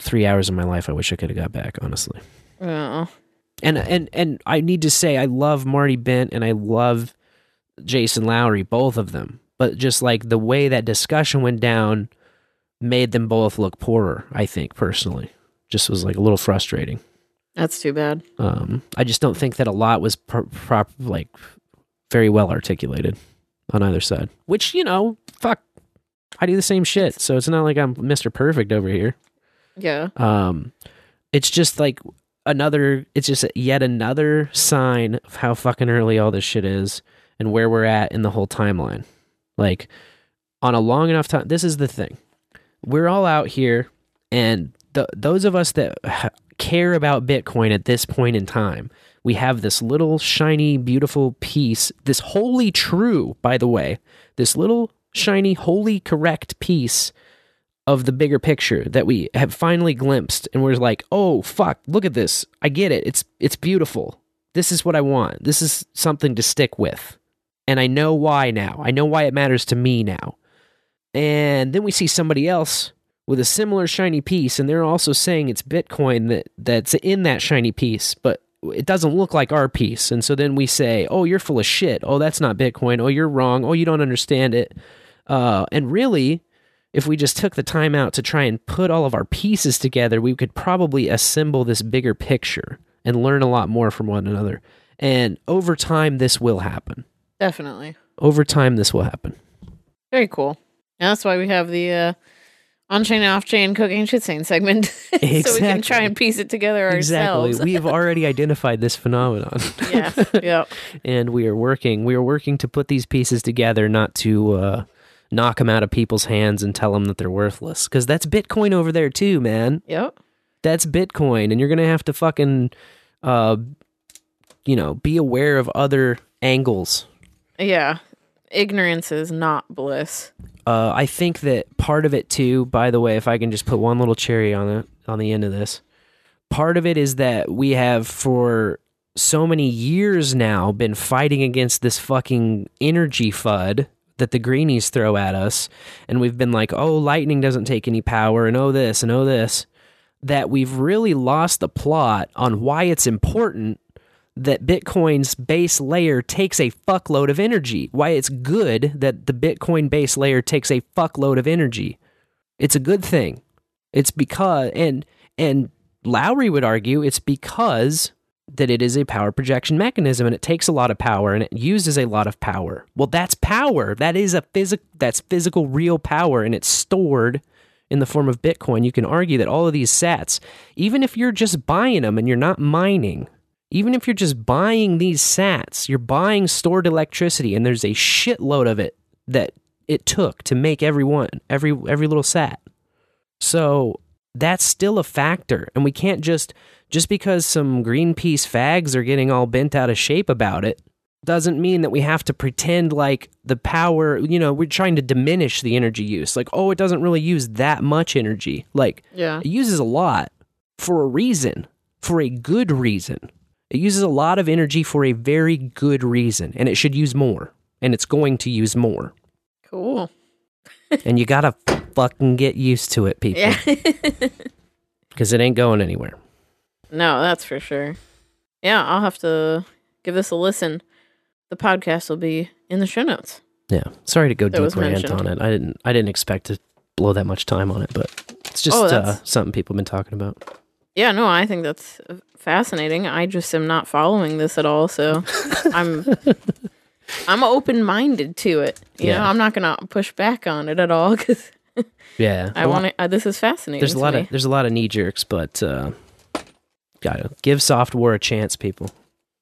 three hours of my life I wish I could have got back, honestly. Oh. And, and, and I need to say, I love Marty Bent and I love Jason Lowery, both of them. But just like the way that discussion went down made them both look poorer, I think, personally. Just was like a little frustrating. That's too bad. Um, I just don't think that a lot was pro- prop like very well articulated on either side. Which you know, fuck, I do the same shit, so it's not like I'm Mister Perfect over here. Yeah. Um, it's just like another. It's just yet another sign of how fucking early all this shit is and where we're at in the whole timeline. Like on a long enough time. This is the thing. We're all out here, and the, those of us that care about Bitcoin at this point in time, we have this little shiny, beautiful piece. This wholly true, by the way, this little shiny, wholly correct piece of the bigger picture that we have finally glimpsed and we're like, "Oh fuck, look at this. I get it. It's it's beautiful. This is what I want. This is something to stick with." And I know why now. I know why it matters to me now. And then we see somebody else with a similar shiny piece and they're also saying it's Bitcoin that that's in that shiny piece, but it doesn't look like our piece. And so then we say, "Oh, you're full of shit. Oh, that's not Bitcoin. Oh, you're wrong. Oh, you don't understand it." Uh, and really, if we just took the time out to try and put all of our pieces together, we could probably assemble this bigger picture and learn a lot more from one another. And over time, this will happen. Definitely. Over time, this will happen. Very cool. And that's why we have the uh, on chain, off chain cocaine shit stain segment. so we can try and piece it together ourselves. Exactly. we have already identified this phenomenon. yeah. Yep. and we are working. We are working to put these pieces together, not to uh, knock them out of people's hands and tell them that they're worthless. Because that's Bitcoin over there too, man. Yep. That's Bitcoin, and you're gonna have to fucking, uh, you know, be aware of other angles. Yeah. Ignorance is not bliss. Uh, I think that part of it too. By the way, if I can just put one little cherry on it on the end of this, part of it is that we have for so many years now been fighting against this fucking energy fud that the greenies throw at us, and we've been like, oh, lightning doesn't take any power, and oh this and oh this, that we've really lost the plot on why it's important that Bitcoin's base layer takes a fuckload of energy. Why it's good that the Bitcoin base layer takes a fuckload of energy. It's a good thing. It's because and and Lowery would argue it's because that it is a power projection mechanism and it takes a lot of power and it uses a lot of power. Well, that's power. That is a physic that's physical real power and it's stored in the form of Bitcoin. You can argue that all of these sats, even if you're just buying them and you're not mining, even if you're just buying these sats, you're buying stored electricity, and there's a shitload of it that it took to make every one, every every little sat. So that's still a factor. And we can't just, just because some Greenpeace fags are getting all bent out of shape about it, doesn't mean that we have to pretend like the power, you know, we're trying to diminish the energy use. Like, oh, it doesn't really use that much energy. Like, Yeah. it uses a lot for a reason, for a good reason. It uses a lot of energy for a very good reason, and it should use more, and it's going to use more. Cool. and you gotta fucking get used to it, people, Yeah. because it ain't going anywhere. no, that's for sure. Yeah, I'll have to give this a listen. The podcast will be in the show notes. Yeah, sorry to go That deep rant mentioned. on it. I didn't, I didn't expect to blow that much time on it, but it's just Oh, uh, something people have been talking about. Yeah, no, I think that's uh, fascinating. I just am not following this at all, so I'm I'm open minded to it. You know, Yeah. I'm not gonna push back on it at all because Yeah, I want to. Uh, this is fascinating. There's a lot me. of there's a lot of knee jerks, but uh, gotta give soft war a chance, people.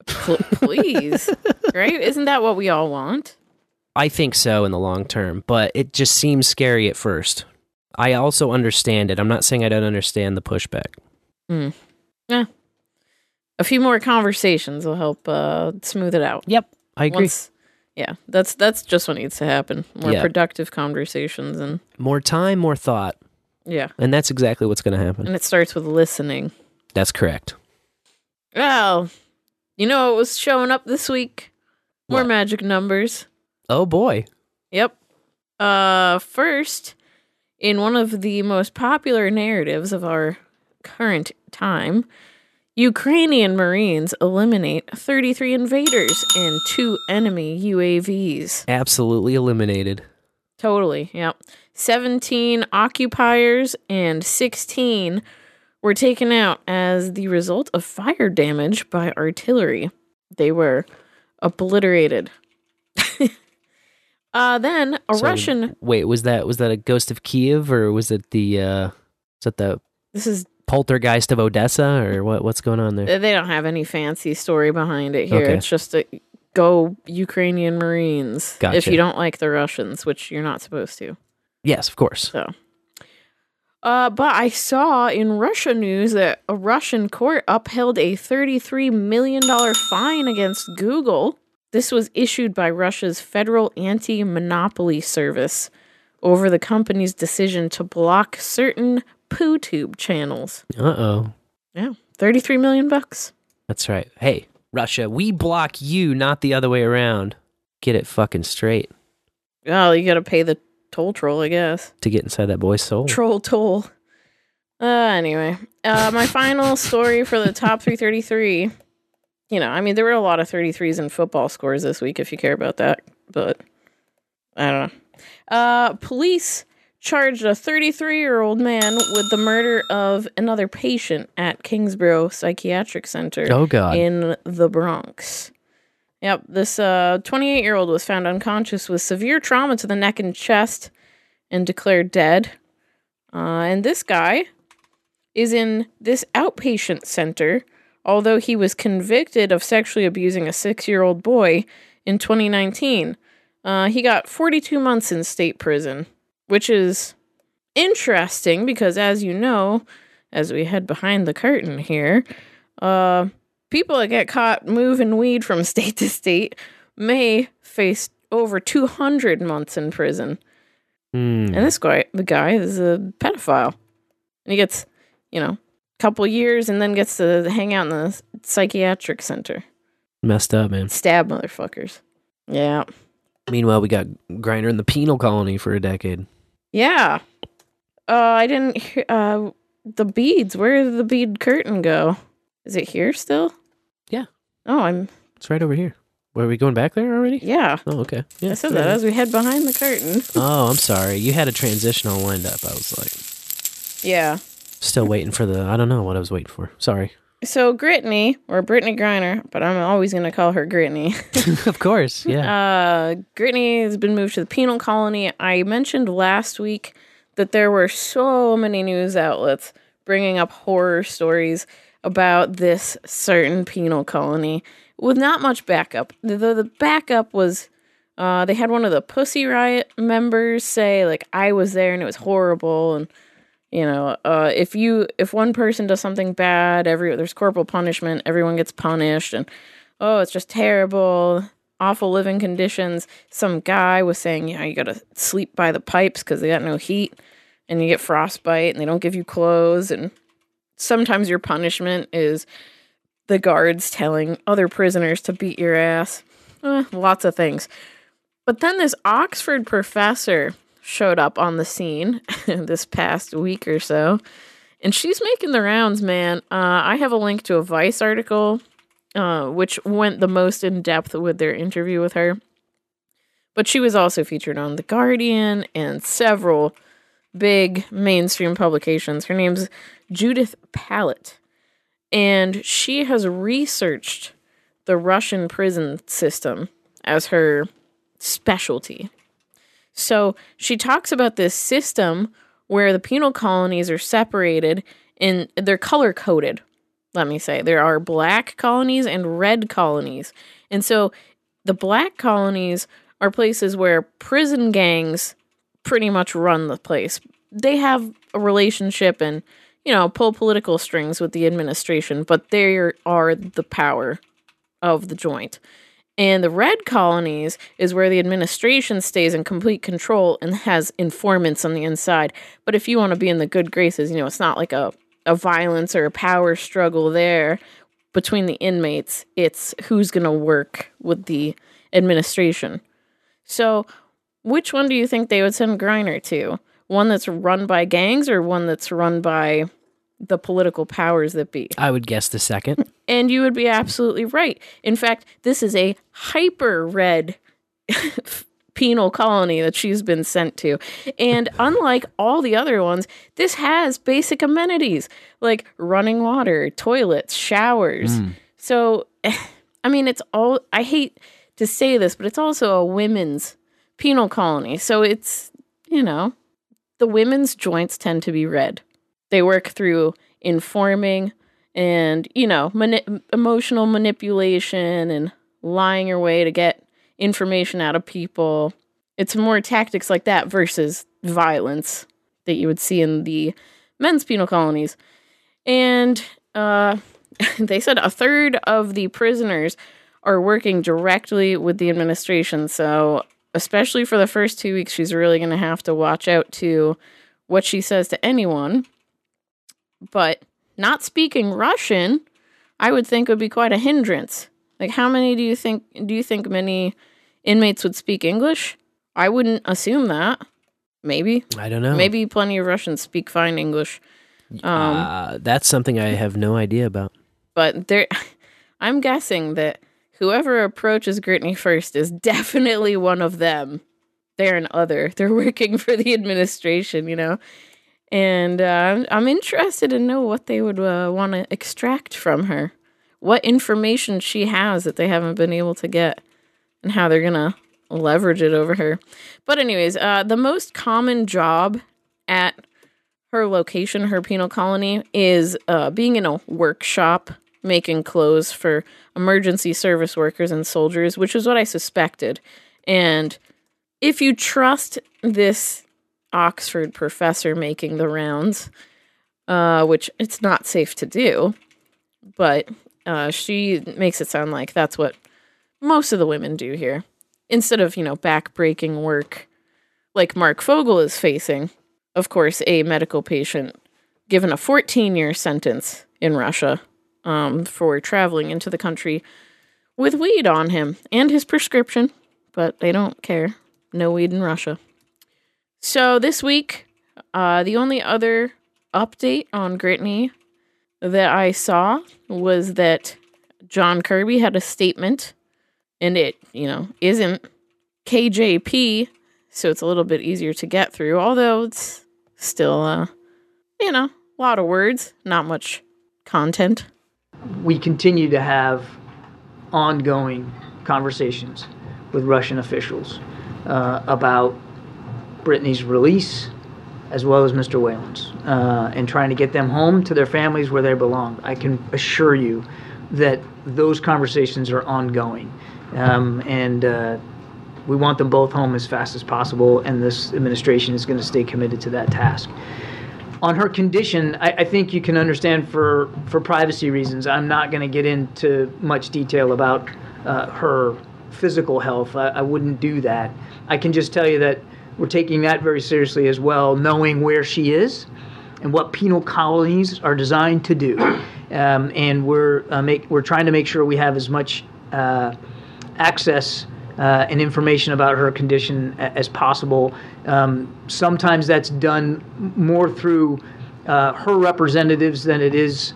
Pl- please, right? Isn't that what we all want? I think so in the long term, but it just seems scary at first. I also understand it. I'm not saying I don't understand the pushback. Mm. Yeah. A few more conversations will help uh, smooth it out. Yep, I agree. Once- yeah, that's that's just what needs to happen. More Yeah. productive conversations and More time, more thought, yeah, and that's exactly what's going to happen. and it starts with listening. That's correct. Well, you know what was showing up this week? More What? magic numbers. Oh boy. Yep. Uh first, in one of the most popular narratives of our current time, Ukrainian Marines eliminate 33 invaders and two enemy UAVs. Absolutely eliminated. Totally. Yep. 17 occupiers and 16 were taken out as the result of fire damage by artillery. They were obliterated. uh then a So, Russian Wait, was that was that a ghost of Kiev or was it the uh is that the this is poltergeist of Odessa or what what's going on there? they don't have any fancy story behind it here. Okay. It's just a go Ukrainian Marines if you don't like the Russians, which you're not supposed to. Yes, of course. So, uh, but I saw in Russia news that a Russian court upheld a $33 million fine against Google. This was issued by Russia's Federal Anti Monopoly Service over the company's decision to block certain PooTube channels. Uh-oh. Yeah, 33 million bucks. That's right. Hey, Russia, we block you, not the other way around. Get it fucking straight Well, you got to pay the toll troll, I guess. to get inside that boy's soul. Troll toll. Uh, anyway, uh, my final story for the top 333. You know, I mean, there were a lot of 33s in football scores this week, if you care about that, but I don't know. Uh, police charged a 33 year old man with the murder of another patient at Kingsboro Psychiatric Center Oh, God. in the Bronx. Yep, this 28 year old was found unconscious with severe trauma to the neck and chest and declared dead. Uh, and this guy is in this outpatient center, although he was convicted of sexually abusing a six year old boy in 2019. Uh, he got 42 months in state prison, which is interesting because, as you know, as we head behind the curtain here, uh, people that get caught moving weed from state to state may face over 200 months in prison. Hmm. And this guy, the guy is a pedophile. And he gets, you know, a couple years and then gets to hang out in the psychiatric center. Messed up, man. Stab motherfuckers. Yeah. Meanwhile, we got Griner in the penal colony for a decade. Yeah. Uh, I didn't hear, uh, the beads. Where did the bead curtain go? Is it here still? Yeah. Oh, I'm, It's right over here. Were we going back there already? yeah. Oh, okay. Yeah. I said that as we head behind the curtain. Oh, I'm sorry. You had a transitional wind up. I was like, Yeah. still waiting for the. I don't know what I was waiting for. Sorry. So Brittany, or Brittany Griner, but I'm always going to call her Brittany. of course. Yeah. Uh, Brittany has been moved to the penal colony. I mentioned last week that there were so many news outlets bringing up horror stories about this certain penal colony with not much backup. The, the backup was uh, they had one of the Pussy Riot members say, like, I was there and it was horrible. And, You know, uh, if you if one person does something bad, every there's corporal punishment, everyone gets punished, and oh, it's just terrible, awful living conditions. Some guy was saying, you know, you got to sleep by the pipes because they got no heat, and you get frostbite, and they don't give you clothes, and sometimes your punishment is the guards telling other prisoners to beat your ass. Eh, lots of things. But then this Oxford professor showed up on the scene this past week or so, and she's making the rounds, man. Uh, I have a link to a Vice article, uh, which went the most in depth with their interview with her. But she was also featured on The Guardian and several big mainstream publications. Her name's Judith Pallot, and she has researched the Russian prison system as her specialty. So she talks about this system where the penal colonies are separated and they're color coded. Let me say there are black colonies and red colonies. And so the black colonies are places where prison gangs pretty much run the place. They have a relationship and, you know, pull political strings with the administration, but they are the power of the joint. And the red colonies is where the administration stays in complete control and has informants on the inside. But if you want to be in the good graces, you know, it's not like a, a violence or a power struggle there between the inmates. It's who's going to work with the administration. So, which one do you think they would send Griner to? One that's run by gangs or one that's run by the political powers that be. I would guess the second. And you would be absolutely right. In fact, this is a hyper red penal colony that she's been sent to. And unlike all the other ones, this has basic amenities like running water, toilets, showers. Mm. So, I mean, it's all, I hate to say this, but it's also a women's penal colony. So it's, you know, the women's joints tend to be red. They work through informing and, you know, mani- emotional manipulation and lying your way to get information out of people. It's more tactics like that versus violence that you would see in the men's penal colonies. And uh, they said a third of the prisoners are working directly with the administration. So, especially for the first two weeks, she's really going to have to watch out to what she says to anyone but not speaking Russian, I would think would be quite a hindrance. Like how many do you think do you think many inmates would speak English? I wouldn't assume that. Maybe. I don't know. Maybe plenty of Russians speak fine English. Um, uh, that's something I have no idea about. But there I'm guessing that whoever approaches Gritney first is definitely one of them. They're an other. They're working for the administration, you know and uh, I'm interested to know what they would uh, want to extract from her, what information she has that they haven't been able to get, and how they're gonna leverage it over her. But anyways, uh, the most common job at her location, her penal colony, is uh, being in a workshop making clothes for emergency service workers and soldiers, which is what I suspected. And if you trust this Oxford professor making the rounds, uh, which it's not safe to do, but uh, she makes it sound like that's what most of the women do here. Instead of, you know, back-breaking work like Marc Fogel is facing, of course, a medical patient given a 14 year sentence in Russia um, for traveling into the country with weed on him and his prescription, but they don't care. No weed in Russia. So this week, uh, the only other update on Gritney that I saw was that John Kirby had a statement, and it, you know, isn't KJP, so it's a little bit easier to get through, although it's still, uh, you know, a lot of words, not much content. We continue to have ongoing conversations with Russian officials uh, about Britney's release, as well as Mr. Whelan's, uh, and trying to get them home to their families where they belong. I can assure you that those conversations are ongoing, um, and uh, we want them both home as fast as possible. And this administration is going to stay committed to that task. on her condition, I, I think you can understand for for privacy reasons. I'm not going to get into much detail about uh, her physical health. I, I wouldn't do that. I can just tell you that we're taking that very seriously as well, knowing where she is and what penal colonies are designed to do. Um, and we're uh, make we're trying to make sure we have as much uh, access uh, and information about her condition as possible. Um, sometimes that's done more through uh, her representatives than it is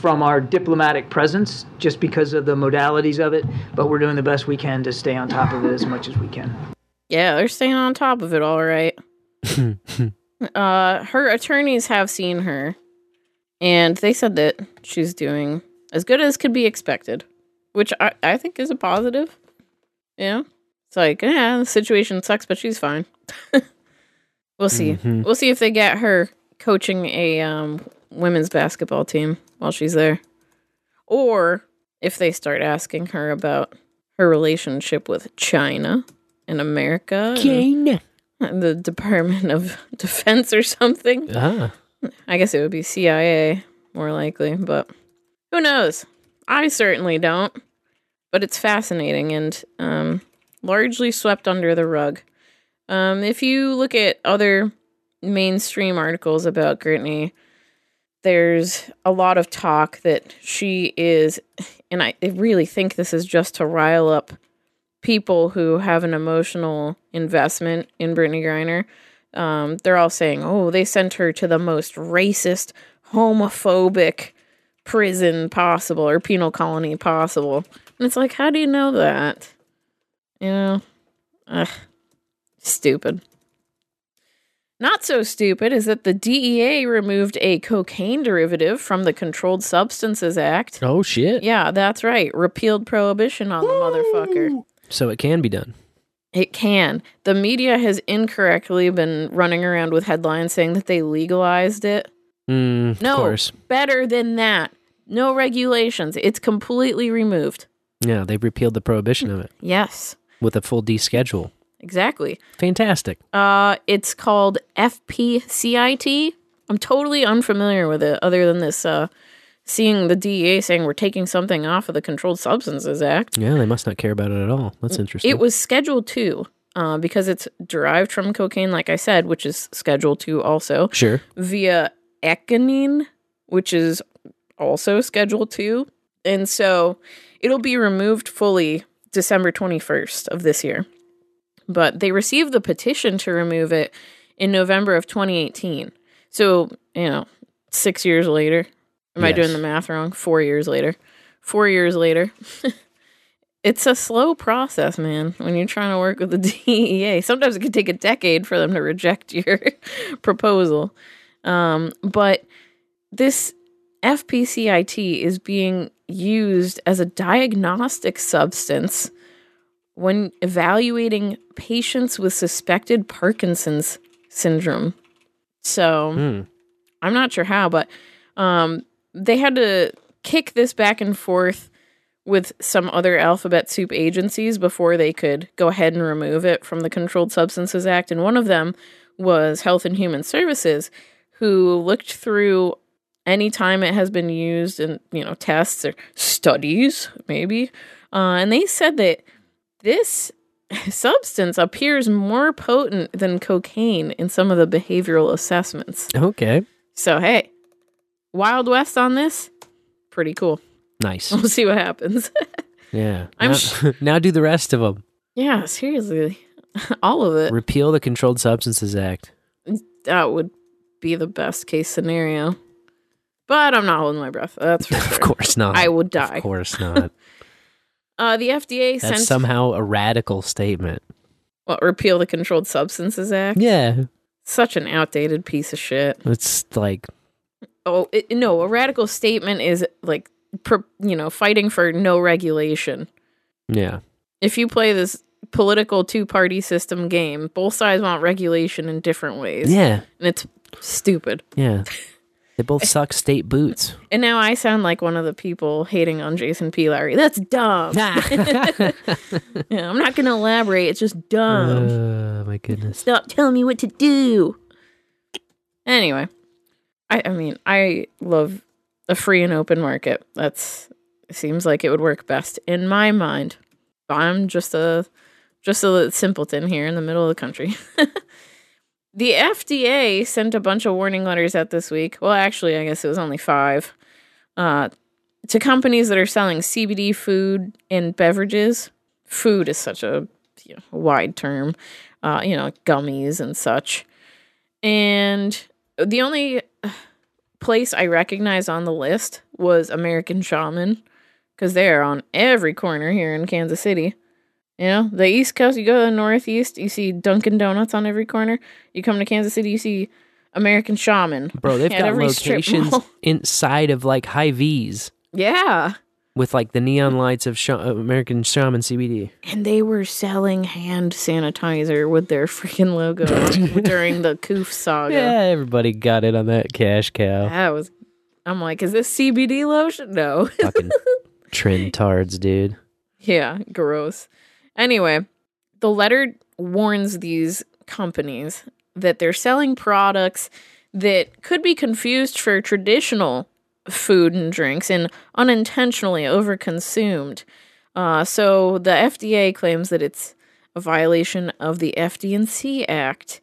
from our diplomatic presence, just because of the modalities of it. But we're doing the best we can to stay on top of it as much as we can. Yeah, they're staying on top of it all right. uh, her attorneys have seen her, and they said that she's doing as good as could be expected, which I, I think is a positive. Yeah. It's like, yeah, the situation sucks, but she's fine. we'll see. Mhm. We'll see if they get her coaching a um, women's basketball team while she's there. Or if they start asking her about her relationship with China and America. China. The Department of Defense or something. Ah. I guess it would be CIA, more likely, but who knows? I certainly don't. But it's fascinating and um, largely swept under the rug. Um, if you look at other mainstream articles about Brittney, there's a lot of talk that she is, and I really think this is just to rile up people who have an emotional investment in Brittney Griner. Um, they're all saying, "Oh, they sent her to the most racist, homophobic prison possible or penal colony possible." And it's like, how do you know that? You know, Ugh. stupid. Not so stupid is that the DEA removed a cocaine derivative from the Controlled Substances Act. Oh shit. Yeah, that's right. Repealed prohibition on the motherfucker. So it can be done. It can. The media has incorrectly been running around with headlines saying that they legalized it. Mm, No, course. better than that. No regulations. It's completely removed. Yeah, they've repealed the prohibition of it Yes, with a full D schedule. exactly. Fantastic. Uh, it's called FPCIT. I'm totally unfamiliar with it, other than this. Uh, seeing the DEA saying we're taking something off of the Controlled Substances Act. Yeah, they must not care about it at all. That's interesting. It was Schedule Two, uh, because it's derived from cocaine, like I said, which is Schedule Two also. Sure. Via ecgonine, which is also Schedule Two, and so it'll be removed fully December 21st of this year. But they received the petition to remove it in November of 2018. So, you know, six years later. Am I doing the math wrong? Four years later. Four years later. it's a slow process, man, when you're trying to work with the DEA. Sometimes it can take a decade for them to reject your proposal. Um, but this FPCIT is being used as a diagnostic substance when evaluating patients with suspected Parkinson's syndrome. So Hmm. I'm not sure how, but um, they had to kick this back and forth with some other alphabet soup agencies before they could go ahead and remove it from the Controlled Substances Act. And one of them was Health and Human Services, who looked through any time it has been used in you know tests or studies maybe uh, and they said that this substance appears more potent than cocaine in some of the behavioral assessments Okay. so hey wild west on this pretty cool Nice. we'll see what happens Yeah. I'm now, sh- now do the rest of them. yeah seriously all of it Repeal the Controlled Substances Act. that would be the best case scenario but i'm not holding my breath that's for sure Of course not. i would die Of course not. uh the fda That's sent somehow a radical statement. what repeal the controlled substances act Yeah. such an outdated piece of shit It's like, oh it, no a radical statement is like pro, you know fighting for no regulation yeah. if you play this political two-party system game both sides want regulation in different ways Yeah. and it's stupid Yeah. They both suck state boots. and now i sound like one of the people hating on jason p Lowery that's dumb yeah, i'm not gonna elaborate it's just dumb Oh, my goodness. Stop telling me what to do. Anyway, I, I mean, I love a free and open market. That's seems like it would work best in my mind. I'm just a just a simpleton here in the middle of the country. the FDA sent a bunch of warning letters out this week. Well, actually, I guess it was only five. Uh, to companies that are selling CBD food and beverages. Food is such a you know, wide term, uh, you know, gummies and such. And the only place I recognize on the list was American Shaman because they're on every corner here in Kansas City. You know, the East Coast, you go to the Northeast, you see Dunkin' Donuts on every corner. You come to Kansas City, you see American Shaman. Bro, they've got locations inside of like Hy-Vees Yeah. With like the neon lights of Sha- American Shaman CBD. And they were selling hand sanitizer with their freaking logo during the Koof saga. Yeah, everybody got it on that cash cow. That was, I'm like, is this CBD lotion? No. Fucking trendards, dude. Yeah, gross. Anyway, the letter warns these companies that they're selling products that could be confused for traditional food and drinks and unintentionally overconsumed. Uh, so the FDA claims that it's a violation of the FD&C Act.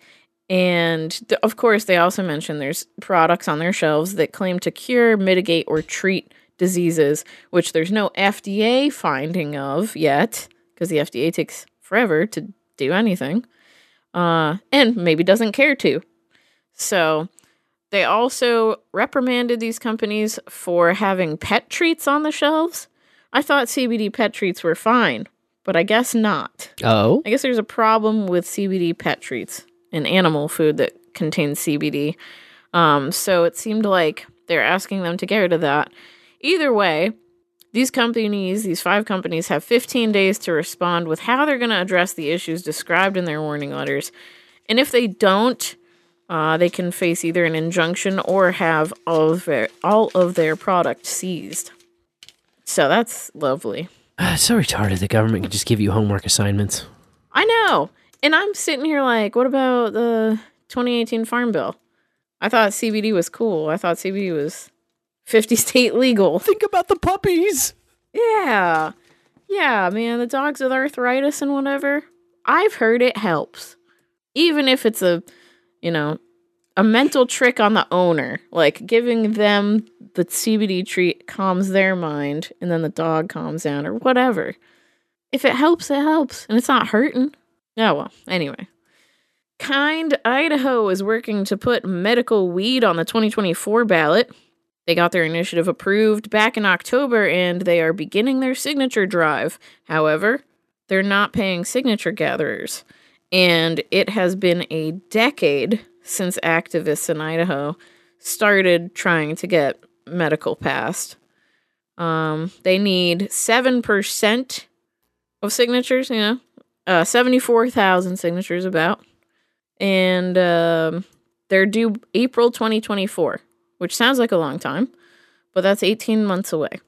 And th- of course, they also mention there's products on their shelves that claim to cure, mitigate, or treat diseases, which there's no FDA finding of yet, because the FDA takes forever to do anything, uh, and maybe doesn't care to. So they also reprimanded these companies for having pet treats on the shelves. I thought CBD pet treats were fine, but I guess not. Oh, I guess there's a problem with CBD pet treats and animal food that contains CBD. Um, so it seemed like they're asking them to get rid of that. Either way, these companies, these five companies, have 15 days to respond with how they're going to address the issues described in their warning letters. And if they don't, uh, they can face either an injunction or have all of their all of their product seized. So that's lovely. It's so retarded. The government can just give you homework assignments. I know. And I'm sitting here like, what about the 2018 Farm Bill? I thought CBD was cool. I thought CBD was 50 state legal. Think about the puppies. Yeah. Yeah, man, the dogs with arthritis and whatever. I've heard it helps. Even if it's a, you know, a mental trick on the owner, like giving them the CBD treat calms their mind and then the dog calms down or whatever. If it helps, it helps and it's not hurting. Oh, well, anyway. Kind Idaho is working to put medical weed on the 2024 ballot. They got their initiative approved back in October and they are beginning their signature drive. However, they're not paying signature gatherers. And it has been a decade since activists in Idaho started trying to get medical passed. Um, they need 7% of signatures, you know, uh, 74,000 signatures about. And um, they're due April 2024, which sounds like a long time, but that's 18 months away.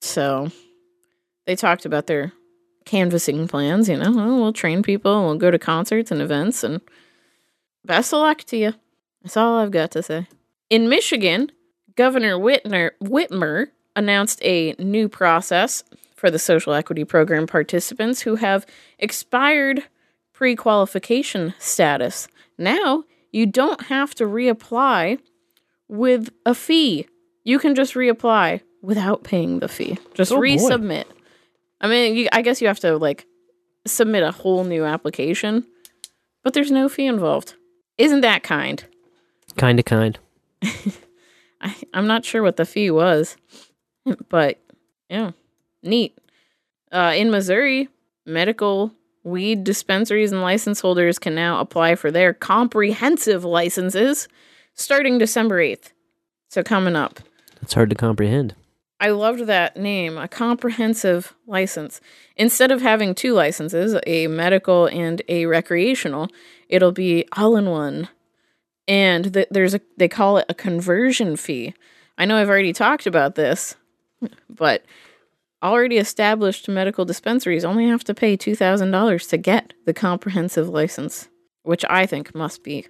So they talked about their canvassing plans, you know, oh, we'll train people, we'll go to concerts and events, and best of luck to you. That's all I've got to say. In Michigan, Governor Whitner, Whitmer announced a new process for the social equity program participants who have expired pre qualification status. Now, you don't have to reapply with a fee. You can just reapply without paying the fee. Just Oh, boy. I mean, you, I guess you have to like submit a whole new application, but there's no fee involved. Isn't that kind? Kind of kind. I, I'm not sure what the fee was, but yeah, neat. Uh, in Missouri, medical weed dispensaries and license holders can now apply for their comprehensive licenses starting December 8th. So, coming up. It's hard to comprehend. I loved that name, a comprehensive license. Instead of having two licenses, a medical and a recreational, it'll be all in one. And th- there's a they call it a conversion fee. I know I've already talked about this, but already established medical dispensaries only have to pay $2,000 to get the comprehensive license, which I think must be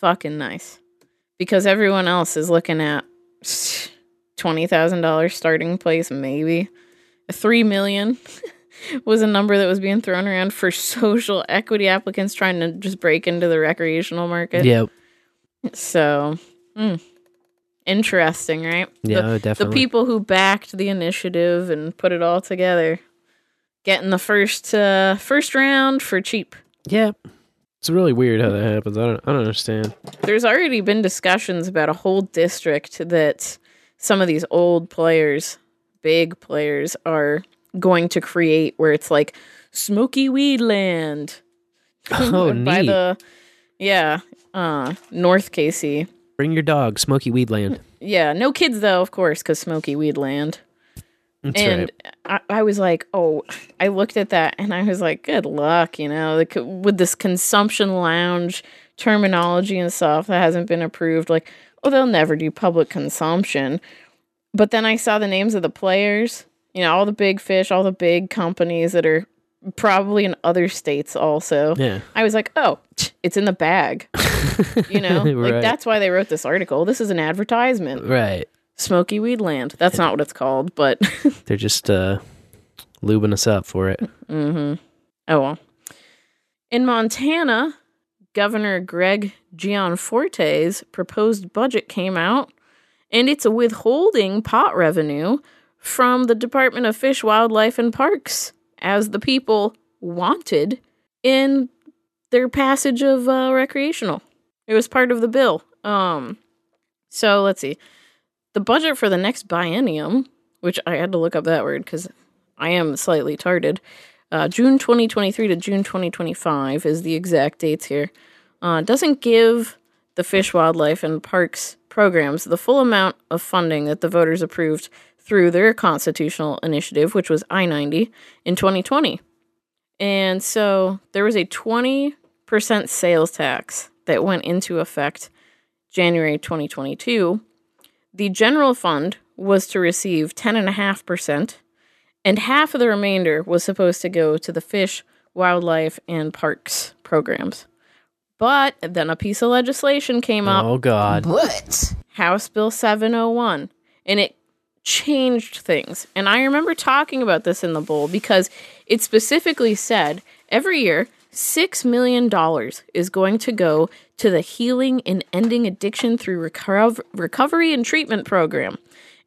fucking nice. because everyone else is looking at twenty thousand dollars starting place, maybe three million was a number that was being thrown around for social equity applicants trying to just break into the recreational market. Yep. So, mm, interesting, right? Yeah, the, definitely. The people who backed the initiative and put it all together, getting the first uh, first round for cheap. Yeah. It's really weird how that happens. I don't I don't understand. There's already been discussions about a whole district that some of these old players, big players, are going to create where it's like smoky weed land. Oh, by neat. the yeah, uh, North Casey. Bring your dog, Smoky Weedland. Yeah, no kids though, of course, because Smoky Weed Land. That's and right. I, I was like, oh, I looked at that and I was like, good luck, you know, like with this consumption lounge terminology and stuff that hasn't been approved. Like, oh, they'll never do public consumption. But then I saw the names of the players, you know, all the big fish, all the big companies that are probably in other states also. Yeah. I was like, oh, it's in the bag. you know, like Right. that's why they wrote this article. This is an advertisement. Right. Smoky Weed Land. That's not what it's called, but They're just uh lubing us up for it. mm-hmm. oh well. In Montana, Governor Greg Gianforte's proposed budget came out, and it's withholding pot revenue from the Department of Fish, Wildlife, and Parks, as the people wanted in their passage of uh, recreational. It was part of the bill. Um, so let's see. The budget for the next biennium, which I had to look up that word because I am slightly tarded. Uh, June 2023 to June 2025 is the exact dates here. Uh, doesn't give the Fish, Wildlife, and Parks programs the full amount of funding that the voters approved through their constitutional initiative, which was I 90 in 2020. And so there was a 20% sales tax that went into effect January 2022. The general fund was to receive 10.5%, and half of the remainder was supposed to go to the fish, wildlife, and parks programs. But then a piece of legislation came up. Oh God. What? House Bill 701. And it changed things. And I remember talking about this in the bowl because it specifically said every year $6 million is going to go to the healing and ending addiction through reco- recovery and treatment program.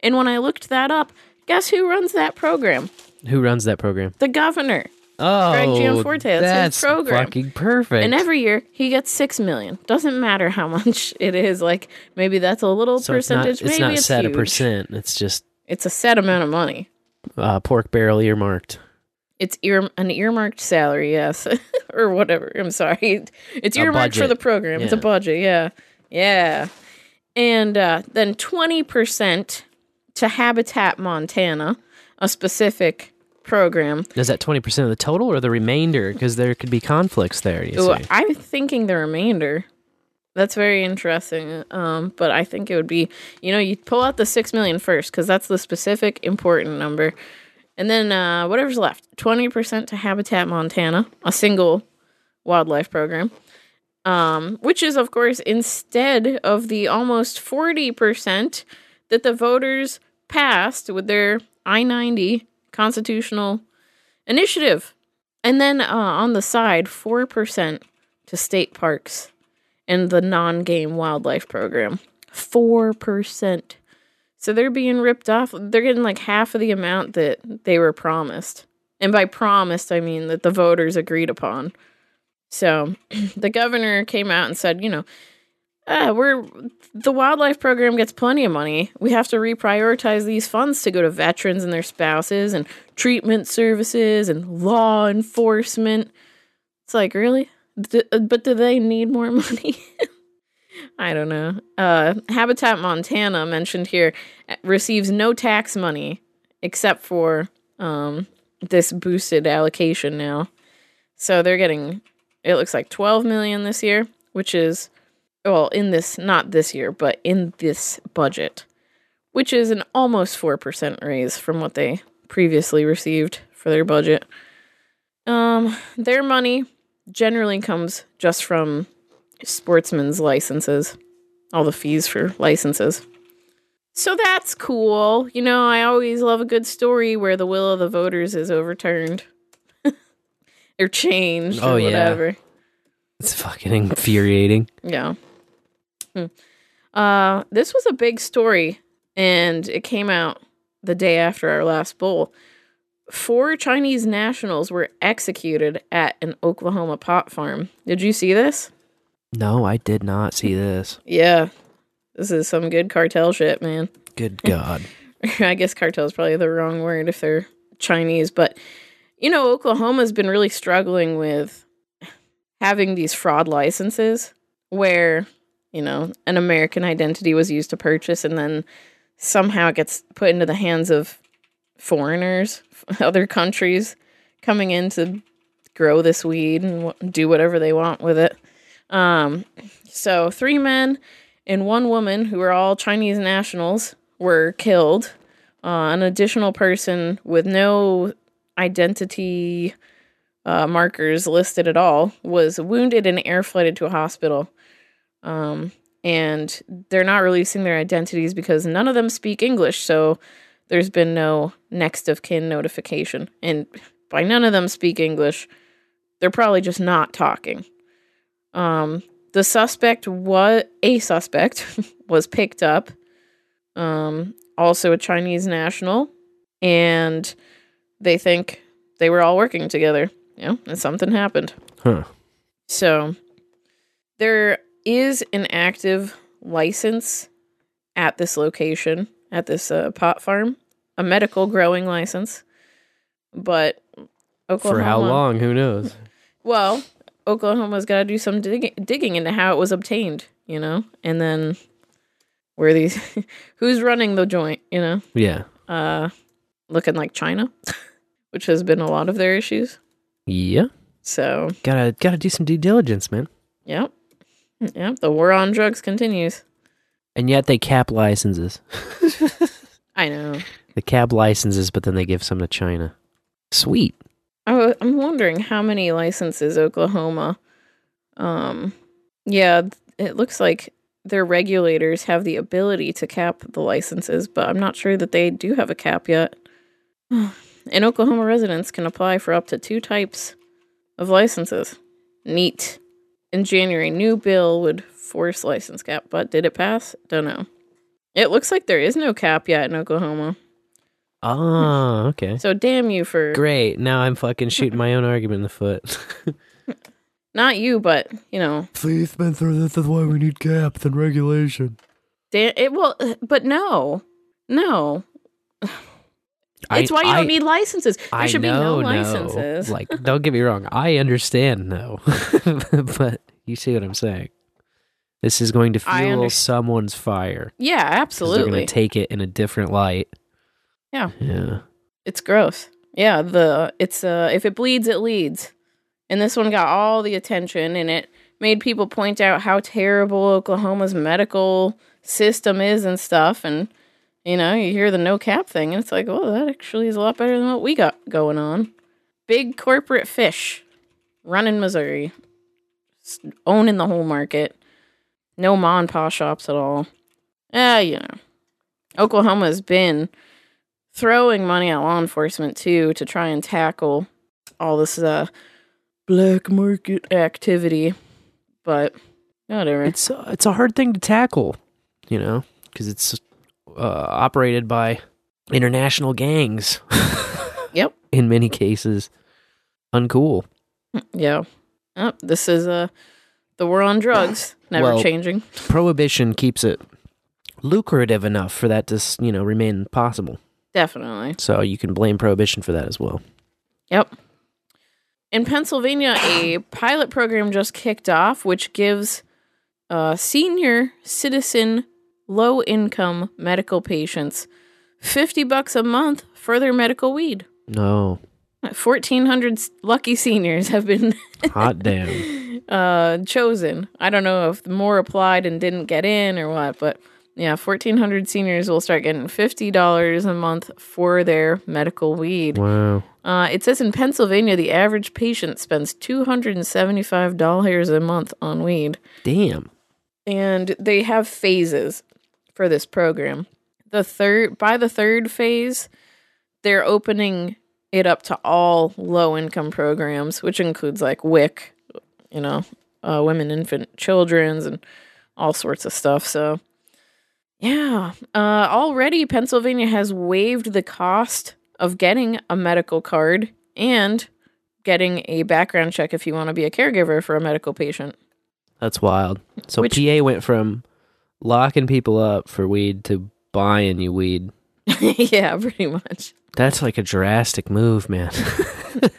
And when I looked that up, guess who runs that program? Who runs that program? The governor. Oh, Greg Gianforte. That's, that's his program. fucking perfect. And every year he gets six million. Doesn't matter how much it is. Like maybe that's a little so it's not, percentage. it's maybe not it's set huge. a percent. It's just It's a set amount of money. uh, pork barrel earmarked. It's ear an earmarked salary, yes, or whatever. I'm sorry, it's earmarked for the program. It's a budget, yeah, yeah. And uh, then twenty percent to Habitat Montana, a specific program. Is that twenty percent of the total or the remainder? Because there could be conflicts there. You Ooh, see. I'm thinking the remainder. That's very interesting. Um, but I think it would be, you know, you pull out the six million first because that's the specific important number, and then uh, whatever's left, twenty percent to Habitat Montana, a single wildlife program, um, which is of course instead of the almost forty percent that the voters passed with their I ninety constitutional initiative. And then uh, on the side, 4% to state parks and the non game wildlife program. 4%. So they're being ripped off. They're getting like half of the amount that they were promised. And by promised, I mean that the voters agreed upon. So the governor came out and said, you know, ah, we're the wildlife program gets plenty of money. We have to reprioritize these funds to go to veterans and their spouses and treatment services and law enforcement. It's like, really? D- but do they need more money? I don't know. Uh, Habitat Montana mentioned here uh, receives no tax money except for um, this boosted allocation now. So they're getting it looks like 12 million this year, which is well, in this not this year, but in this budget, which is an almost 4% raise from what they previously received for their budget. Um their money generally comes just from sportsmen's licenses. all the fees for licenses. So that's cool. You know, I always love a good story where the will of the voters is overturned or changed Oh, or yeah. whatever. It's fucking infuriating. Yeah. Hmm. Uh, this was a big story, and it came out the day after our last bowl. Four Chinese nationals were executed at an Oklahoma pot farm. Did you see this? No, I did not see this. Yeah. This is some good cartel shit, man. Good God. I guess cartel is probably the wrong word if they're Chinese, but you know, Oklahoma's been really struggling with having these fraud licenses where, you know, an American identity was used to purchase and then somehow it gets put into the hands of foreigners, other countries coming in to grow this weed and do whatever they want with it. Um, so three men and one woman who are all Chinese nationals were killed. Uh, an additional person with no identity uh, markers listed at all was wounded and air flighted to a hospital. Um, and they're not releasing their identities because none of them speak English. So there's been no next of kin notification. And by none of them speak English, they're probably just not talking. Um, the suspect was a suspect was picked up. Um, also a Chinese national, and they think they were all working together. You know, and something happened. Huh. So there is an active license at this location, at this uh, pot farm, a medical growing license. But Oklahoma, For how long? Who knows? well, Oklahoma's got to do some dig- digging into how it was obtained, you know, and then where these, who's running the joint, you know, Yeah. uh, looking like China, which has been a lot of their issues. Yeah. So, Gotta gotta do some due diligence, man. yep, yep, the war on drugs continues. And yet they cap licenses. I know. The cap licenses, but then they give some to China. Sweet. I w- I'm wondering how many licenses Oklahoma. Um, yeah, it looks like their regulators have the ability to cap the licenses, but I'm not sure that they do have a cap yet. And Oklahoma residents can apply for up to two types of licenses. Neat. In January, new bill would force license cap, but did it pass? Don't know. It looks like there is no cap yet in Oklahoma. Oh, okay. So damn you for Great. Now I'm fucking shooting my own argument in the foot. not you, but you know, See, Spencer, this is why we need caps and regulation. Dan, it well, but no, no. It's why you don't need licenses. There I should know, be no no. licenses. Like, don't get me wrong. I understand, no. but you see what I'm saying. This is going to fuel someone's fire. yeah, 'cause They're absolutely. going to take it in a different light. yeah, Yeah. it's gross. Yeah, the it's uh if it bleeds, it leads. And this one got all the attention, and it made people point out how terrible Oklahoma's medical system is and stuff. And you know, you hear the no cap thing, and it's like, oh, that actually is a lot better than what we got going on. Big corporate fish running Missouri, owning the whole market. No ma and pa shops at all. Ah, you know, Oklahoma has been throwing money at law enforcement too to try and tackle all this uh, black market activity. But whatever. It's uh, it's a hard thing to tackle, you know, because it's operated by international gangs. Yep. In many cases, uncool. yeah. Oh, this is uh, the war on drugs. Never Well, changing. Prohibition keeps it lucrative enough for that to you know remain possible. Definitely. So you can blame prohibition for that as well. Yep. In Pennsylvania, a pilot program just kicked off, which gives uh, senior citizen low income medical patients 50 bucks a month for their medical weed. No, 1,400 lucky seniors have been hot damn. uh, chosen. I don't know if more applied and didn't get in or what, but yeah, 1,400 seniors will start getting $50 a month for their medical weed. Wow. Uh, it says in Pennsylvania, the average patient spends $275 a month on weed. Damn. and they have phases for this program. The third by the third phase, they're opening it up to all low income programs, which includes like WIC, you know, uh, women, infant, children's, and all sorts of stuff. So, yeah, uh, already Pennsylvania has waived the cost of getting a medical card and getting a background check if you want to be a caregiver for a medical patient. That's wild. So Which- PA went from locking people up for weed to buying you weed. yeah, pretty much. That's like a drastic move, man.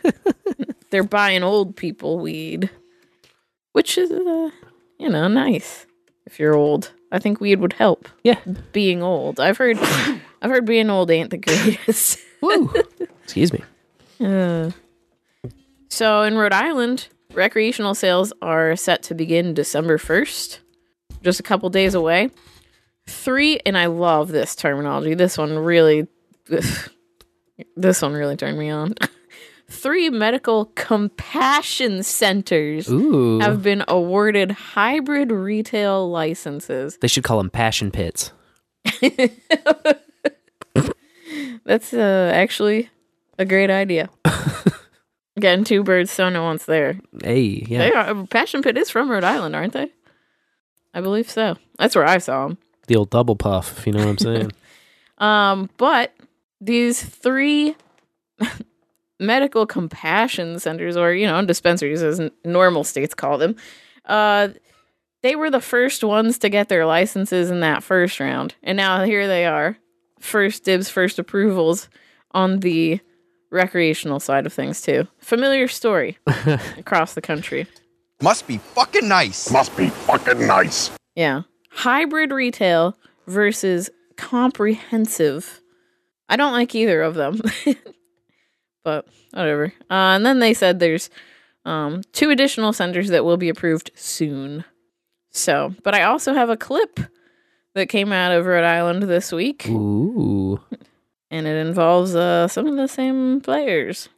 They're buying old people weed, which is, uh, you know, nice if you're old. I think weed would help. Yeah, being old. I've heard, I've heard being old ain't the greatest. Woo. Excuse me. Uh, so in Rhode Island, recreational sales are set to begin December 1st, just a couple days away. Three, and I love this terminology. This one really, this one really turned me on. Three medical compassion centers Ooh. have been awarded hybrid retail licenses. They should call them passion pits. That's uh, actually a great idea. Getting two birds thrown at once there. Hey, yeah. They are, Passion Pit is from Rhode Island, aren't they? I believe so. That's where I saw them. The old double puff, if you know what I'm saying. Um, but these three medical compassion centers, or you know, dispensaries, as normal states call them, uh, they were the first ones to get their licenses in that first round, and now here they are, first dibs, first approvals on the recreational side of things too. Familiar story across the country. Must be fucking nice. Must be fucking nice. Yeah. Hybrid retail versus comprehensive. I don't like either of them. but whatever. Uh, and then they said there's um, two additional centers that will be approved soon. So, but I also have a clip that came out of Rhode Island this week, Ooh. and it involves uh, some of the same players.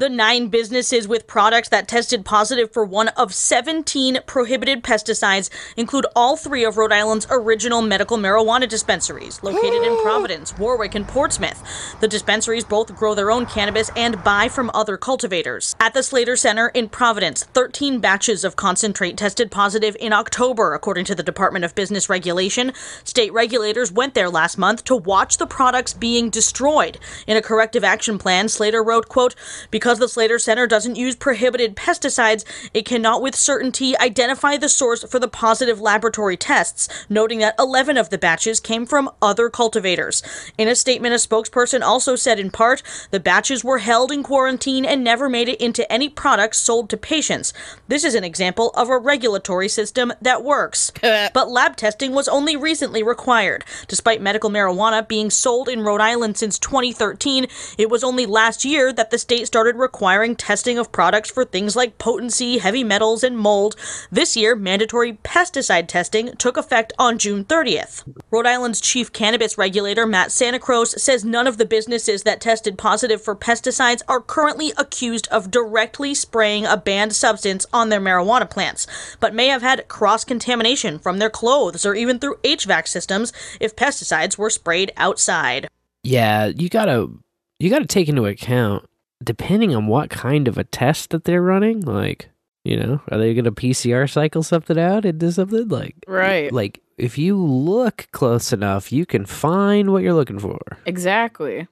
The nine businesses with products that tested positive for one of 17 prohibited pesticides include all three of Rhode Island's original medical marijuana dispensaries, located in Providence, Warwick, and Portsmouth. The dispensaries both grow their own cannabis and buy from other cultivators. At the Slater Center in Providence, 13 batches of concentrate tested positive in October, according to the Department of Business Regulation. State regulators went there last month to watch the products being destroyed. In a corrective action plan, Slater wrote, quote, because the Slater Center doesn't use prohibited pesticides, it cannot with certainty identify the source for the positive laboratory tests, noting that 11 of the batches came from other cultivators. In a statement, a spokesperson also said in part, the batches were held in quarantine and never made it into any products sold to patients. This is an example of a regulatory system that works. Uh. but lab testing was only recently required. Despite medical marijuana being sold in Rhode Island since 2013, it was only last year that the state started requiring testing of products for things like potency, heavy metals, and mold. This year, mandatory pesticide testing took effect on June 30th. Rhode Island's chief cannabis regulator, Matt Santacroce, says none of the businesses that tested positive for pesticides are currently accused of directly spraying a banned substance on their marijuana plants, but may have had cross contamination from their clothes or even through HVAC systems if pesticides were sprayed outside. Yeah, you gotta you gotta take into account depending on what kind of a test that they're running. Like, you know, are they gonna PCR cycle something out into something like Right. Like, if you look close enough, you can find what you're looking for. Exactly.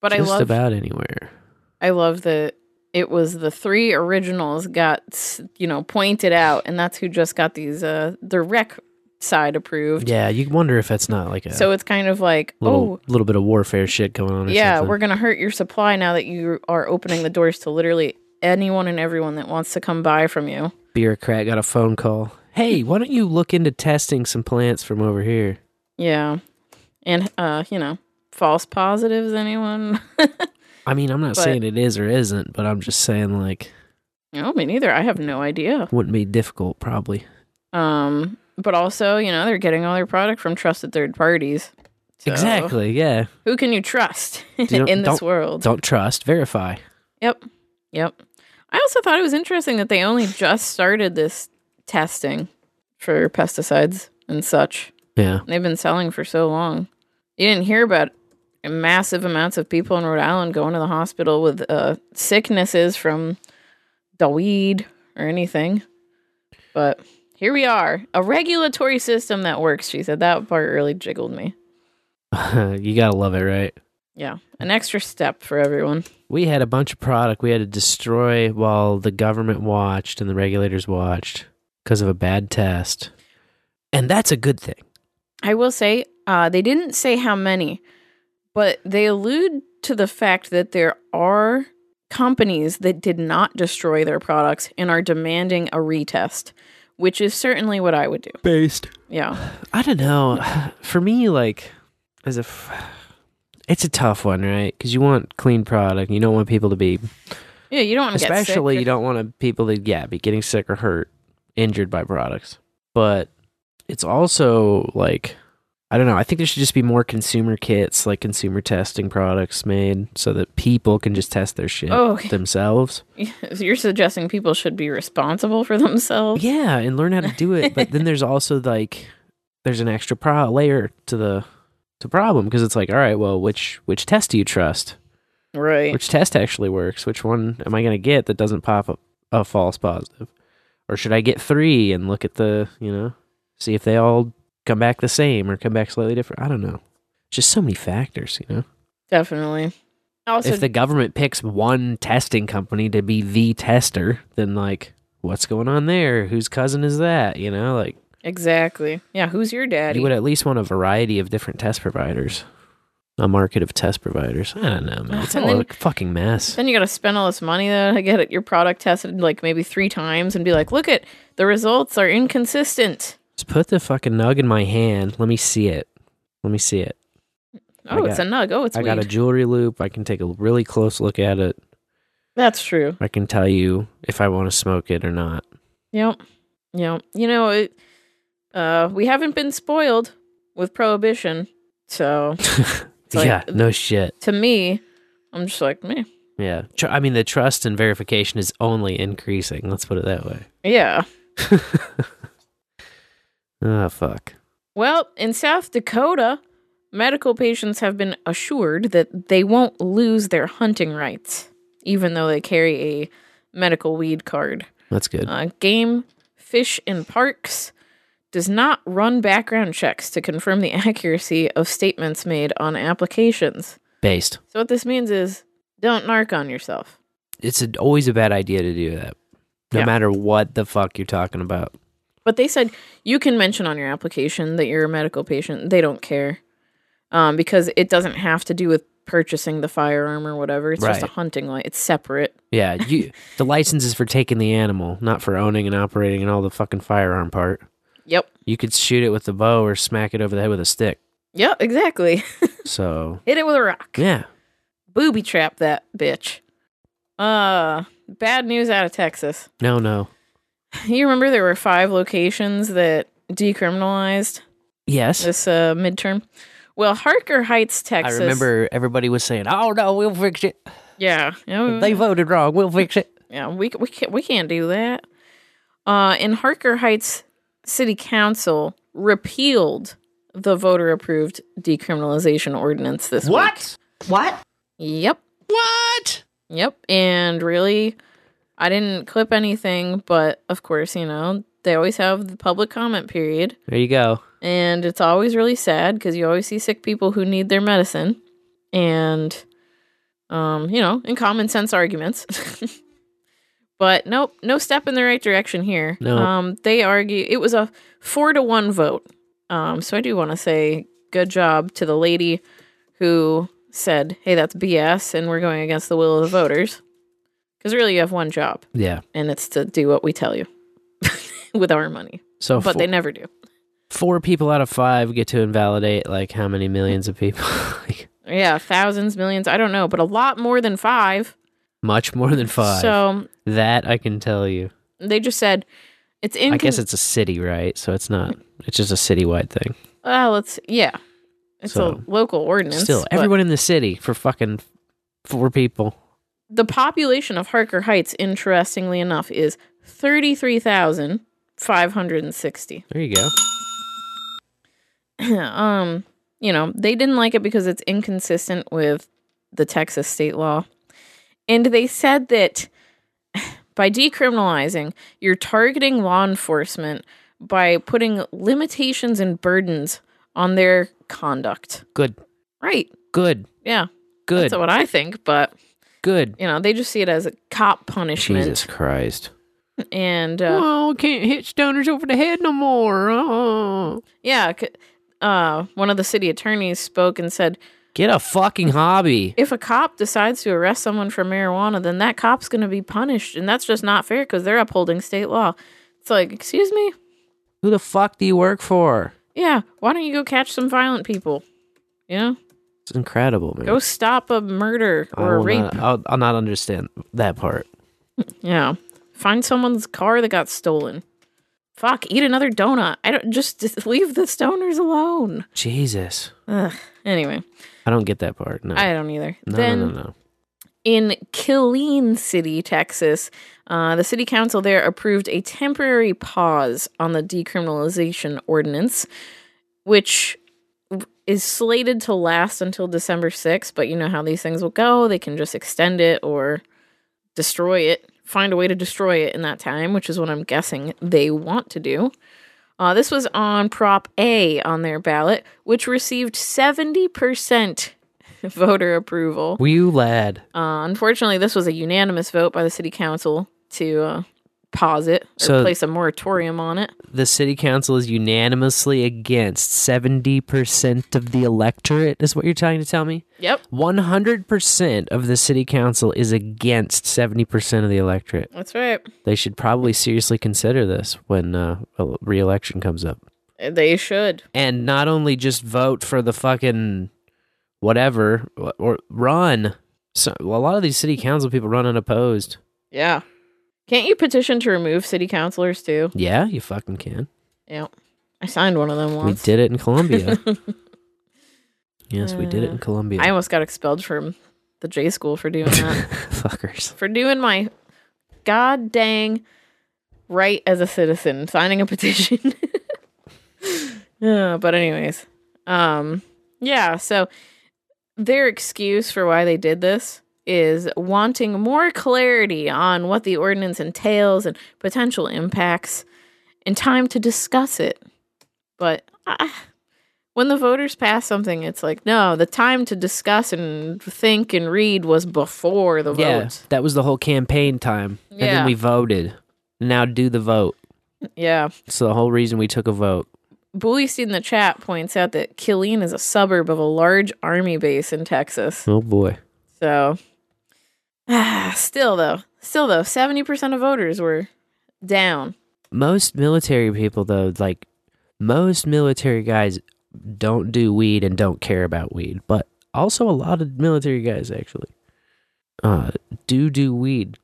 But Just I love about anywhere. I love that it was the three originals got you know pointed out, and that's who just got these uh the rec side approved. Yeah, you wonder if that's not like a So it's kind of like, little oh little bit of warfare shit going on. Yeah, something. we're gonna hurt your supply now that you are opening the doors to literally anyone and everyone that wants to come buy from you. bureaucrat got a phone call. Hey, why don't you look into testing some plants from over here? Yeah, and uh, you know, false positives. Anyone? I mean, I'm not But- saying it is or isn't, but I'm just saying like no, me neither. I have no idea. wouldn't be difficult probably. Um, but also, you know, they're getting all their product from trusted third parties. So, Exactly. Yeah. Who can you trust You don't- in this don't- world? Don't trust. Verify. Yep. Yep. I also thought it was interesting that they only just started this testing for pesticides and such. Yeah. They've been selling for so long. You didn't hear about massive amounts of people in Rhode Island going to the hospital with uh, sicknesses from the weed or anything. But here we are, a regulatory system that works. She said that part really jiggled me. you gotta love it, right? Yeah, an extra step for everyone. We had a bunch of product we had to destroy while the government watched and the regulators watched because of a bad test. And that's a good thing. I will say, uh, they didn't say how many, but they allude to the fact that there are companies that did not destroy their products and are demanding a retest, which is certainly what I would do. Based. Yeah. I don't know. For me, like, as if it's a tough one, right? Because you want clean product. You don't want people to be, Yeah, you don't want to get sick. especially or- you don't want people to, yeah, be getting sick or hurt, injured by products. But it's also like, I don't know. I think there should just be more consumer kits, like consumer testing products made so that people can just test their shit Oh. themselves. You're suggesting people should be responsible for themselves? Yeah, and learn how to do it. But then there's also like there's an extra pro- layer to the to problem because it's like, all right, well, which which test do you trust? Right. Which test actually works? Which one am I going to get that doesn't pop up a false positive? Or should I get 3 and look at the, you know, see if they all come back the same or come back slightly different? I don't know. Just so many factors, you know. Definitely. Also, if the government picks one testing company to be the tester, then like what's going on there? Whose cousin is that? You know, like exactly. Yeah, who's your daddy? you would at least want a variety of different test providers. A market of test providers. I don't know, man. It's all then- a fucking mess. Then you got to spend all this money though to get your product tested like maybe three times and be like, look at the results are inconsistent. Just put the fucking nug in my hand. Let me see it. Let me see it. Oh, it's a nug. Oh, it's I weed. got a jewelry loop. I can take a really close look at it. That's true. I can tell you if I want to smoke it or not. Yep. Yep. You know, it, uh, we haven't been spoiled with prohibition, so like- yeah, no shit. to me, I'm just like me. Yeah. Tr- I mean, the trust and verification is only increasing. Let's put it that way. Yeah. Oh, fuck. Well, in South Dakota, medical patients have been assured that they won't lose their hunting rights, even though they carry a medical weed card. That's good. Uh, Game, Fish, and Parks does not run background checks to confirm the accuracy of statements made on applications. Based. So, what this means is don't narc on yourself. It's a, always a bad idea to do that, no Yeah. matter what the fuck you're talking about. But they said you can mention on your application that you're a medical patient. They don't care um, because it doesn't have to do with purchasing the firearm or whatever. It's just a Right. hunting license. It's separate. Yeah, you, the license is for taking the animal, not for owning and operating and all the fucking firearm part. Yep. You could shoot it with the bow or smack it over the head with a stick. Yep. Exactly. So, Hit it with a rock. yeah. Booby trap that bitch. Uh, bad news out of Texas. No, no. You remember there were five locations that decriminalized Yes. this uh, midterm? Well, Harker Heights, Texas. I remember everybody was saying, "Oh no, we'll fix it. Yeah. yeah, They voted wrong. We'll fix it." Yeah, we we can't we can't do that. Uh, in Harker Heights City Council repealed the voter approved decriminalization ordinance this What? What? week. Yep. What? Yep. And really, I didn't clip anything, but of course, you know they always have the public comment period, There you go. and it's always really sad because you always see sick people who need their medicine, and um, you know, in common sense arguments. but nope, no step in the right direction here. No. Um, they argue it was a four to one vote. Um, so I do want to say good job to the lady who said, "Hey, that's BS," and we're going against the will of the voters. Because really, you have one job, Yeah. and it's to do what we tell you with our money. So, but four, they never do. four people out of five get to invalidate like how many millions of people? Like, Yeah, thousands, millions, I don't know, but a lot more than five. Much more than five. So that I can tell you. they just said it's in. I guess it's a city, right? So it's not. It's just a citywide thing. Well, it's yeah, it's So, a local ordinance. Still, everyone in the city for fucking four people. The population of Harker Heights, interestingly enough, is thirty-three thousand five hundred and sixty. There you go. um, you know, they didn't like it because it's inconsistent with the Texas state law. And they said that by decriminalizing, you're targeting law enforcement by putting limitations and burdens on their conduct. Good. Right. Good. Yeah. Good. That's what I think, but Good. you know, they just see it as a cop punishment. Jesus Christ. And uh, Oh, can't hit stoners over the head no more. Oh. yeah, uh, one of the city attorneys spoke and said, Get a fucking hobby. if a cop decides to arrest someone for marijuana, then that cop's going to be punished, and that's just not fair because they're upholding state law. It's like, excuse me, Who the fuck do you work for? yeah, why don't you go catch some violent people? You know, It's incredible, man. go stop a murder or a rape. Not, I'll, I'll not understand that part. Yeah, find someone's car that got stolen. Fuck, eat another donut. I don't just, just leave the stoners alone. Jesus. Ugh. Anyway, I don't get that part. No. I don't either. no, then no, no, no. in Killeen City, Texas, uh, the city council there approved a temporary pause on the decriminalization ordinance, which is slated to last until December 6th. But you know how these things will go. They can just extend it or destroy it, find a way to destroy it in that time, which is what I'm guessing they want to do. Uh, this was on Prop A on their ballot, which received 70% voter approval. We lad? Uh, unfortunately, this was a unanimous vote by the city council to uh, pause it or So- place a moratorium on it. The city council is unanimously against 70% of the electorate, is what you're trying to tell me? Yep, 100% of the city council is against 70% of the electorate. that's right. They should probably seriously consider this when uh, a re-election comes up. They should. And not only just vote for the fucking whatever or run. So a lot of these city council people run unopposed. Yeah. Can't you petition to remove city councilors too? Yeah, you fucking can. Yeah. I signed one of them once. We did it in Columbia. yes, we did it in Uh, Columbia. I almost got expelled from the J school for doing that. Fuckers. for doing my god dang right as a citizen, signing a petition. yeah, but anyways, um, yeah. So their excuse for why they did this is wanting more clarity on what the ordinance entails and potential impacts, and time to discuss it. But uh, when the voters pass something, it's like no, the time to discuss and think and read was before the yeah, vote. that was the whole campaign time. And Yeah. then we voted. Now do the vote. Yeah. So the whole reason we took a vote. Bullies in the chat points out that Killeen is a suburb of a large army base in Texas. Oh boy. So, still though, still though, seventy percent of voters were down. Most military people though, like most military guys don't do weed and don't care about weed, but also a lot of military guys actually uh do do weed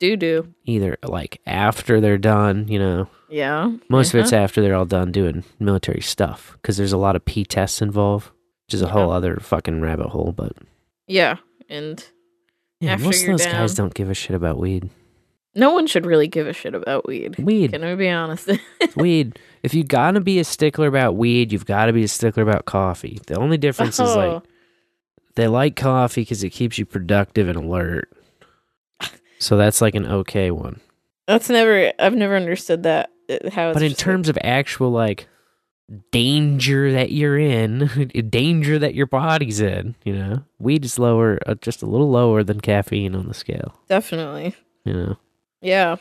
Do do, either like after they're done, you know. yeah. Most of it's uh-huh. after they're all done doing military stuff because there's a lot of P tests involved, which is a whole other fucking rabbit hole. But yeah, and yeah, most of those guys don't give a shit about weed. no one should really give a shit about weed. Weed. Can we be honest? weed. If you gotta be a stickler about weed, you've got to be a stickler about coffee. The only difference is Oh. like they like coffee because it keeps you productive and alert. So that's like an okay one. That's never. I've never understood that. uh, How, But in terms of actual like danger that you're in, danger that your body's in, you know, weed is lower, uh, just a little lower than caffeine on the scale. definitely, You know, yeah.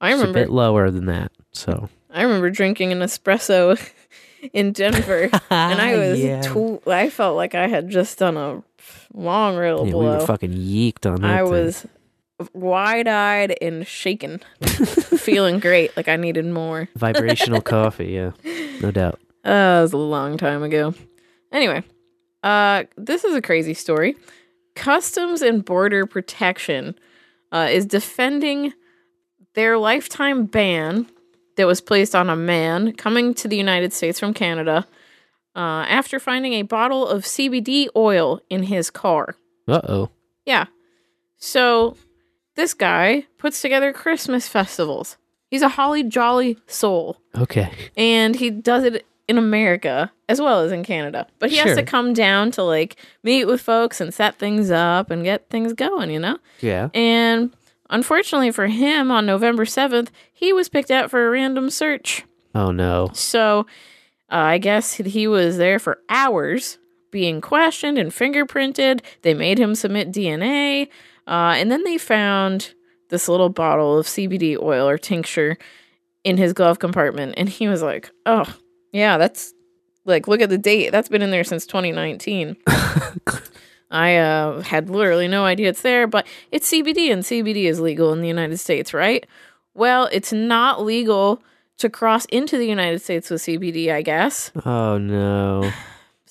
I It's a bit lower than that. So I remember drinking an espresso in Denver, and I was Yeah. tw- I felt like I had just done a long real yeah, we were fucking yeeked on that. I thing. was wide eyed and shaken, feeling great, like I needed more. vibrational coffee. Yeah, no doubt. Uh, that was a long time ago. Anyway, uh, this is a crazy story. Customs and Border Protection uh, is defending their lifetime ban that was placed on a man coming to the United States from Canada uh, after finding a bottle of CBD oil in his car. Uh oh. Yeah. So this guy puts together Christmas festivals. He's a holly jolly soul Okay. and he does it in America as well as in Canada. But he has to come down to like meet with folks and set things up and get things going, you know? Yeah. And unfortunately for him, on November 7th, he was picked out for a random search. Oh no. So uh, I guess he was there for hours being questioned and fingerprinted. They made him submit DNA. Uh, and then they found this little bottle of CBD oil or tincture in his glove compartment. And he was like, oh, yeah, that's like, look at the date. That's been in there since 2019. I uh, had literally no idea it's there, but it's CBD and CBD is legal in the United States, right? Well, it's not legal to cross into the United States with CBD, I guess. Oh no.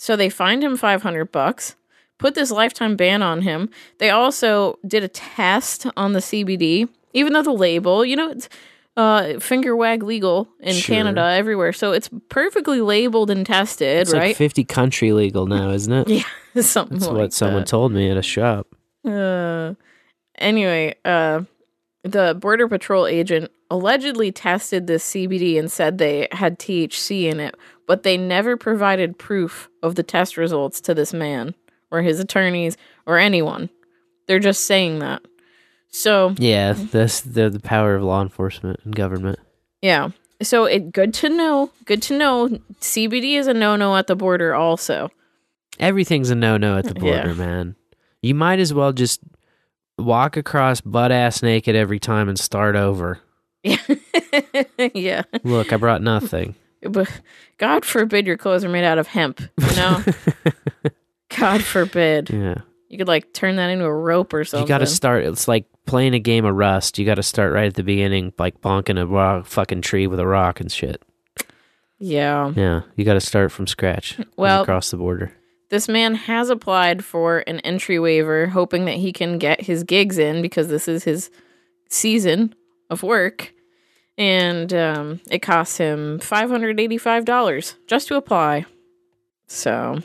So they fined him 500 bucks, put this lifetime ban on him. They also did a test on the CBD, even though the label, you know, it's uh, finger wag legal in Sure. Canada everywhere. So it's perfectly labeled and tested, It's right? like 50 country legal now, isn't it? yeah, something That's like what someone told me at a shop. Uh, anyway, uh, the border patrol agent allegedly tested this CBD and said they had THC in it, but they never provided proof of the test results to this man or his attorneys or anyone. They're just saying that. So Yeah, that's the the power of law enforcement and government. yeah, so it good to know. Good to know. CBD is a no no at the border. Also, Everything's a no no at the Yeah. border, man. You might as well just walk across butt ass naked every time and start over. yeah. Look, I brought nothing. But God forbid your clothes are made out of hemp. You know. God forbid. Yeah. You could like turn that into a rope or something. You got to start. It's like playing a game of Rust. You got to start right at the beginning, like bonking a rock, fucking tree with a rock and shit. Yeah. Yeah, you got to start from scratch. Well- across the border. This man has applied for an entry waiver, hoping that he can get his gigs in because this is his season of work. And um, it costs him $585 just to apply. So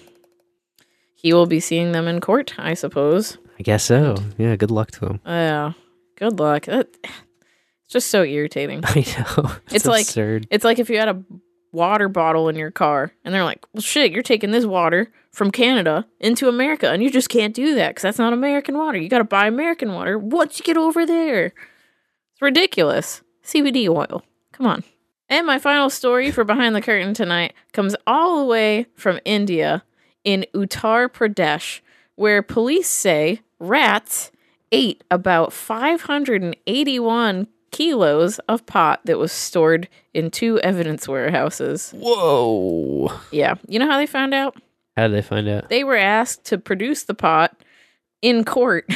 he will be seeing them in court, I suppose. I guess so. Yeah, good luck to him. Oh, yeah. Good luck. That, it's just so irritating. I know. It's, like absurd. it's like if you had a water bottle in your car and they're like, "Well, shit, you're taking this water from Canada into America, and you just can't do that because that's not American water. You got to buy American water once you get over there." It's ridiculous. CBD oil. Come on. And my final story for behind the curtain tonight comes all the way from India in Uttar Pradesh, where police say rats ate about 581 kilos of pot that was stored in two evidence warehouses. Whoa. Yeah. You know how they found out? How did they find out? They were asked to produce the pot in court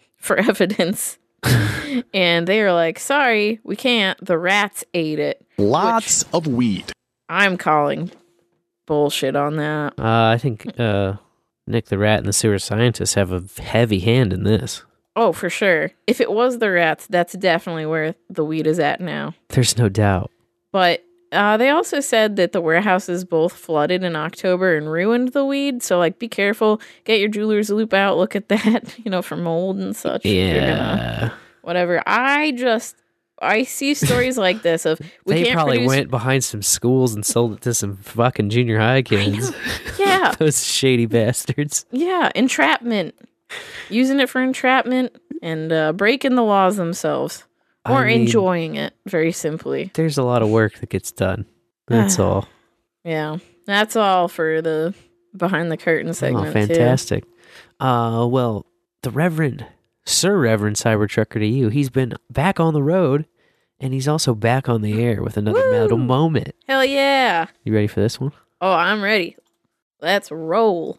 for evidence. and they were like, sorry, we can't. The rats ate it. Lots of weed. I'm calling bullshit on that. Uh, I think uh, Nick the Rat and the sewer scientist have a heavy hand in this. Oh, for sure. If it was the rats, that's definitely where the weed is at now. There's no doubt. But uh, they also said that the warehouses both flooded in October and ruined the weed. So, like, be careful. Get your jeweler's loop out. Look at that, you know, for mold and such. you're gonna- Yeah. whatever. I just, I see stories like this of we they can't probably produce. went behind some schools and sold it to some fucking junior high kids. Yeah, Those shady bastards. yeah, entrapment. Using it for entrapment and uh, breaking the laws themselves. I Or mean- enjoying it, very simply. There's a lot of work that gets done. That's all. Yeah. That's all for the behind the curtain segment. Oh, too. fantastic. Uh, well, the Reverend, Sir Reverend Cybertrucker to you, he's been back on the road and he's also back on the air with another metal moment. Hell yeah. You ready for this one? Oh, I'm ready. Let's roll.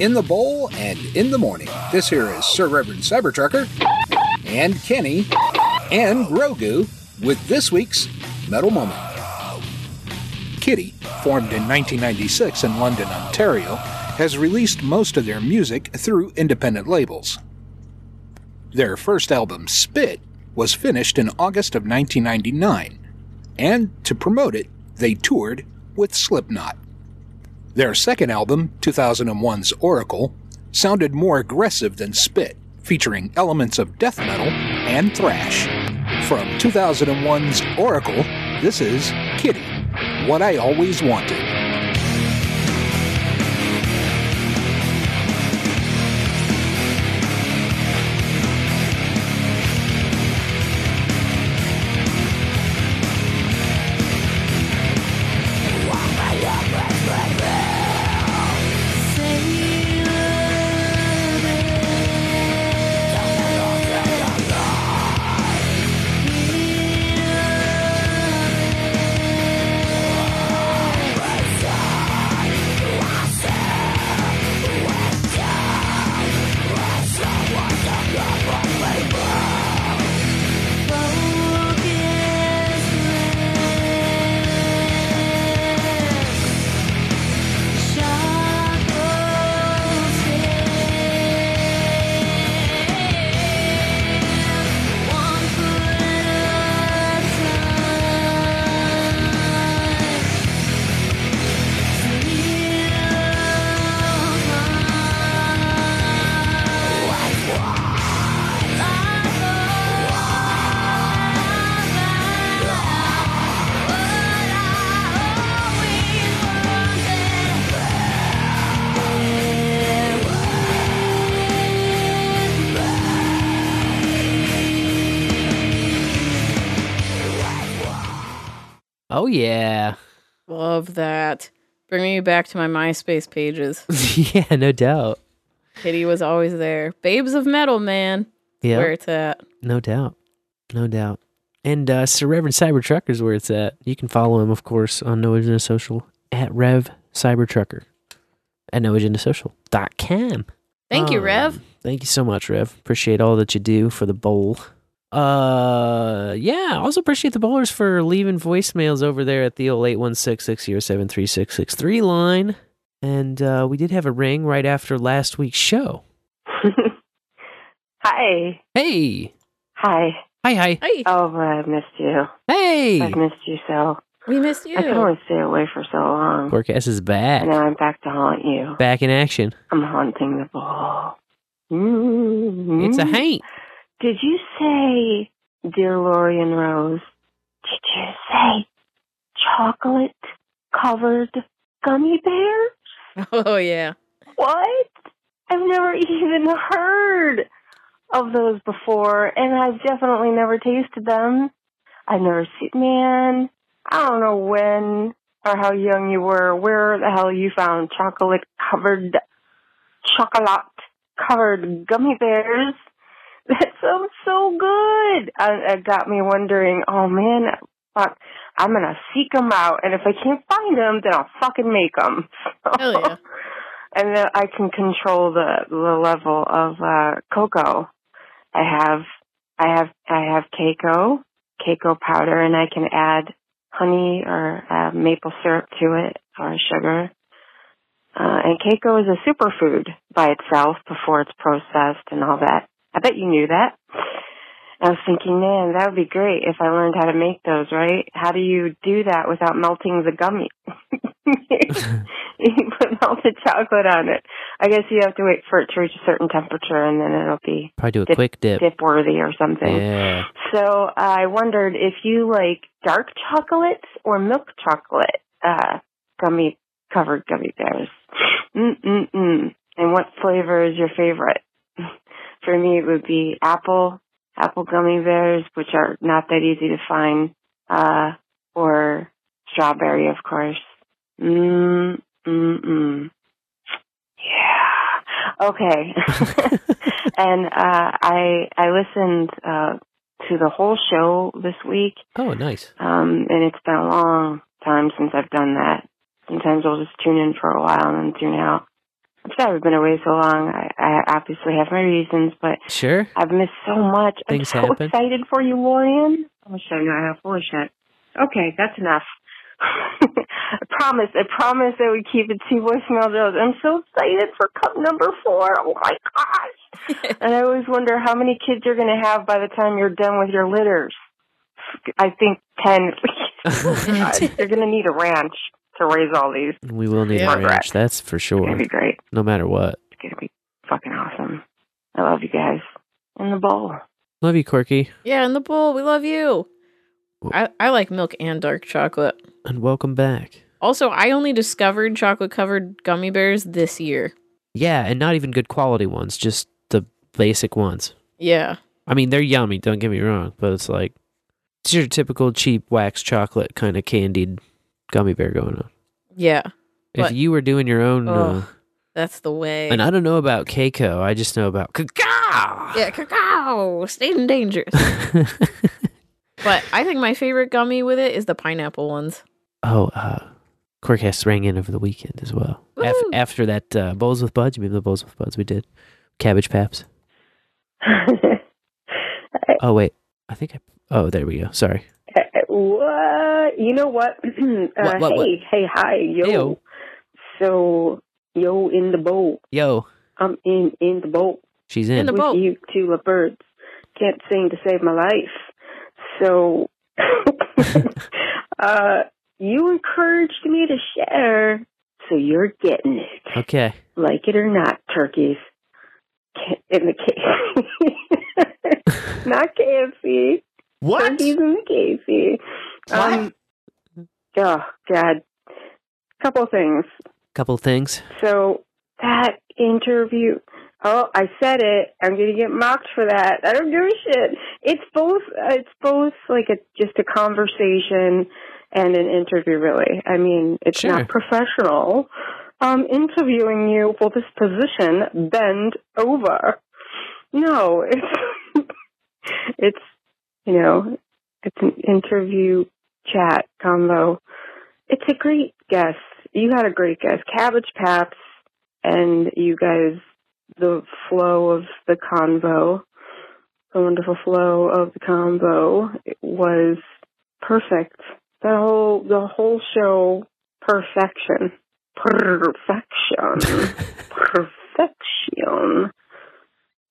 In the bowl and in the morning. This here is Sir Reverend Cybertrucker and Kenny and Grogu with this week's Metal Moment. Kittie, formed in 1996 in London, Ontario, has released most of their music through independent labels. Their first album, Spit, was finished in August of 1999, and to promote it, they toured with Slipknot. Their second album, 2001's Oracle, sounded more aggressive than Spit, featuring elements of death metal and thrash. From 2001's Oracle, this is Kittie, What I Always Wanted. Love that. Bring me back to my MySpace pages. yeah, no doubt. Kittie was always there. Babes of Metal, man. Yeah. Where it's at. No doubt. No doubt. And uh, Sir Reverend Cybertrucker is where it's at. You can follow him, of course, on No Agenda Social at Rev Cybertrucker at noagendasocial.com. Thank you, Um, Rev. Thank you so much, Rev. Appreciate all that you do for the bowl. Uh, yeah. Also appreciate the bowlers for leaving voicemails over there at the old 816-607-3663 line. And uh, we did have a ring right after last week's show. Hi. Hey. Hi. Hi, hi. Hi. Oh, but I've missed you. Hey. I've missed you so. We missed you. I can only stay away for so long. Forecast is back. Now I'm back to haunt you. Back in action. I'm haunting the ball. Mm-hmm. It's a haint. Did you say, dear Lori and Rose, did you say chocolate covered gummy bears? Oh, yeah. What? I've never even heard of those before, and I've definitely never tasted them. I've never seen, man, I don't know when or how young you were, where the hell you found chocolate covered, chocolate covered gummy bears. That sounds so good. Uh, it got me wondering, oh man, fuck, I'm gonna seek them out, and if I can't find them, then I'll fucking make them. Hell yeah. and then I can control the the level of uh cocoa. I have I have I have Keiko, Keiko powder, and I can add honey or uh, maple syrup to it or sugar. Uh, and Keiko is a superfood by itself before it's processed and all that. I bet you knew that. I was thinking, man, that would be great if I learned how to make those, right? How do you do that without melting the gummy? you put melted chocolate on it. I guess you have to wait for it to reach a certain temperature and then it'll be Probably do a quick dip. dip worthy or something. Yeah. So I wondered if you like dark chocolates or milk chocolate uh, gummy covered gummy bears. Mm mm mm. And what flavor is your favorite? For me, it would be apple apple gummy bears, which are not that easy to find, uh, or strawberry, of course. Mm mm mm. Yeah. Okay. and uh, I I listened uh, to the whole show this week. Oh, nice. Um, and it's been a long time since I've done that. Sometimes I'll just tune in for a while and then tune out. I'm sorry I've been away so long. I, I obviously have my reasons, but Sure. I've missed so much. Things I'm so happen. excited for you, Lorian. I wish I knew how full of shit. Okay, that's enough. I promise, I promise I would keep it two voicemail drills. I'm so excited for cup number four. Oh my gosh. and I always wonder how many kids you're going to have by the time you're done with your litters. I think 10. God, you're going to need a ranch to raise all these. We will need Yeah. a ranch, that's for sure. It's going to be great. No matter what. It's going to be fucking awesome. I love you guys. In the bowl. Love you, Quirky, Yeah, in the bowl. We love you. I, I like milk and dark chocolate. and welcome back. Also, I only discovered chocolate covered gummy bears this year. Yeah, and not even good quality ones, just the basic ones. Yeah. I mean, they're yummy, don't get me wrong, but it's like it's your typical cheap wax chocolate kind of candied gummy bear going on. Yeah. If But- you were doing your own, uh, that's the way. and I don't know about Keiko, I just know about cacao. Yeah, cacao, stayed in danger. but I think my favorite gummy with it is the pineapple ones. Oh, uh, Quirkcast rang in over the weekend as well. Af- after that uh, bowls with buds, you remember the bowls with buds we did? Cabbagepaps. Oh wait, I think I. Oh, there we go. Sorry. What? You know what? uh, What, what, what? hey, hey, hi, yo. Heyo. So, yo, in the boat. Yo, I'm in in the boat. she's in. with you two birds. Can't sing to save my life. So, uh, you encouraged me to share, so you're getting it, Okay. like it or not, turkeys. In the case, not KFC. What? In the KFC. Um, oh God, couple things. Couple things. So that interview. Oh, I said it. I'm gonna get mocked for that. I don't give a shit. It's both. uh, It's both like a just a conversation and an interview. Really, I mean, it's Sure. not professional. Um, interviewing you for this position. Bend over. No, it's it's you know, it's an interview chat combo. It's a great guest. You had a great guest, Cabbagepaps, and you guys, the flow of the convo, the wonderful flow of the combo it was perfect. The whole, the whole show, perfection. Perfection. Perfection.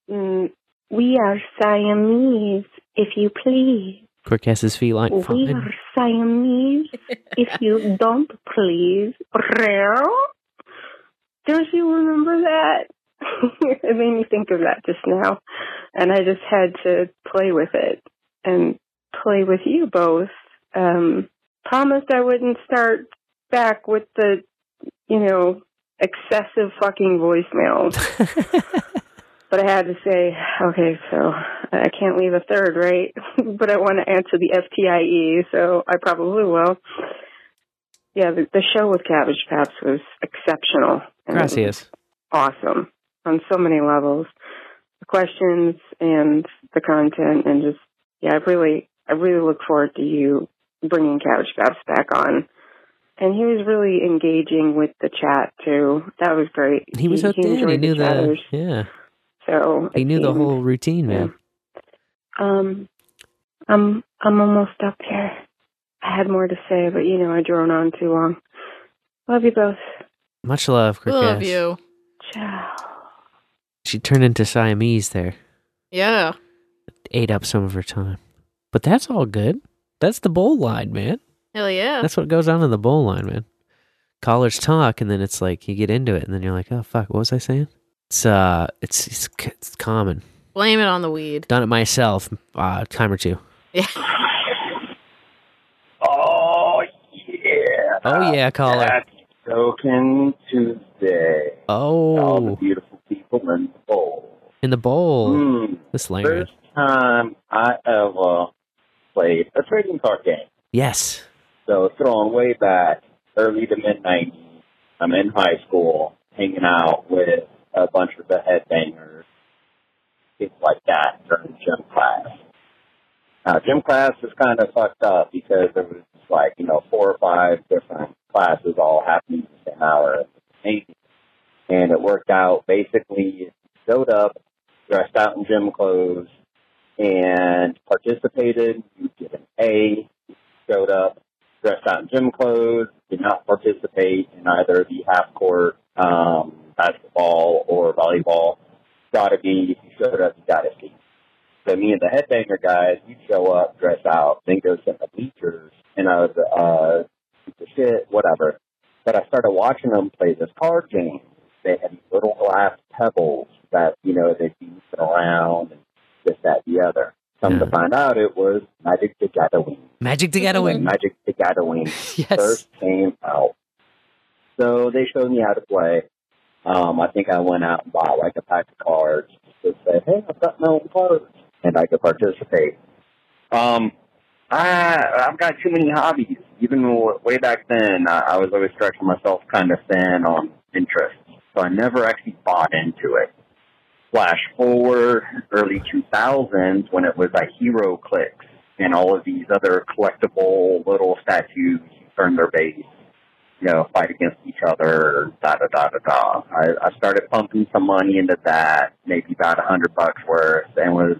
Mm, we are Siamese, if you please. Quirkcast's feline We fine. are Siamese, if you don't please. Rare? Don't you remember that? it made me think of that just now. And I just had to play with it and play with you both. Um, promised I wouldn't start back with the, you know, excessive fucking voicemails. but I had to say, okay, so I can't leave a third, right? but I want to answer the FTIE, so I probably will. Yeah, the, the show with Cabbagepaps was exceptional. was Gracias. Awesome on so many levels. The questions and the content, and just yeah, I really, I really look forward to you bringing Cabbagepaps back on. And he was really engaging with the chat too. That was great. He was hooked in. He knew the yeah. So He it knew the whole routine, man. Um, I'm I'm almost up here. I had more to say, but you know I drone on too long. Love you both. Much love, We Quirkcast. love you. Ciao. She turned into Siamese there. Yeah. Ate up some of her time. But that's all good. That's the bowl line, man. Hell yeah. That's what goes on in the bowl line, man. Callers talk, and then it's like you get into it, and then you're like, "Oh fuck, what was I saying?" It's uh, it's it's, it's common. Blame it on the weed. Done it myself, uh, time or two. Yeah. Oh yeah. Oh yeah, caller. That's Token Tuesday. Oh. All the beautiful people in the bowl. in the bowl. Hmm. This language. First time I ever played a trading card game. Yes. So throwing way back, early to mid '90s. I'm in high school, hanging out with a bunch of the headbangers, people like that during gym class. Now, gym class was kind of fucked up because there was like you know four or five different classes all happening at the same hour and it worked out. Basically, showed up, dressed out in gym clothes, and participated. You get an A. Showed up, dressed out in gym clothes, did not participate in either the half court um, basketball or volleyball. Got a B. If you showed up, you gotta see. So me and the headbanger guys, we'd show up, dress out, then go sit in the bleachers, and I was uh, shit, whatever. But I started watching them play this card game. They had these little glass pebbles that you know they'd be around and this, that, the other. Come to find out, it was Magic the Gathering. Magic the Gathering. Magic the Gathering Yes. first came out. So they showed me how to play. Um, I think I went out and bought like a pack of cards to say, "Hey, I've got my own cards," and I could participate. Um, I I've got too many hobbies. Even way back then, I, I was always stretching myself kind of thin on interests, so I never actually bought into it. Flash forward early 2000s when it was like HeroClix and all of these other collectible little statues. You turn their base, you know, fight against each other, da da da da da. I, I started pumping some money into that, maybe about a hundred bucks worth, and was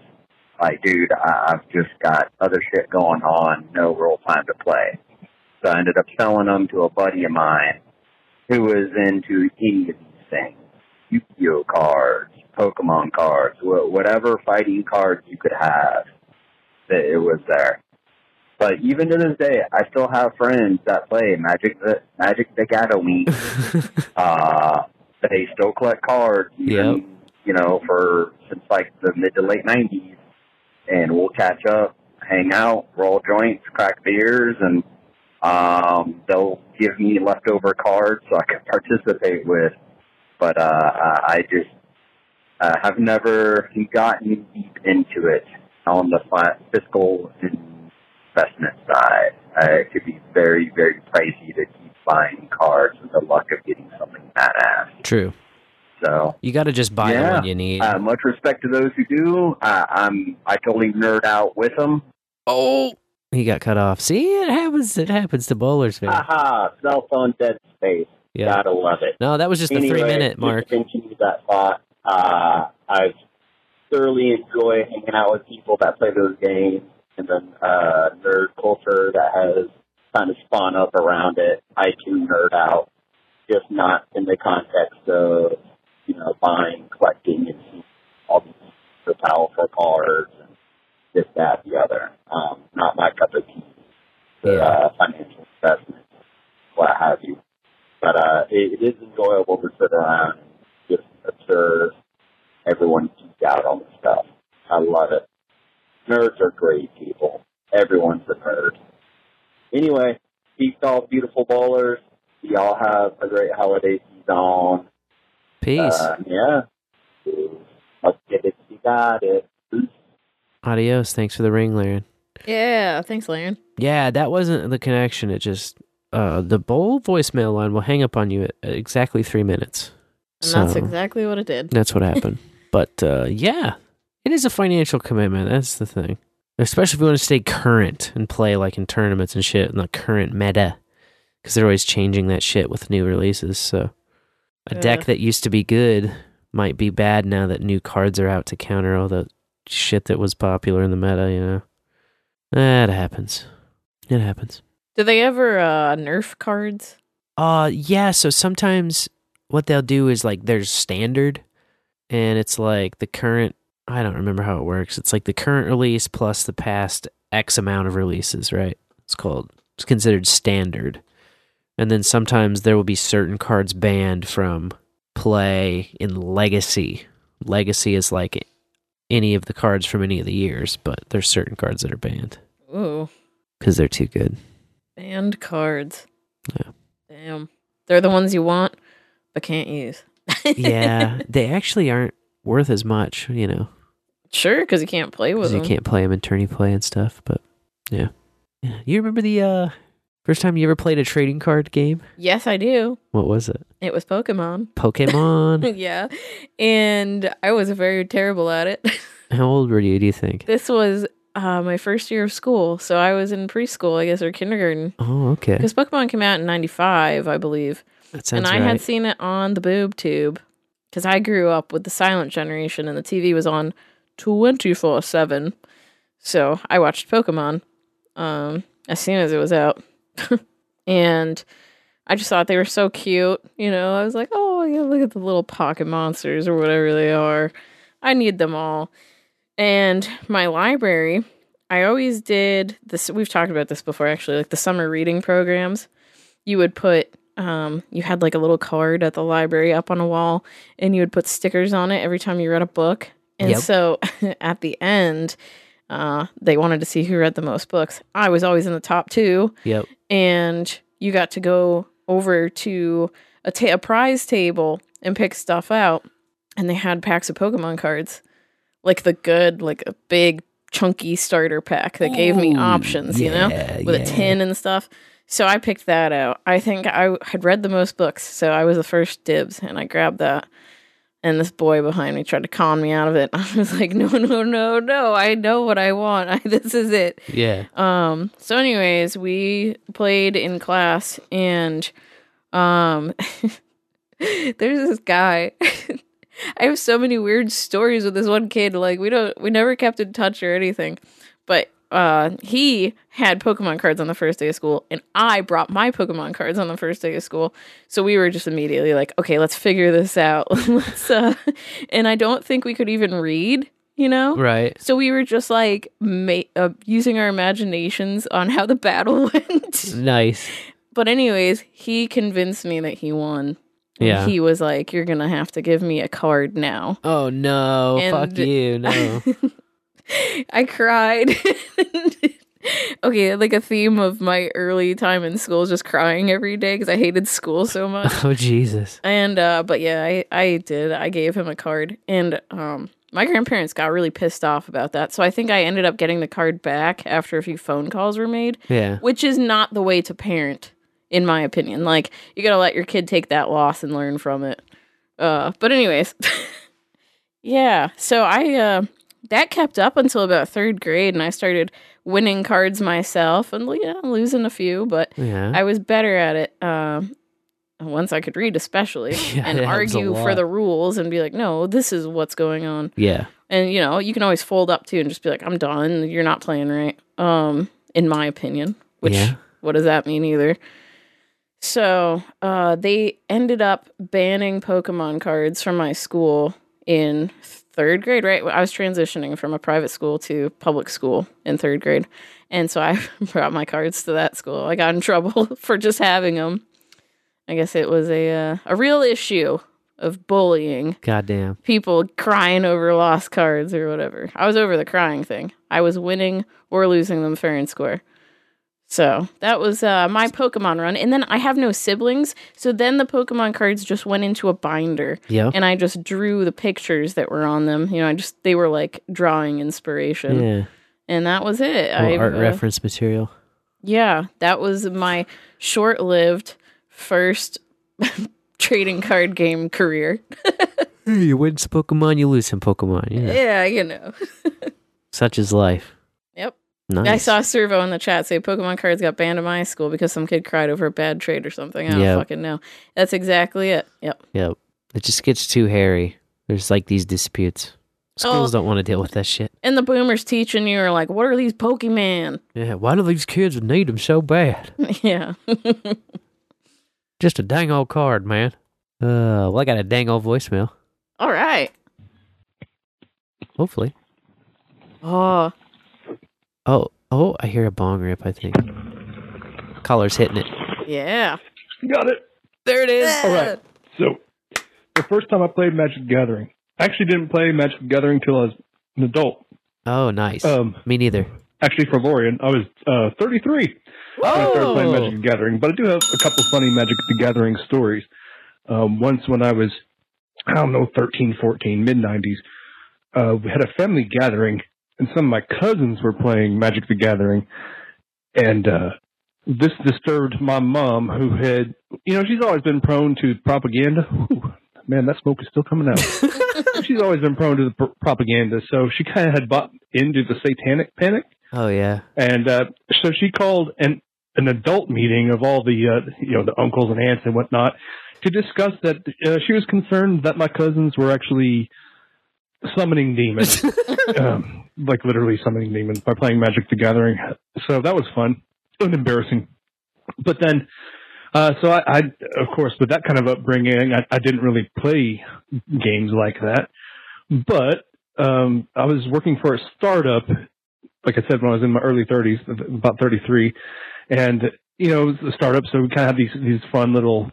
like, dude, I, I've just got other shit going on, no real time to play. So I ended up selling them to a buddy of mine who was into any of these things. Yu-Gi-Oh cards, Pokemon cards, whatever fighting cards you could have, it was there. But even to this day, I still have friends that play Magic the Magic the Gathering. uh, they still collect cards, even you know, for since like the mid to late '90s, and we'll catch up, hang out, roll joints, crack beers, and um, they'll give me leftover cards so I can participate with. But uh, I just uh, have never gotten deep into it on the fi- fiscal investment side. Uh, it could be very, very pricey to keep buying cards with the luck of getting something badass. True. So You got to just buy the one you need. Uh, much respect to those who do. Uh, I'm I totally nerd out with them. Oh, he got cut off. See, it happens. It happens to bowlers, man. Haha, cell phone dead space. Yeah. Gotta love it. No, that was just the three minute mark. continue that thought, uh, I thoroughly enjoy hanging out with people that play those games and then uh, nerd culture that has kind of spawned up around it. I too nerd out, just not in the context of, you know, buying, collecting, and all these super powerful cards and this, that, the other. Um, not my cup of tea. The uh, financial investment, what have you. But uh, it, it is enjoyable to sit around and just observe everyone geek out on this stuff. I love it. Nerds are great people. Everyone's a nerd. Anyway, peace all beautiful bowlers. Y'all have a great holiday season. Peace. Uh, yeah. Let's get it. You got it. Adios. Thanks for the ring, Laren. Yeah, thanks, Laren. Yeah, that wasn't the connection. It just uh, the bowl voicemail line will hang up on you at at exactly three minutes. And that's exactly what it did. That's what happened. but uh, yeah, it is a financial commitment. That's the thing. Especially if you want to stay current and play like in tournaments and shit in the current meta, because they're always changing that shit with new releases. So a deck that used to be good might be bad now that new cards are out to counter all the shit that was popular in the meta. You know, that happens. It happens. Do they ever uh, nerf cards? Uh yeah, so sometimes what they'll do is like there's standard and it's like the current I don't remember how it works. It's like the current release plus the past X amount of releases, right? It's called it's considered standard. And then sometimes there will be certain cards banned from play in legacy. Legacy is like any of the cards from any of the years, but there's certain cards that are banned Ooh, because they're too good. banned cards. Yeah. Damn. They're the ones you want, but can't use. yeah, they actually aren't worth as much, you know, Sure, because you can't play with them. you can't play them in tourney play and stuff. But yeah, yeah. You remember the uh, first time you ever played a trading card game? Yes, I do. What was it? It was Pokemon. Pokemon. yeah. And I was very terrible at it. How old were you? Do you think? this was uh, my first year of school. So I was in preschool, I guess, or kindergarten. Oh, okay. Because Pokemon came out in 95, I believe. That sounds and I right. had seen it on the boob tube. Because I grew up with the silent generation and the TV was on 24 7. So I watched Pokemon um, as soon as it was out. and I just thought they were so cute. You know, I was like, oh, yeah, look at the little pocket monsters or whatever they are. I need them all. And my library, I always did this. We've talked about this before, actually, like the summer reading programs. You would put, um, you had like a little card at the library up on a wall, and you would put stickers on it every time you read a book. And Yep. so at the end, uh, they wanted to see who read the most books. I was always in the top two Yep. and you got to go over to a, ta- a prize table and pick stuff out and they had packs of pokemon cards like the good like a big chunky starter pack that gave me Ooh, options you know with yeah. a tin and stuff so i picked that out i think i had read the most books so i was the first dibs and i grabbed that and this boy behind me tried to con me out of it i was like no no no no i know what i want I, this is it Yeah. um so anyways, we played in class and um there's this guy. I have so many weird stories with this one kid. Like we don't we never kept in touch or anything. But uh he had Pokemon cards on the first day of school and I brought my Pokemon cards on the first day of school. So we were just immediately like, okay, let's figure this out. let's uh and I don't think we could even read, you know? Right. So we were just like ma- uh, using our imaginations on how the battle went. Nice. but anyways, he convinced me that he won. And Yeah. He was like, "You're gonna have to give me a card now." Oh no! And- Fuck you! No. I cried. okay, like a theme of my early time in school is just crying every day because I hated school so much. oh Jesus! And uh but yeah, I I did. I gave him a card and um my grandparents got really pissed off about that. So I think I ended up getting the card back after a few phone calls were made, Yeah. which is not the way to parent in my opinion. Like you got to let your kid take that loss and learn from it. Uh but anyways. yeah, so I uh that kept up until about 3rd grade and I started winning cards myself and yeah, losing a few, but Yeah. I was better at it. Um, once I could read, especially, Yeah, and it helps a argue for the rules and be like, no, this is what's going on. Yeah. And you know, you can always fold up too and just be like, I'm done. You're not playing right. Um, in my opinion. Which Yeah. what does that mean either? So uh, they ended up banning Pokemon cards from my school in third grade, right? I was transitioning from a private school to public school in third grade. And so I brought my cards to that school. I got in trouble for just having them. I guess it was a uh, a real issue of bullying Goddamn. people crying over lost cards or whatever. I was over the crying thing. I was winning or losing them fair and square. So that was uh, my Pokemon run. And then I have no siblings. So then the Pokemon cards just went into a binder. Yeah. And I just drew the pictures that were on them. You know, I just, they were like drawing inspiration. Yeah. And that was it. I've, art uh, reference material. Yeah. That was my short lived first trading card game career. You win some Pokemon, you lose some Pokemon. Yeah. yeah, you know. Such is life. Nice. I saw SirVo in the chat say Pokemon cards got banned in my school because some kid cried over a bad trade or something. I don't Yep. fucking know. That's exactly it. Yep. Yep. It just gets too hairy. There's like these disputes. Schools Oh. don't want to deal with that shit. And the boomers teaching you are like, what are these Pokemon? Yeah. Why do these kids need them so bad? yeah. Just a dang old card, man. Uh, well, I got a dang old voicemail. All right. Hopefully. Oh, Oh, oh, I hear a bong rip. I think. Collar's hitting it. yeah. Got it. There it is. All right. So, the first time I played Magic the Gathering, I actually didn't play Magic the Gathering until I was an adult. Oh, nice. Um, Me neither. Actually, for Lorian, I was uh, 33 when I started playing. Magic the Gathering. But I do have a couple funny Magic the Gathering stories. Um, once when I was, I don't know, 13, 14, mid 90s, uh, we had a family gathering, and some of my cousins were playing Magic the Gathering. And uh, this disturbed my mom, who had, you know, she's always been prone to propaganda. Whew, man, that smoke is still coming out. she's always been prone to the pr- propaganda, so she kind of had bought into the satanic panic. Oh yeah. And uh, so she called an an adult meeting of all the uh, you know the uncles and aunts and whatnot to discuss that uh, she was concerned that my cousins were actually summoning demons, um, like literally summoning demons by playing Magic the Gathering. So that was fun and embarrassing. But then, uh, so I, I of course with that kind of upbringing, I, I didn't really play games like that. But um, I was working for a startup, like I said, when I was in my early 30s, about 33, and you know, it was a startup, so we kind of had these these fun little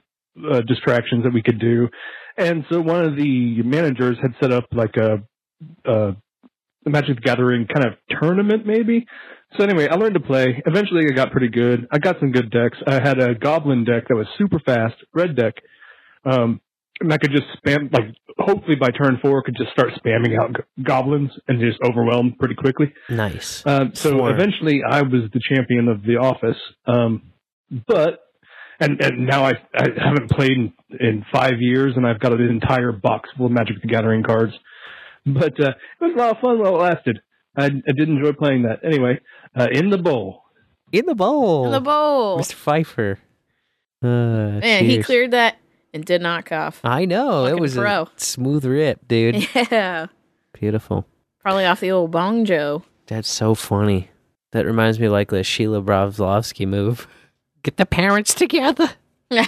uh, distractions that we could do. And so one of the managers had set up like a, a Magic the Gathering kind of tournament, maybe. So anyway, I learned to play. Eventually, I got pretty good. I got some good decks. I had a Goblin deck that was super fast, red deck. Um, and I could just spam, like, hopefully by turn four, could just start spamming out goblins and just overwhelm pretty quickly. Nice. Uh, so eventually, I was the champion of the office. Um, but and and now I I haven't played in, in five years, and I've got an entire box full of Magic the Gathering cards. But uh, it was a lot of fun while it lasted. I, I did enjoy playing that. Anyway, uh, in the bowl. In the bowl. In the bowl. Mr. Phifer. Uh, Man, he cleared that and did not cough. I know. It was pro. a smooth rip, dude. Yeah. Beautiful. Probably off the old Bong Joe. That's so funny. That reminds me of like the Sheila Broflovski move. Get the parents together.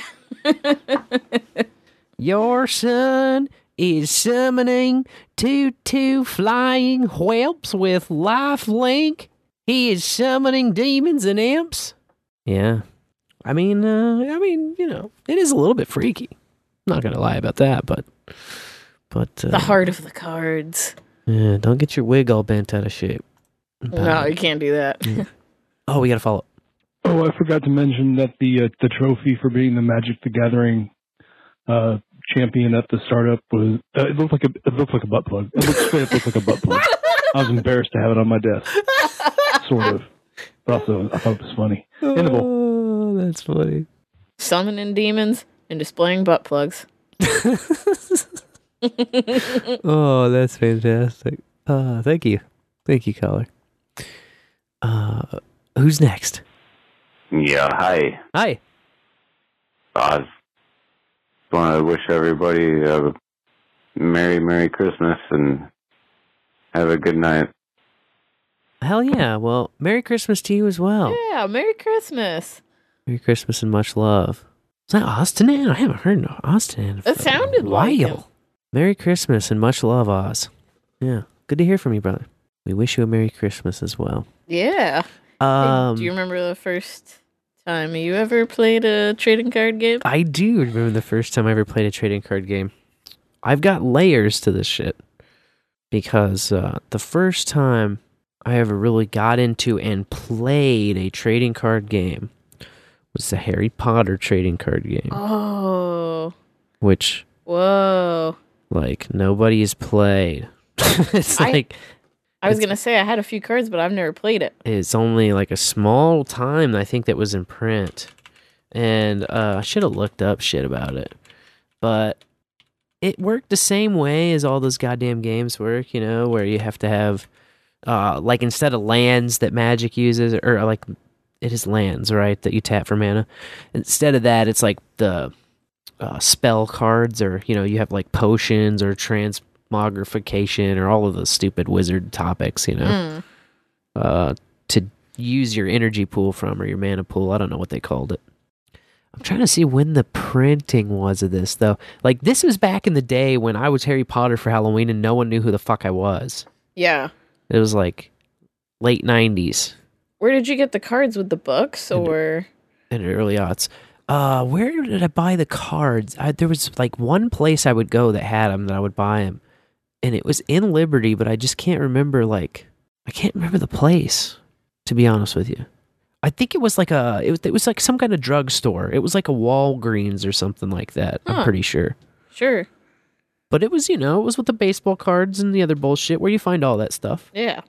Your son is summoning two two flying whelps with life link. He is summoning demons and imps. Yeah. I mean, uh, I mean, you know, it is a little bit freaky. not gonna lie about that, but, but uh, the heart of the cards. yeah, don't get your wig all bent out of shape. No, you can't do that. Oh, we gotta follow. Oh, I forgot to mention that the uh, the trophy for being the Magic the Gathering uh, champion at the startup was uh, it looked like a it looked like a butt plug. It looked straight up looked like a butt plug. I was embarrassed to have it on my desk, sort of. But also, I thought it was funny. In. Oh, that's funny. Summoning demons and displaying butt plugs. oh, that's fantastic. Uh, thank you. Thank you, caller. Uh, who's next? Yeah, hi. Hi. I just want to wish everybody a Merry, Merry Christmas and have a good night. Hell yeah. Well, Merry Christmas to you as well. Yeah, Merry Christmas. Merry Christmas and much love. Is that Austin? I haven't heard of Austin. It sounded a like him. Merry Christmas and much love, Oz. Yeah. Good to hear from you, brother. We wish you a Merry Christmas as well. Yeah. Um, do you remember the first time you ever played a trading card game? I do remember the first time I ever played a trading card game. I've got layers to this shit because uh, the first time I ever really got into and played a trading card game was the Harry Potter trading card game, Oh, which whoa. like nobody has played. it's I- like I was going to say I had a few cards, but I've never played it. it's only like a small time I think that was in print. And uh, I should have looked up shit about it. But it worked the same way as all those goddamn games work, you know, where you have to have uh like instead of lands that magic uses or like it is lands, right, that you tap for mana. Instead of that, it's like the uh, spell cards or you know, you have like potions or transmogrification or all of those stupid wizard topics, you know Mm. uh, to use your energy pool from or your mana pool. I don't know what they called it. I'm trying to see when the printing was of this though. Like this was back in the day when I was Harry Potter for Halloween and no one knew who the fuck I was. Yeah. It was like late 90s Where did you get the cards with the books or and early aughts. Uh, where did I buy the cards? I, there was like one place I would go that had them that I would buy them, and it was in Liberty, but I just can't remember like I can't remember the place. To be honest with you, I think it was like a it was it was like some kind of drugstore. It was like a Walgreens or something like that. I'm pretty sure. Sure. But it was you know it was with the baseball cards and the other bullshit where you find all that stuff. Yeah.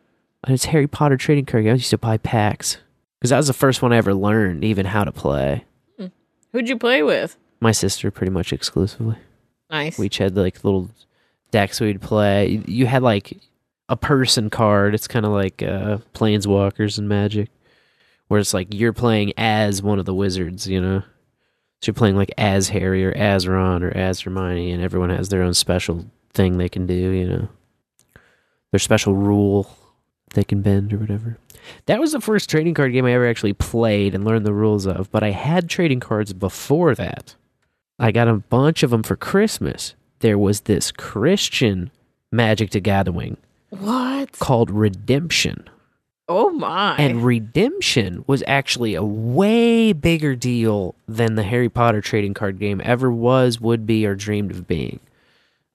And it's Harry Potter trading card. I used to buy packs because that was the first one I ever learned even how to play. Hmm. Who'd you play with? My sister, pretty much exclusively. Nice. We each had like little decks we'd play. You had like a person card. It's kind of like uh, Planeswalkers and Magic, where it's like you're playing as one of the wizards, you know? So you're playing like as Harry or as Ron or as Hermione, and everyone has their own special thing they can do, you know? Their special rule they can bend or whatever. That was the first trading card game I ever actually played and learned the rules of, but I had trading cards before that. I got a bunch of them for Christmas. There was this Christian Magic the Gathering What? called Redemption. Oh my. And Redemption was actually a way bigger deal than the Harry Potter trading card game ever was, would be, or dreamed of being.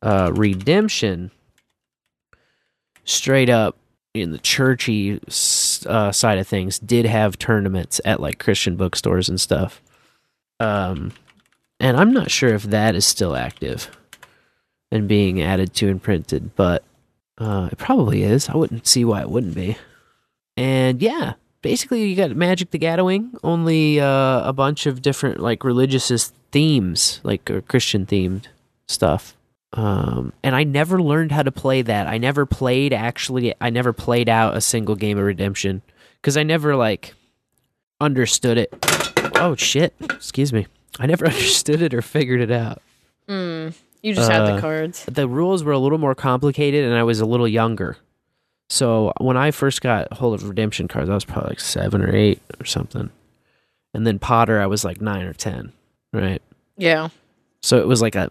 Uh, Redemption, straight up in the churchy uh, side of things, did have tournaments at like Christian bookstores and stuff. Um, and I'm not sure if that is still active and being added to and printed, but uh, it probably is. I wouldn't see why it wouldn't be. And yeah, basically you got Magic the Gathering, only uh, a bunch of different like religious themes, like or Christian themed stuff. Um, and I never learned how to play that. I never played actually. I never played out a single game of Redemption because I never like understood it. Oh shit! Excuse me. I never understood it or figured it out. Mm, you just had the Uh, cards. The rules were a little more complicated, and I was a little younger. So when I first got hold of redemption cards, I was probably like seven or eight or something. And then Potter, I was like nine or ten, right? Yeah. So it was like a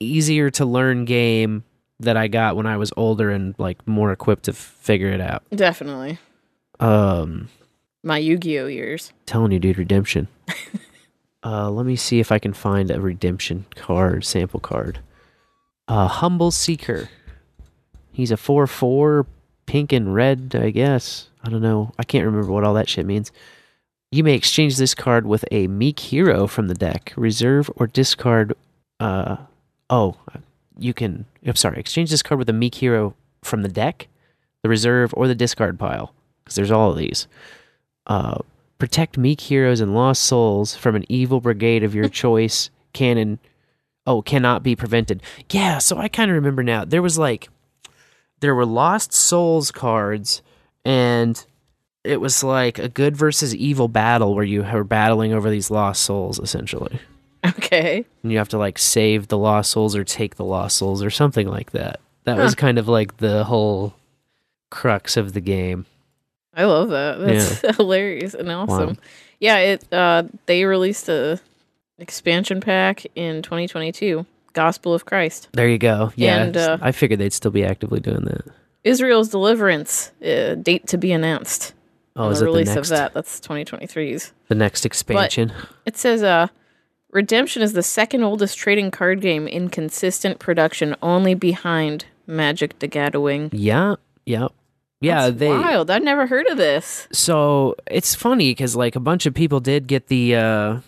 easier to learn game that I got when I was older and like more equipped to figure it out. Definitely. Um, My Yu-Gi-Oh years. telling you, dude, redemption. uh, let me see if I can find a redemption card, sample card. Uh, Humble Seeker. He's a 4 4, pink and red, I guess. I don't know. I can't remember what all that shit means. You may exchange this card with a meek hero from the deck. Reserve or discard. Uh, oh, you can. I'm sorry. Exchange this card with a meek hero from the deck, the reserve, or the discard pile. Because there's all of these. Uh, protect meek heroes and lost souls from an evil brigade of your choice. Canon. Oh, cannot be prevented. Yeah, so I kind of remember now. There was like, there were lost souls cards, and it was like a good versus evil battle where you were battling over these lost souls essentially. Okay. And you have to like save the lost souls or take the lost souls or something like that. That was kind of like the whole crux of the game. I love that. That's hilarious and awesome. Yeah, it uh they released a expansion pack in 2022, Gospel of Christ. There you go. Yeah, And, uh, I figured they'd still be actively doing that. Israel's deliverance uh, date to be announced. Oh, on is the it the release next- of that? That's 2023's. The next expansion. It says uh Redemption is the second oldest trading card game in consistent production, only behind Magic the Gathering. Yeah, yeah, yeah. That's they wild. I'd never heard of this. so it's funny because like a bunch of people did get the uh,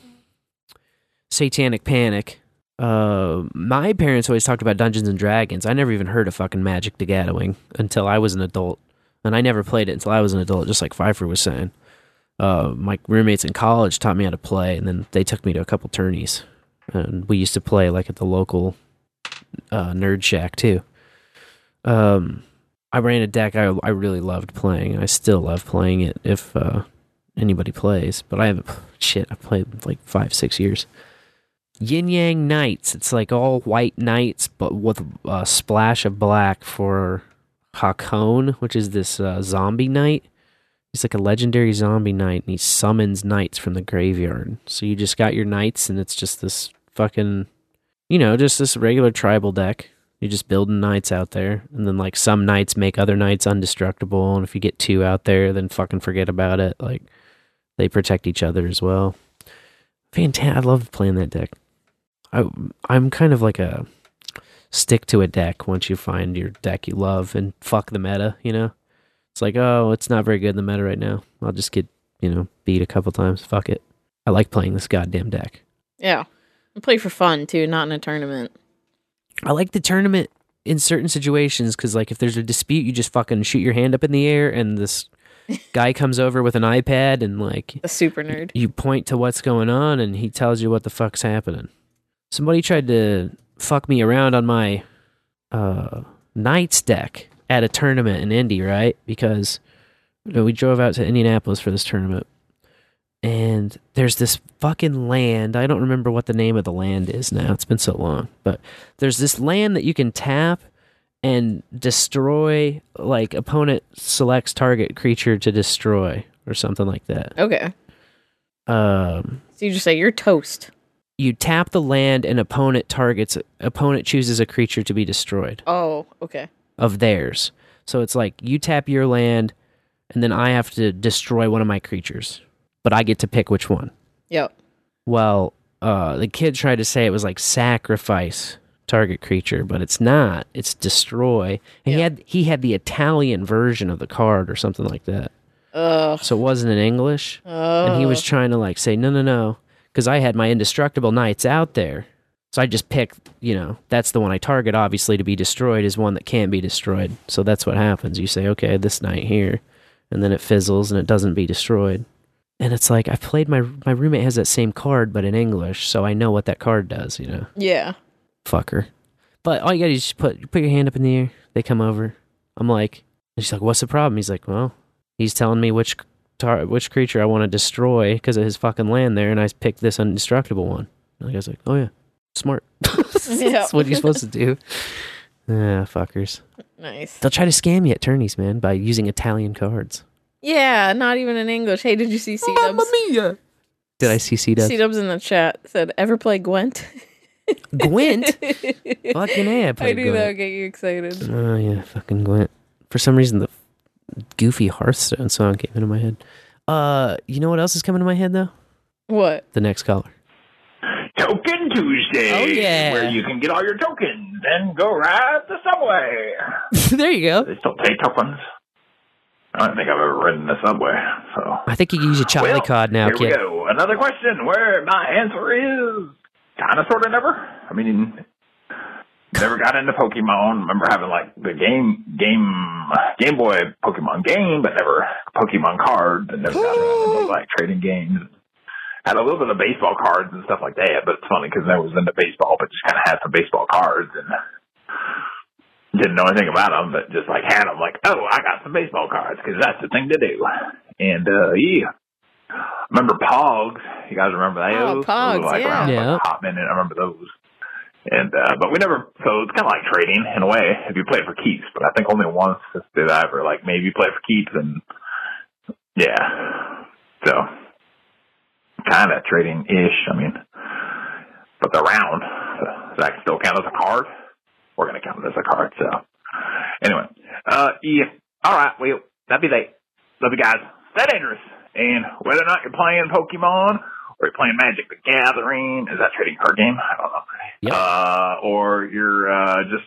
Satanic Panic. Uh, my parents always talked about Dungeons and Dragons. I never even heard of fucking Magic the Gathering until I was an adult, and I never played it until I was an adult. Just like Phifer was saying. Uh, my roommates in college taught me how to play, and then they took me to a couple tourneys, and we used to play like at the local uh, nerd shack too. Um, I ran a deck I I really loved playing. I still love playing it if uh, anybody plays, but I haven't. Shit, I played like five six years. Yin Yang Knights. It's like all white knights, but with a splash of black for Haakon, which is this uh, zombie knight. He's like a legendary zombie knight, and he summons knights from the graveyard. So you just got your knights, and it's just this fucking, you know, just this regular tribal deck. You're just building knights out there, and then like some knights make other knights undestructible, and if you get two out there, then fucking forget about it. Like they protect each other as well. Fantastic! I love playing that deck. I I'm kind of like a stick to a deck once you find your deck you love and fuck the meta. You know, it's like oh, it's not very good in the meta right now. I'll just get you know beat a couple times. Fuck it. I like playing this goddamn deck. Yeah. I play for fun too, not in a tournament. I like the tournament in certain situations because, like, if there's a dispute, you just fucking shoot your hand up in the air, and this guy comes over with an iPad, and like, A super nerd. you point to what's going on, and he tells you what the fuck's happening. Somebody tried to fuck me around on my uh, Knights deck at a tournament in Indy, right? Because we drove out to Indianapolis for this tournament, and there's this fucking land. I don't remember what the name of the land is now. It's been so long, but there's this land that you can tap and destroy. Like opponent selects target creature to destroy or something like that. Okay. Um, So you just say you're toast. you tap the land and opponent targets opponent chooses a creature to be destroyed Oh, okay. of theirs. So it's like you tap your land, and then I have to destroy one of my creatures, but I get to pick which one. Yep. Well, uh, the kid tried to say it was like sacrifice target creature, but it's not. It's destroy. And he had he had the Italian version of the card or something like that. Ugh. So it wasn't in English. And he was trying to like say no, no, no, because I had my indestructible knights out there. So I just picked, you know, that's the one I target. Obviously, to be destroyed is one that can't be destroyed. So that's what happens. You say, okay, this knight here, and then it fizzles and it doesn't be destroyed. And it's like I played my my roommate has that same card, but in English, so I know what that card does. You know, Yeah. fucker. But all you gotta do is just put put your hand up in the air. They come over. I'm like, and she's like, "What's the problem?" He's like, "Well, he's telling me which tar- which creature I want to destroy because of his fucking land there, and I picked this indestructible one." And the guy's like, "Oh yeah, smart. That's what you're supposed to do." Yeah, fuckers. Nice. They'll try to scam you at tourneys, man, by using Italian cards. Yeah, not even in English. Hey, did you see SeeDubs? Did I see SeeDubs? C Dubs in the chat said, "Ever play Gwent?" Gwent? Fucking A, I I played knew that Gwent. would get you excited. Oh yeah, fucking Gwent. For some reason, the goofy Hearthstone song came into my head. Uh, you know what else is coming to my head though? What? The next caller. Token Tuesday. Oh, yeah. Where you can get all your tokens and go ride the subway. there you go. They still take tokens. I don't think I've ever ridden the subway, so. I think you can use your Charlie Well, card now, Here we go. Another question where my answer is kind of, sort of, never. I mean, never got into Pokemon. Remember having like the game, game, Game Boy Pokemon game, but never Pokemon cards, and never got into like trading games. Had a little bit of baseball cards and stuff like that, but it's funny because I was into baseball, but just kind of had some baseball cards and didn't know anything about them, but just like had them. Like, oh, I got some baseball cards because that's the thing to do. And uh yeah, remember Pogs? You guys remember those? Oh, Pogs, were, like, yeah. around, Yeah. a hot minute. I remember those. And uh but we never. So it's kind of like trading in a way if you play it for keeps. But I think only once did I ever like maybe play for keeps and yeah. So kind of trading ish. I mean, but the round does that still count as a card? We're gonna count it as a card. So anyway, uh, yeah. All right. Well, that'd be that. Love you guys. Stay dangerous. And whether or not you're playing Pokemon or you're playing Magic the Gathering, is that trading card game? I don't know. Uh, or you're uh, just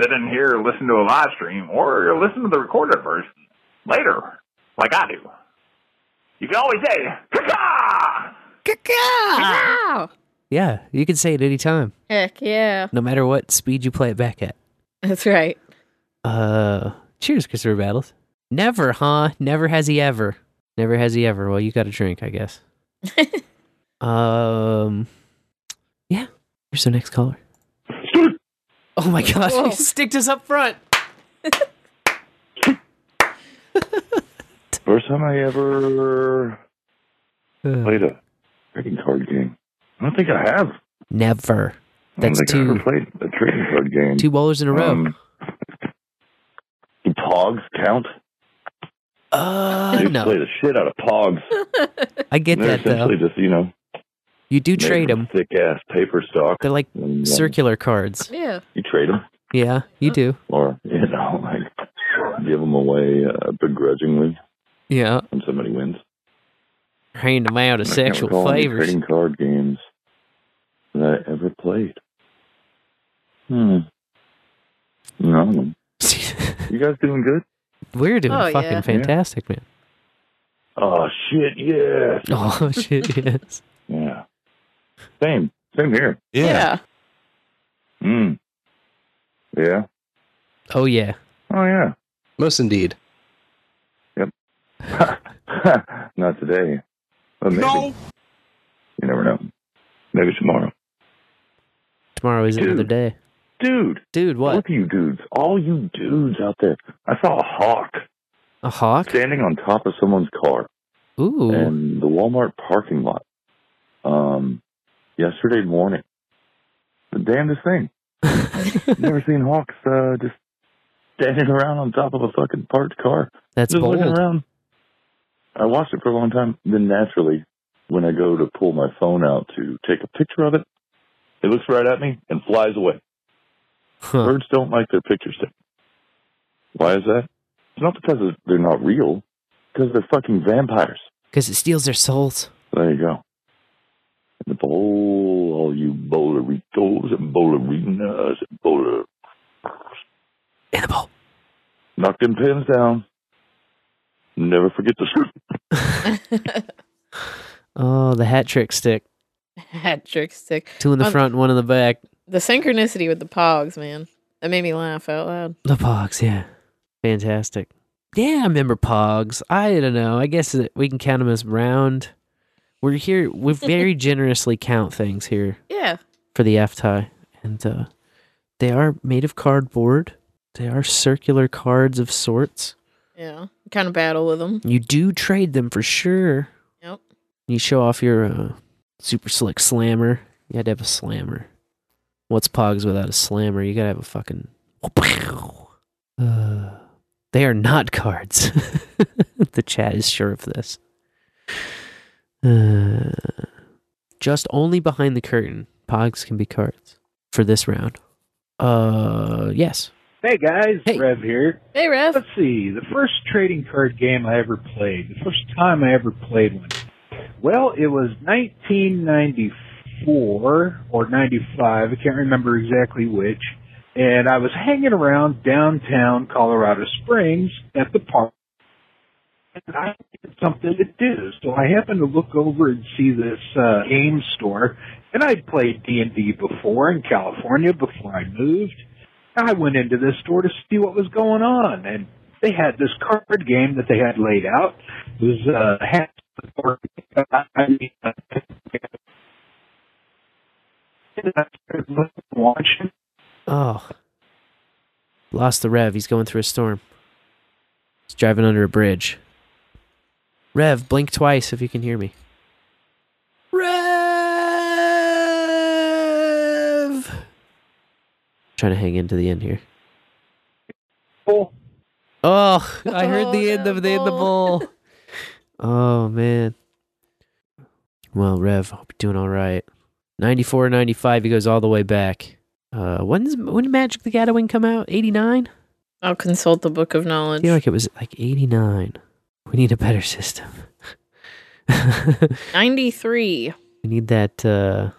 sitting here listening to a live stream, or you're listening to the recorded version later, like I do. You can always say, "Caca!" Wow. Yeah, you can say it any time. Heck yeah. no matter what speed you play it back at. That's right. Uh, cheers, Christopher Battles. Never, huh? Never has he ever. Never has he ever. Well, you got a drink, I guess. um, yeah. Here's the next caller. Oh my gosh, Whoa. he sticked us up front. First time I ever Uh, played a trading card game. I don't think I have. Never. I don't That's think I ever two played a trading card game. two bowlers in a row. Um, do Pogs count? I uh, used no. play the shit out of Pogs. I get They're that though. essentially just you know You do trade them. thick ass paper stock. They're like And, uh, circular cards. Yeah. You trade them, Yeah, you do. or you know, like give them away uh, begrudgingly Yeah, when somebody wins. hand them out as I can't sexual recall any favors. trading card games that I ever played. Hmm. No. you guys doing good? We're doing Oh, fucking yeah. fantastic, man. Oh shit! Yes. Oh shit, yes. Yeah. Same. Same here. Yeah. Hmm. Yeah. Oh yeah. Oh yeah. Most indeed. Yep. Not today. But maybe. No. You never know. Maybe tomorrow. Tomorrow is another Dude. day. Dude. Dude, what? Look at you dudes. All you dudes out there. I saw a hawk A hawk? standing on top of someone's car Ooh. in the Walmart parking lot um, yesterday morning. The damnedest thing. Never seen hawks uh, just standing around on top of a fucking parked car. That's just looking bold. around. I watched it for a long time. Then naturally, when I go to pull my phone out to take a picture of it, it looks right at me and flies away. Huh. Birds don't like their pictures taken. Why is that? It's not because they're not real, because they're fucking vampires. Because it steals their souls. There you go. In the bowl, all you boleritos and ballerinas and bowler. In the bowl. Knock them pins down. Never forget sleep. Oh, the hat trick stick. Hat trick stick. Two in the Um, front, one in the back. The synchronicity with the pogs, man. That made me laugh out loud. The Pogs, yeah. Fantastic. Yeah, I remember Pogs. I don't know. I guess that we can count them as round. We're here. We very generously count things here Yeah. for the F tie, and uh, they are made of cardboard. They are circular cards of sorts. Yeah. Kind of battle with them. You do trade them for sure. Yep. You show off your uh, super slick slammer. You had to have a slammer. What's Pogs without a slammer? You gotta have a fucking. Uh, they are not cards. the chat is sure of this. Uh, just only behind the curtain, Pogs can be cards for this round. Uh, yes. Hey guys, Rev here. Hey Rev. Let's see, the first trading card game I ever played, the first time I ever played one. Well, it was 1994 or 95, I can't remember exactly which, and I was hanging around downtown Colorado Springs at the park. And I had something to do, so I happened to look over and see this uh, game store, and I'd played D and D before in California before I moved. I went into this store to see what was going on, and they had this card game that they had laid out. It was uh, half I mean, and I started looking, watching. Oh. Lost the Rev. He's going through a storm. He's driving under a bridge. Rev, blink twice if you can hear me. Rev! Trying to hang into the end here. Oh, Oh, I heard the end of the end of the bowl. Oh man. Well, Rev, I hope you're doing all right. 94, 95, he goes all the way back. Uh, when's when did Magic the Gathering come out? 89? I'll consult the book of I knowledge. feel like it was like 89. We need a better system. 93. We need that uh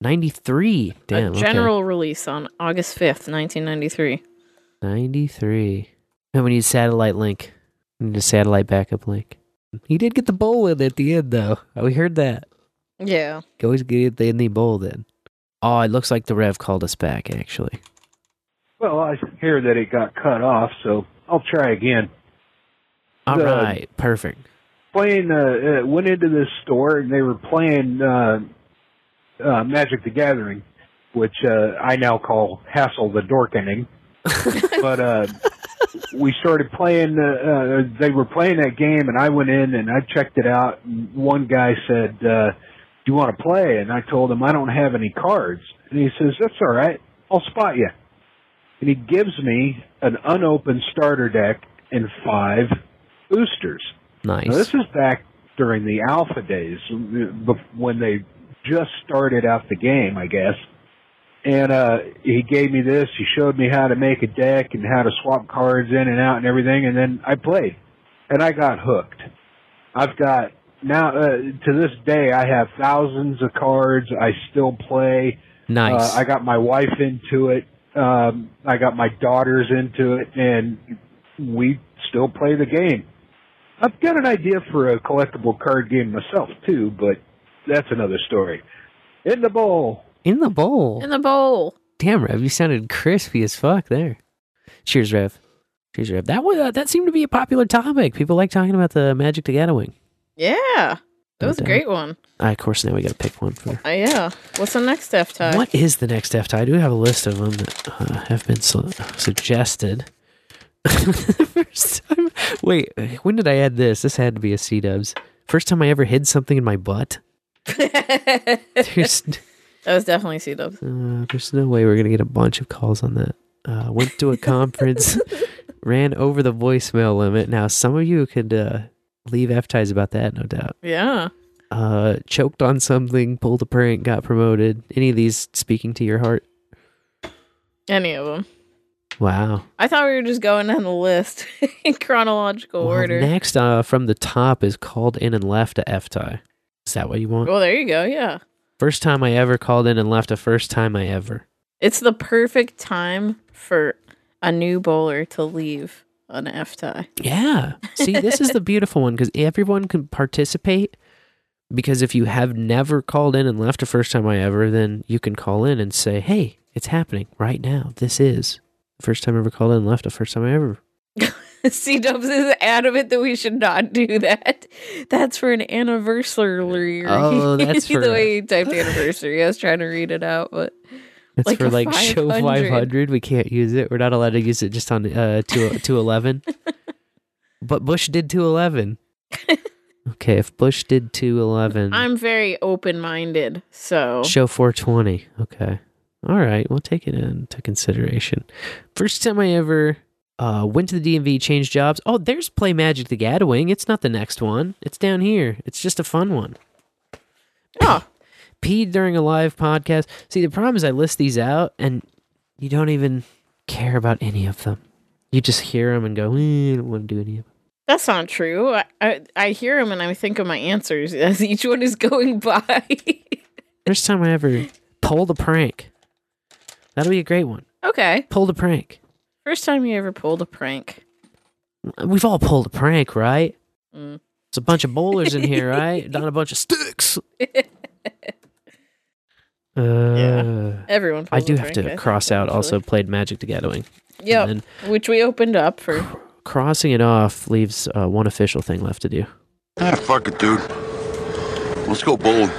93. Damn. a okay. general release on August 5th, 1993. 93. And we need satellite link. We need a satellite backup link. He did get the bowl in at the end though. We heard that. Yeah. You always get the in the bowl then. Oh, it looks like the Rev called us back actually. well, I hear that it got cut off, so I'll try again. All The- right, perfect. playing uh, uh went into this store and they were playing uh uh Magic the Gathering, which uh I now call Hassle the Dorkening. but uh we started playing uh, uh they were playing that game and I went in and I checked it out and one guy said uh do you want to play? And I told him I don't have any cards. And he says that's all right. I'll spot you and he gives me an unopened starter deck and five boosters. Nice. now, this is back during the alpha days, when they just started out the game, I guess. And uh, he gave me this. He showed me how to make a deck and how to swap cards in and out and everything. And then I played, and I got hooked. I've got now uh, to this day I have thousands of cards. I still play. Nice. Uh, I got my wife into it. Um, I got my daughters into it, and we still play the game. I've got an idea for a collectible card game myself too, but that's another story. In the bowl. In the bowl. In the bowl. Damn, Rev, you sounded crispy as fuck there. Cheers, Rev. Cheers, Rev. That was uh, that seemed to be a popular topic. People like talking about the Magic the Gathering. Yeah. That was a doubt. great one. Uh, of course, now we got to pick one for. Uh, yeah. What's the next F tie? What is the next F tie? I do have a list of them that uh, have been su- suggested. First time. Wait, when did I add this? This had to be a SeeDubs. First time I ever hid something in my butt. There's, That was definitely SeeDubs. uh, there's no way we're gonna get a bunch of calls on that. Uh, went to a conference, ran over the voicemail limit. Now some of you could uh, leave F ties about that, no doubt. Yeah. Uh, choked on something, pulled a prank, got promoted. Any of these speaking to your heart? Any of them. Wow. I thought we were just going down the list in chronological Well, order. Next, uh, from the top is called in and left a F tie. Is that what you want? Well, there you go. Yeah. First time I ever called in and left a first time I ever. It's the perfect time for a new bowler to leave an F tie. Yeah. See, this is the beautiful one because everyone can participate. Because if you have never called in and left a first time I ever, then you can call in and say, hey, it's happening right now. This is first time I ever called in and left a first time I ever. C Dubs is adamant that we should not do that. That's for an anniversary. Oh, that's for- the way he typed anniversary. I was trying to read it out, but That's Like for like show 500. 500. We can't use it. We're not allowed to use it just on uh, 2 211. but Bush did 211. okay, if Bush did 211, I'm very open minded. So show 420. Okay. All right, we'll take it into consideration. First time I ever uh, went to the DMV, changed jobs. Oh, there's Play Magic the Gathering. It's not the next one. It's down here. It's just a fun one. Oh. Peed during a live podcast. See, the problem is I list these out and you don't even care about any of them. You just hear them and go, eh, I don't want to do any of them. that's not true. I, I, I hear them and I think of my answers as each one is going by. First time I ever pulled a prank. That'll be a great one. okay. Pulled a prank. First time you ever pulled a prank. We've all pulled a prank, right? Mm. It's a bunch of bowlers in here, right? Not a bunch of sticks. Uh, Everyone I do a have prank, to I think, cross out. eventually. Also played Magic the Gathering. Yep. And Which we opened up for. crossing it off leaves uh, one official thing left to do. Ah, fuck it, dude. Let's go bowling.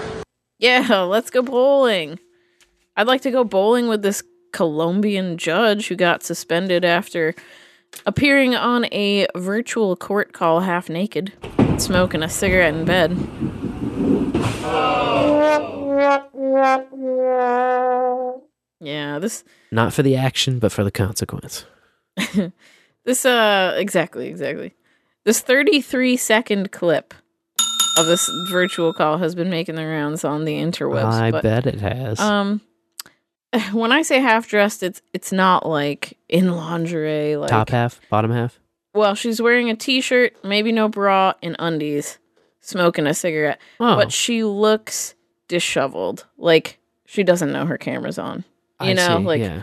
Yeah, let's go bowling. I'd like to go bowling with this Colombian judge who got suspended after appearing on a virtual court call half naked, smoking a cigarette in bed. Yeah, this Not for the action, but for the consequence. this uh exactly, exactly. This 33 second clip of this virtual call has been making the rounds on the interwebs. I but- bet it has. Um, when I say half dressed, it's it's not like in lingerie. Like Top half, bottom half. Well, she's wearing a t-shirt, maybe no bra, and undies, smoking a cigarette. Oh. But she looks disheveled, like she doesn't know her camera's on. You I know, see, like yeah.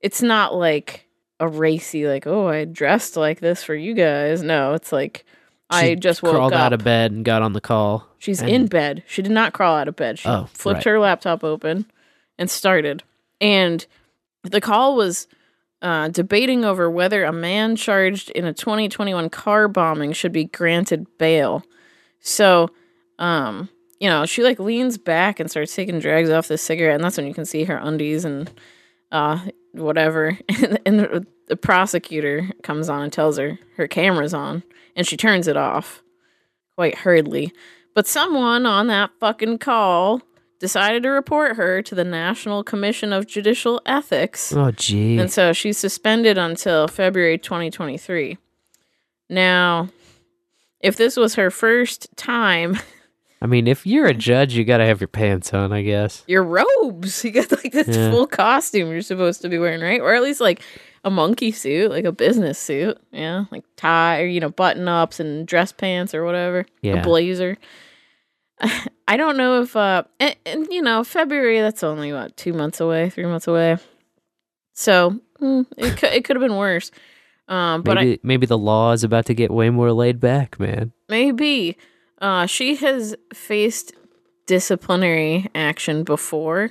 it's not like a racy, like oh, I dressed like this for you guys. No, it's like I just woke crawled up. out of bed and got on the call. She's and- in bed. She did not crawl out of bed. She Oh, flipped right. her laptop open and started. And the call was uh, debating over whether a man charged in a 2021 car bombing should be granted bail. So, um, you know, she like leans back and starts taking drags off the cigarette, and that's when you can see her undies and uh, whatever. And, the prosecutor comes on and tells her her camera's on, and she turns it off quite hurriedly. But someone on that fucking call decided to report her to the National Commission of Judicial Ethics. Oh, gee. And so she's suspended until February 2023. Now, if this was her first time, I mean, if you're a judge, you got to have your pants on, I guess. your robes, you got like this Yeah. full costume you're supposed to be wearing, right? Or at least like a monkey suit, like a business suit, yeah, like tie or you know button ups and dress pants or whatever, Yeah. a blazer. I don't know if uh and, and you know February that's only what two months away, three months away, so mm, it could it could have been worse. Um, but I, maybe maybe the law is about to get way more laid back, man. Maybe. Uh, she has faced disciplinary action before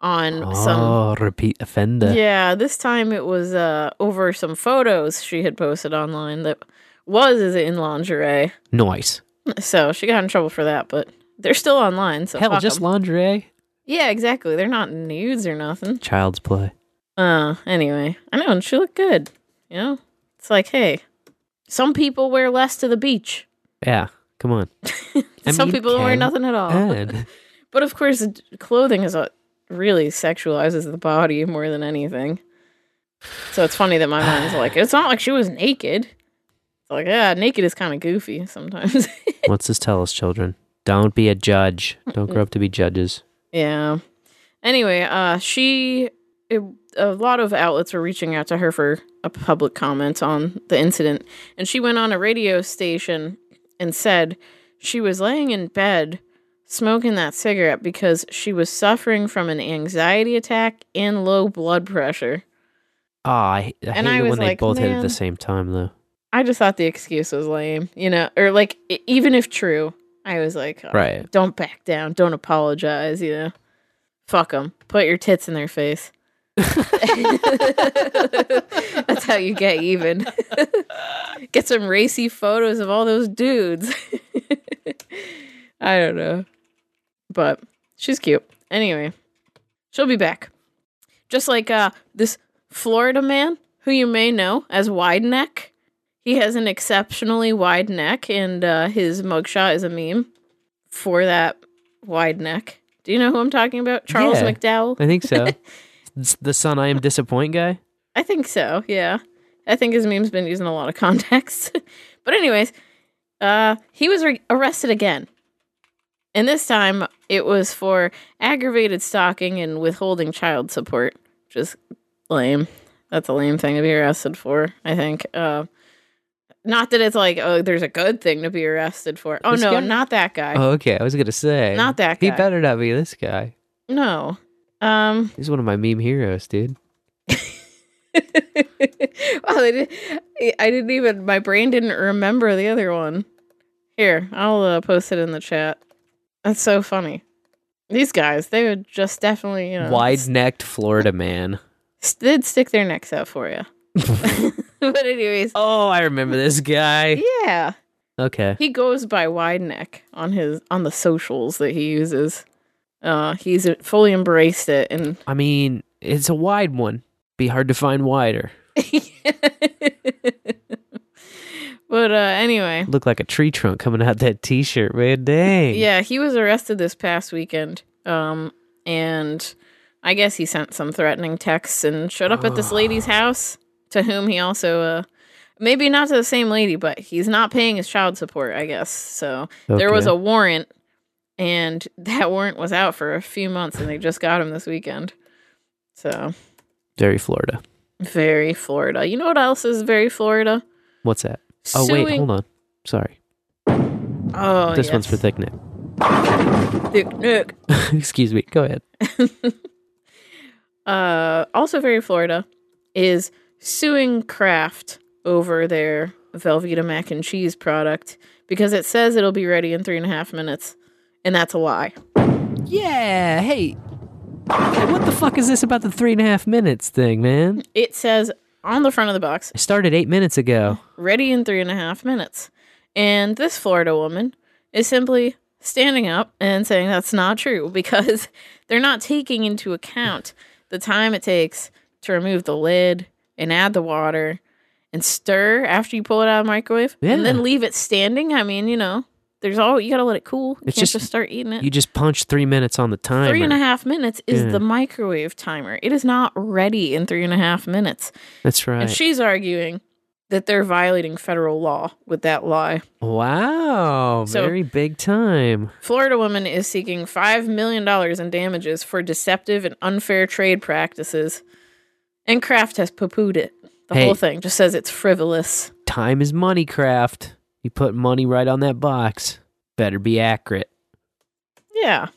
on some. Oh, repeat offender. Yeah, this time it was uh, over some photos she had posted online that was in lingerie. Nice. So she got in trouble for that, but they're still online. So Hell, just 'em. lingerie. yeah, exactly. They're not nudes or nothing. Child's play. Uh, anyway, I know, and she looked good. You know, it's like, hey, some people wear less to the beach. Yeah, come on. I some mean, people don't wear can nothing at all. But of course, d- clothing is what really sexualizes the body more than anything. So it's funny that my mind's like, it's not like she was naked. Like, yeah, naked is kind of goofy sometimes. What's this tell us, children? Don't be a judge. Don't grow up to be judges. yeah. Anyway, uh, she it, a lot of outlets were reaching out to her for a public comment on the incident, and she went on a radio station and said she was laying in bed smoking that cigarette because she was suffering from an anxiety attack and low blood pressure. Oh, I, I And hate I it when they like, both hit at the same time, though. I just thought the excuse was lame, you know, or like even if true, I was like, oh, Right. don't back down, don't apologize, you know, fuck them, put your tits in their face. That's how you get even. get some racy photos of all those dudes. I don't know, but she's cute. Anyway, she'll be back. Just like uh, this Florida man who you may know as Wide Neck. He has an exceptionally wide neck, and uh, his mugshot is a meme for that wide neck. Do you know who I'm talking about? Charles Yeah, McDowell? I think so. The son I am disappoint guy. I think so, yeah. I think his meme's been used in a lot of contexts. but anyways, uh he was re- arrested again. And this time it was for aggravated stalking and withholding child support, which is lame. That's a lame thing to be arrested for, I think. Uh not that it's like, oh, there's a good thing to be arrested for. Oh This no, guy? not that guy. Oh, okay. I was gonna say Not that guy. He guy. better not be this guy. No. Um He's one of my meme heroes, dude. wow, they did, I didn't even. My brain didn't remember the other one. Here, I'll uh, post it in the chat. That's so funny. These guys, they would just definitely, you know, Wide necked Florida man. s- they'd stick their necks out for you. but anyways, Oh, I remember this guy. yeah, Okay. he goes by Wide Neck on his on the socials that he uses. Uh, he's fully embraced it, and I mean, it's a wide one. Be hard to find wider. but uh, anyway, Look like a tree trunk coming out that t-shirt, man. Dang. Yeah, he was arrested this past weekend. Um, and I guess he sent some threatening texts and showed up at this lady's house to whom he also, uh, maybe not to the same lady, but he's not paying his child support, I guess. So there was a warrant, and that warrant was out for a few months, and they just got him this weekend. So Very Florida. very Florida. You know what else is very Florida? What's that? Oh wait, hold on. Sorry. Oh, this one's for Thick Nick. Thick Nick. Excuse me. Go ahead. uh, also very Florida is suing Kraft over their Velveeta mac and cheese product because it says it'll be ready in three and a half minutes, and that's a lie. Yeah. Hey. Hey, what the fuck is this about the three and a half minutes thing, man? It says on the front of the box, I started eight minutes ago. ready in three and a half minutes. And this Florida woman is simply standing up and saying that's not true because they're not taking into account the time it takes to remove the lid and add the water and stir after you pull it out of the microwave and then leave it standing. I mean, you know, there's all you gotta let it cool. You It's can't just- just, start eating it. You just punch three minutes on the timer. Three and a half minutes is Yeah. the microwave timer. It is not ready in three and a half minutes. That's right. And she's arguing that they're violating federal law with that lie. wow. So- very big time. Florida woman is seeking $5 million in damages for deceptive and unfair trade practices. And Kraft has poo pooed it. The Hey. whole thing just says it's frivolous. Time is money, Kraft. You put money right on that box. Better be accurate. Yeah.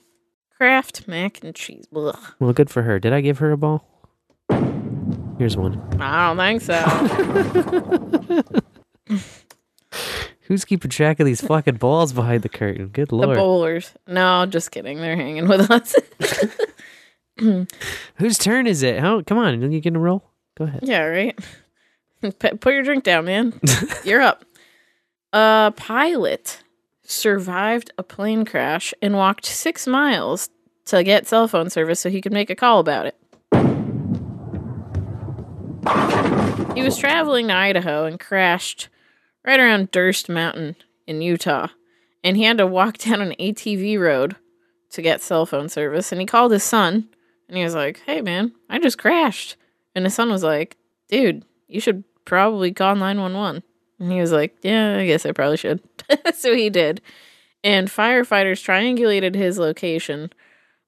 Kraft mac and cheese. Ugh. Well, good for her. Did I give her a ball? Here's one. I don't think so. Who's keeping track of these fucking balls behind the curtain? Good lord. the bowlers. No, just kidding. They're hanging with us. Whose turn is it? How? Come on, you getting a roll? Go ahead. yeah, right? Put your drink down, man. You're up. A pilot survived a plane crash and walked six miles to get cell phone service so he could make a call about it. He was traveling to Idaho and crashed right around Durst Mountain in Utah. And he had to walk down an ATV road to get cell phone service. And he called his son and he was like, Hey, man, I just crashed. And his son was like, Dude, you should probably call 911. And he was like, Yeah, I guess I probably should. so he did. And firefighters triangulated his location.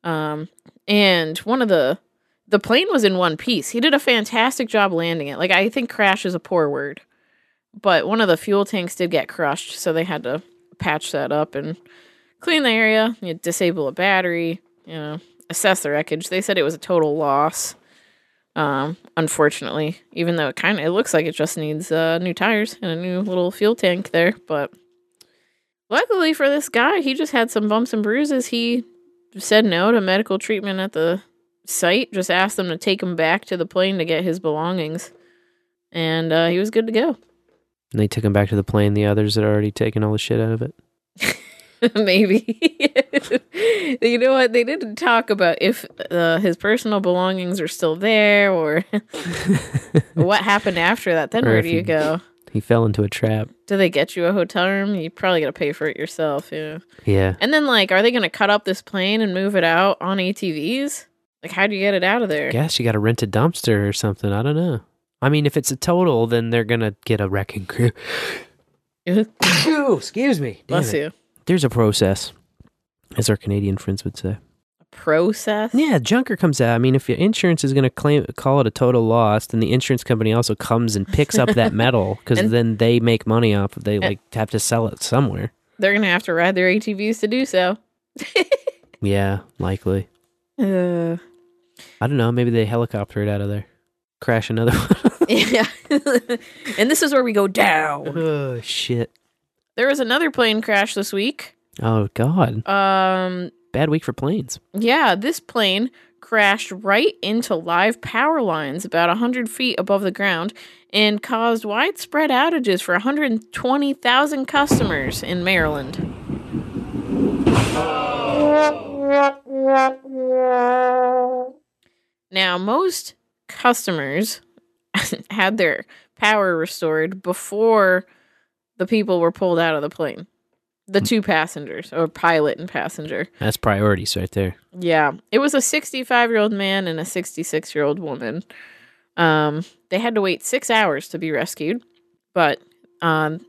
Um, and one of the the plane was in one piece. He did a fantastic job landing it. Like I think crash is a poor word, but one of the fuel tanks did get crushed, so they had to patch that up and clean the area, you know, disable a battery, you know, assess the wreckage. They said it was a total loss. Um, unfortunately, even though it kind of it looks like it just needs uh, new tires and a new little fuel tank there, but luckily for this guy, he just had some bumps and bruises. He said no to medical treatment at the site. Just asked them to take him back to the plane to get his belongings, and uh, he was good to go. And they took him back to the plane. The others had already taken all the shit out of it. Maybe. you know what? They didn't talk about if uh, his personal belongings are still there or what happened after that. Then Or where do you he- go? He fell into a trap. Do they get you a hotel room? You probably got to pay for it yourself. Yeah. Yeah. And then, like, are they going to cut up this plane and move it out on ATVs? Like, how do you get it out of there? Guess you got to rent a dumpster or something. I don't know. I mean, if it's a total, then they're gonna get a wrecking crew. Excuse me. Damn Bless it. you. There's a process, as our Canadian friends would say. A process? Yeah, junker comes out. I mean, if your insurance is going to claim call it a total loss, then the insurance company also comes and picks up that metal because then they make money off. of They like have to sell it somewhere. They're going to have to ride their ATVs to do so. Yeah, likely. Uh, I don't know. Maybe they helicopter it out of there, crash another one. yeah. and this is where we go down. oh shit! There was another plane crash this week. Oh god, Um, bad week for planes. Yeah, this plane crashed right into live power lines about 100 feet above the ground and caused widespread outages for 120,000 customers in Maryland. Now, most customers had their power restored before the people were pulled out of the plane. The two passengers, or pilot and passenger. That's priorities right there. Yeah, it was a 65 year old man and a 66 year old woman. Um, they had to wait six hours to be rescued, but um,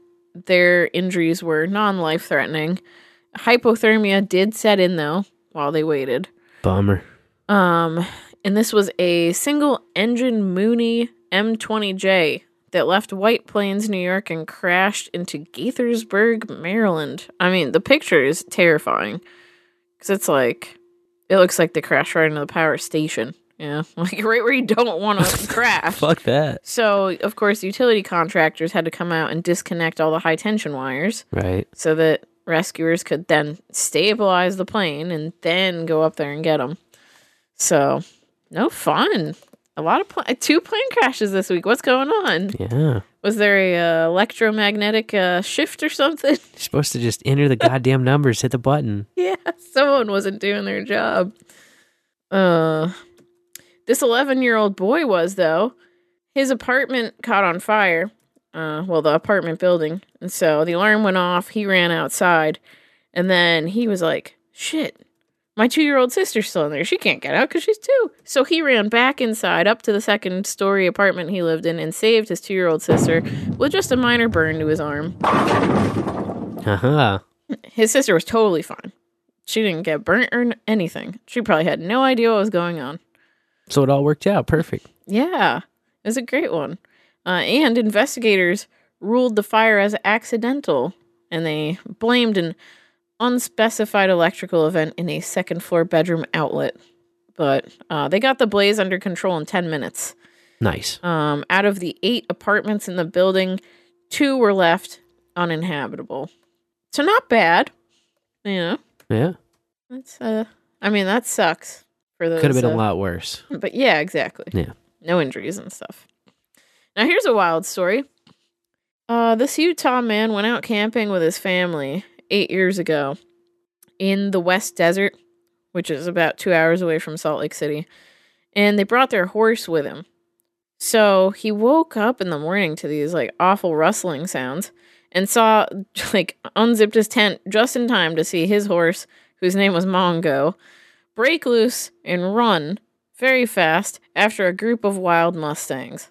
their injuries were non life threatening. Hypothermia did set in though while they waited. Bummer. Um, and this was a single engine Mooney M20J that left White Plains, New York, and crashed into Gaithersburg, Maryland. I mean, the picture is terrifying because it's like it looks like they crashed right into the power station. Yeah, like right where you don't want to crash. Fuck that. So, of course, utility contractors had to come out and disconnect all the high tension wires Right. so that rescuers could then stabilize the plane and then go up there and get them. So, no fun. A lot of pl- two plane crashes this week. What's going on? Yeah. Was there a uh, electromagnetic uh, shift or something? You're supposed to just enter the goddamn numbers, hit the button. yeah, someone wasn't doing their job. Uh, this 11 year old boy was though. His apartment caught on fire. Uh, well, the apartment building, and so the alarm went off. He ran outside, and then he was like, "Shit." My two year old sister's still in there. She can't get out because she's two. So he ran back inside up to the second story apartment he lived in and saved his two year old sister with just a minor burn to his arm. Haha. His sister was totally fine. She didn't get burnt or anything. She probably had no idea what was going on. So it all worked out perfect. Yeah, it was a great one. Uh, and investigators ruled the fire as accidental, and they blamed an unspecified electrical event in a second floor bedroom outlet. But uh, they got the blaze under control in 10 minutes. Nice. Um, out of the eight apartments in the building, two were left uninhabitable. So not bad. You know, Yeah. that's uh, I mean that sucks for those. Could have been uh, a lot worse. But yeah, exactly. Yeah. No injuries and stuff. Now here's a wild story. Uh, this Utah man went out camping with his family eight years ago in the West Desert, which is about two hours away from Salt Lake City, and they brought their horse with him. So he woke up in the morning to these like awful rustling sounds and saw like unzipped his tent just in time to see his horse, whose name was Mongo, break loose and run very fast after a group of wild mustangs.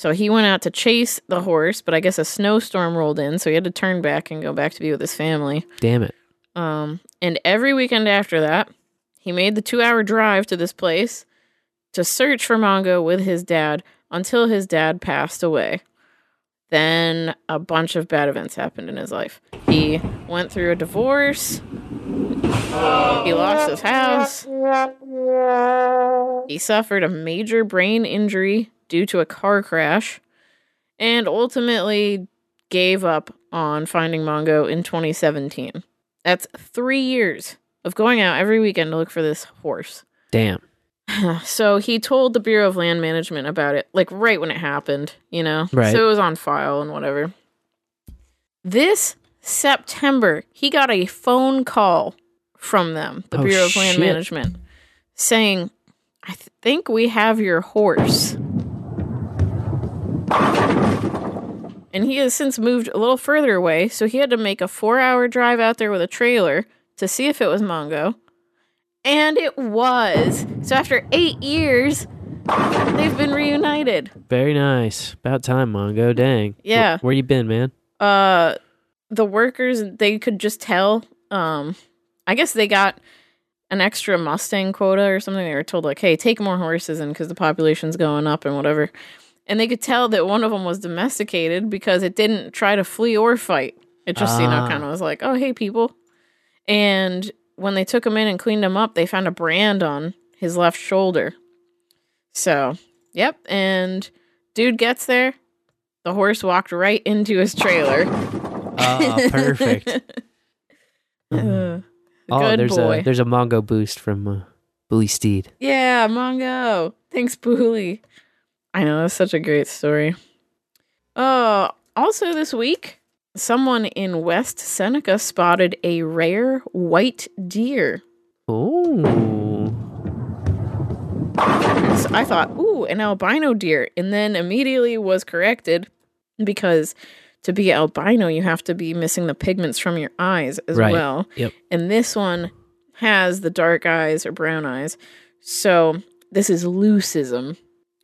So he went out to chase the horse, but I guess a snowstorm rolled in, so he had to turn back and go back to be with his family. Damn it. Um, and every weekend after that, he made the two hour drive to this place to search for Mongo with his dad until his dad passed away. Then a bunch of bad events happened in his life. He went through a divorce. He lost his house. He suffered a major brain injury due to a car crash and ultimately gave up on finding Mongo in 2017. That's three years of going out every weekend to look for this horse. Damn. So he told the Bureau of Land Management about it, like right when it happened, you know? Right. So it was on file and whatever. This September, he got a phone call from them, the Oh, Bureau of Land shit. Management, saying, I th- think we have your horse. And he has since moved a little further away, so he had to make a four hour drive out there with a trailer to see if it was Mongo. And it was. So after eight years, they've been reunited. Very nice. About time, Mongo. Dang. Yeah. Where, where you been, man? Uh the workers they could just tell. Um I guess they got an extra Mustang quota or something. They were told like, hey, take more horses in because the population's going up and whatever. And they could tell that one of them was domesticated because it didn't try to flee or fight. It just, you know, Ah. kind of was like, oh, hey, people. And when they took him in and cleaned him up, they found a brand on his left shoulder. So, yep. And dude gets there. The horse walked right into his trailer. Oh, perfect. Uh, oh, there's boy. a there's a Mongo boost from uh, Boolysteed. Yeah, Mongo. Thanks, Booley. I know that's such a great story. Uh, also this week, someone in West Seneca spotted a rare white deer. Oh. So I thought, ooh, an albino deer, and then immediately was corrected because to be albino, you have to be missing the pigments from your eyes as Right. well. Yep. And this one has the dark eyes or brown eyes. So this is leucism,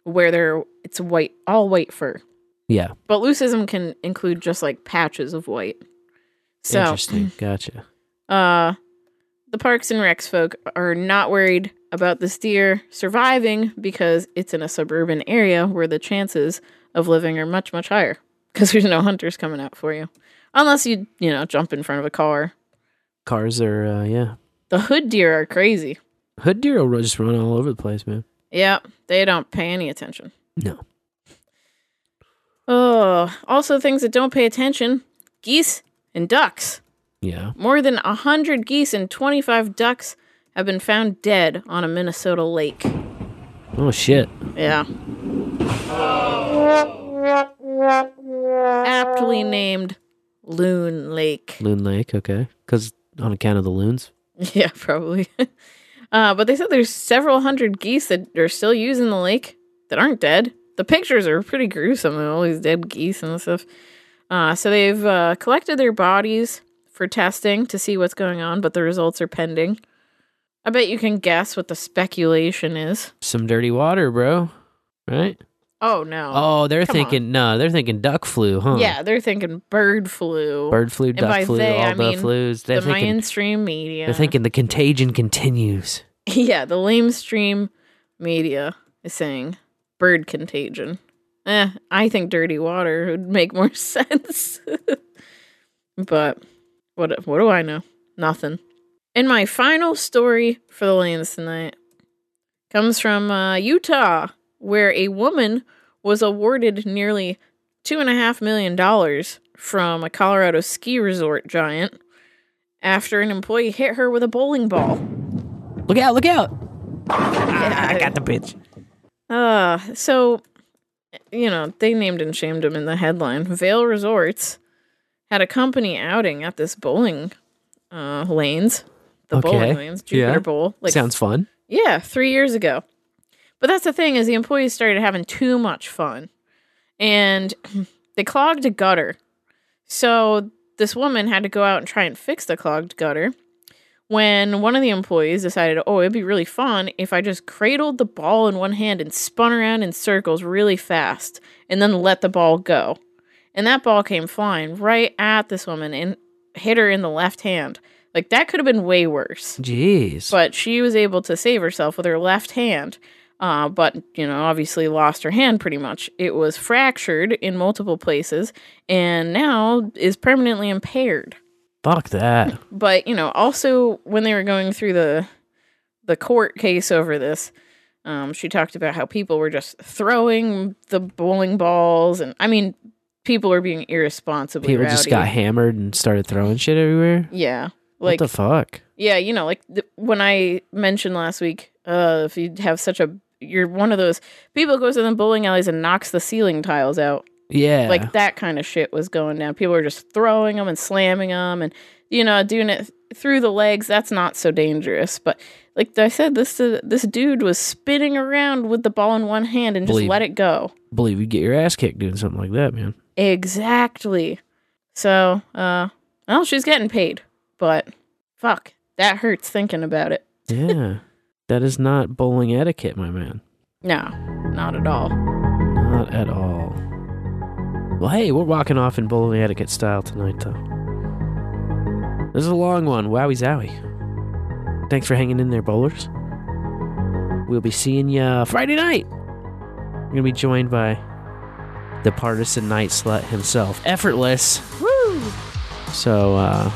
where they're it's white, all white fur. Yeah. But leucism can include just like patches of white. So Interesting. Gotcha. uh the Parks and Recs folk are not worried about this deer surviving because it's in a suburban area where the chances of living are much much higher because there's no hunters coming out for you unless you you know jump in front of a car. Cars are uh, yeah. The hood deer are crazy. Hood deer will just run all over the place, man. Yeah, they don't pay any attention. No. Oh, also things that don't pay attention: geese and ducks. Yeah. More than a hundred geese and twenty-five ducks have been found dead on a Minnesota lake. Oh shit. Yeah. Aptly named Loon Lake. Loon Lake. Okay. Because on account of the loons. Yeah, probably. uh, but they said there's several hundred geese that are still using the lake that aren't dead. The pictures are pretty gruesome. And all these dead geese and stuff. Uh, so they've uh, collected their bodies for testing to see what's going on, but the results are pending. I bet you can guess what the speculation is. Some dirty water, bro. Right? Oh no! Oh, they're Come thinking no, they're thinking duck flu, huh? Yeah, they're thinking bird flu. Bird flu, And duck flu, they, all I the mean flus. They're the thinking mainstream media. they're thinking the contagion continues. yeah, the lamestream media is saying bird contagion. Eh, I think dirty water would make more sense. but what what do I know? Nothing. And my final story for the lanes tonight comes from uh, Utah, where a woman was awarded nearly two and a half million dollars from a Colorado ski resort giant after an employee hit her with a bowling ball. Look out! Look out! Ah, I got the bitch. Uh, so, you know, they named and shamed him in the headline. Vail Resorts had a company outing at this bowling uh, lanes, the okay. bowling lanes, Jupiter yeah. Bowl. Sounds fun. Yeah, three years ago. But that's the thing is the employees started having too much fun, and they clogged a gutter. So this woman had to go out and try and fix the clogged gutter. When one of the employees decided, oh, it'd be really fun if I just cradled the ball in one hand and spun around in circles really fast, and then let the ball go. And that ball came flying right at this woman and hit her in the left hand. Like that could have been way worse. Jeez. But she was able to save herself with her left hand. Uh, but you know, obviously lost her hand pretty much. It was fractured in multiple places and now is permanently impaired. Fuck that. But you know, also when they were going through the the court case over this, um, she talked about how people were just throwing the bowling balls, and I mean, people were being irresponsible People just got hammered and started throwing shit everywhere. Yeah, What like the fuck? yeah, you know, like th- when I mentioned last week, uh, if you have such a, you're one of those people goes in the bowling alleys and knocks the ceiling tiles out. Yeah. Like that kind of shit was going down. People were just throwing them and slamming them and, you know, doing it through the legs. That's not so dangerous. But like I said, this, uh, this dude was spinning around with the ball in one hand and just Believe- let it go. believe you get your ass kicked doing something like that, man. Exactly. So, uh, well, she's getting paid, but fuck, that hurts thinking about it. Yeah. that is not bowling etiquette, my man. No, not at all. Not at all. Well, hey, we're walking off in bowling etiquette style tonight, though. This is a long one. Wowie zowie. Thanks for hanging in there, bowlers. We'll be seeing you Friday night. We're going to be joined by the partisan night slut himself, Effortless. Woo! So, uh,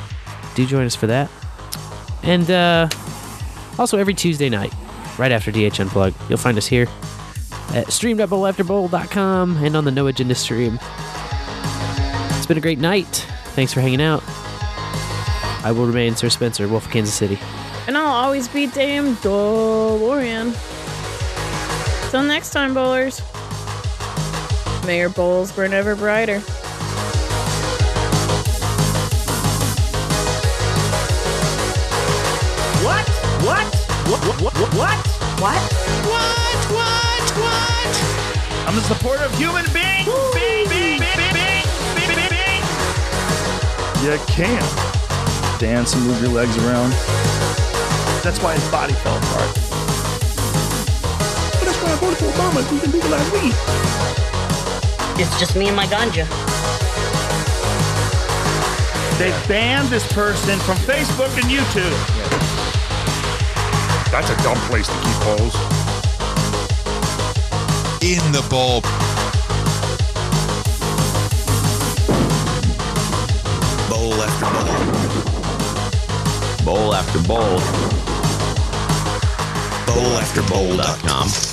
do join us for that. And uh, also every Tuesday night, right after DH Unplugged, you'll find us here at stream.bowlafterbowl.com and on the No Agenda stream. It's been a great night. Thanks for hanging out. I will remain Sir Spencer, Wolf of Kansas City. And I'll always be Dame DeLorean. Till next time, bowlers. May your bowls burn ever brighter. What? What? What? What? What? I'm a supporter of human beings. Bing, bing, bing, bing, bing, bing, bing. You can dance and move your legs around. That's why his body fell apart. But that's why I voted for Obama. He can legalize weed. It's just me and my ganja. They banned this person from Facebook and YouTube. That's a dumb place to keep holes. In the bowl. Bowl after bowl. Bowl after bowl. Bowl after bowl.com.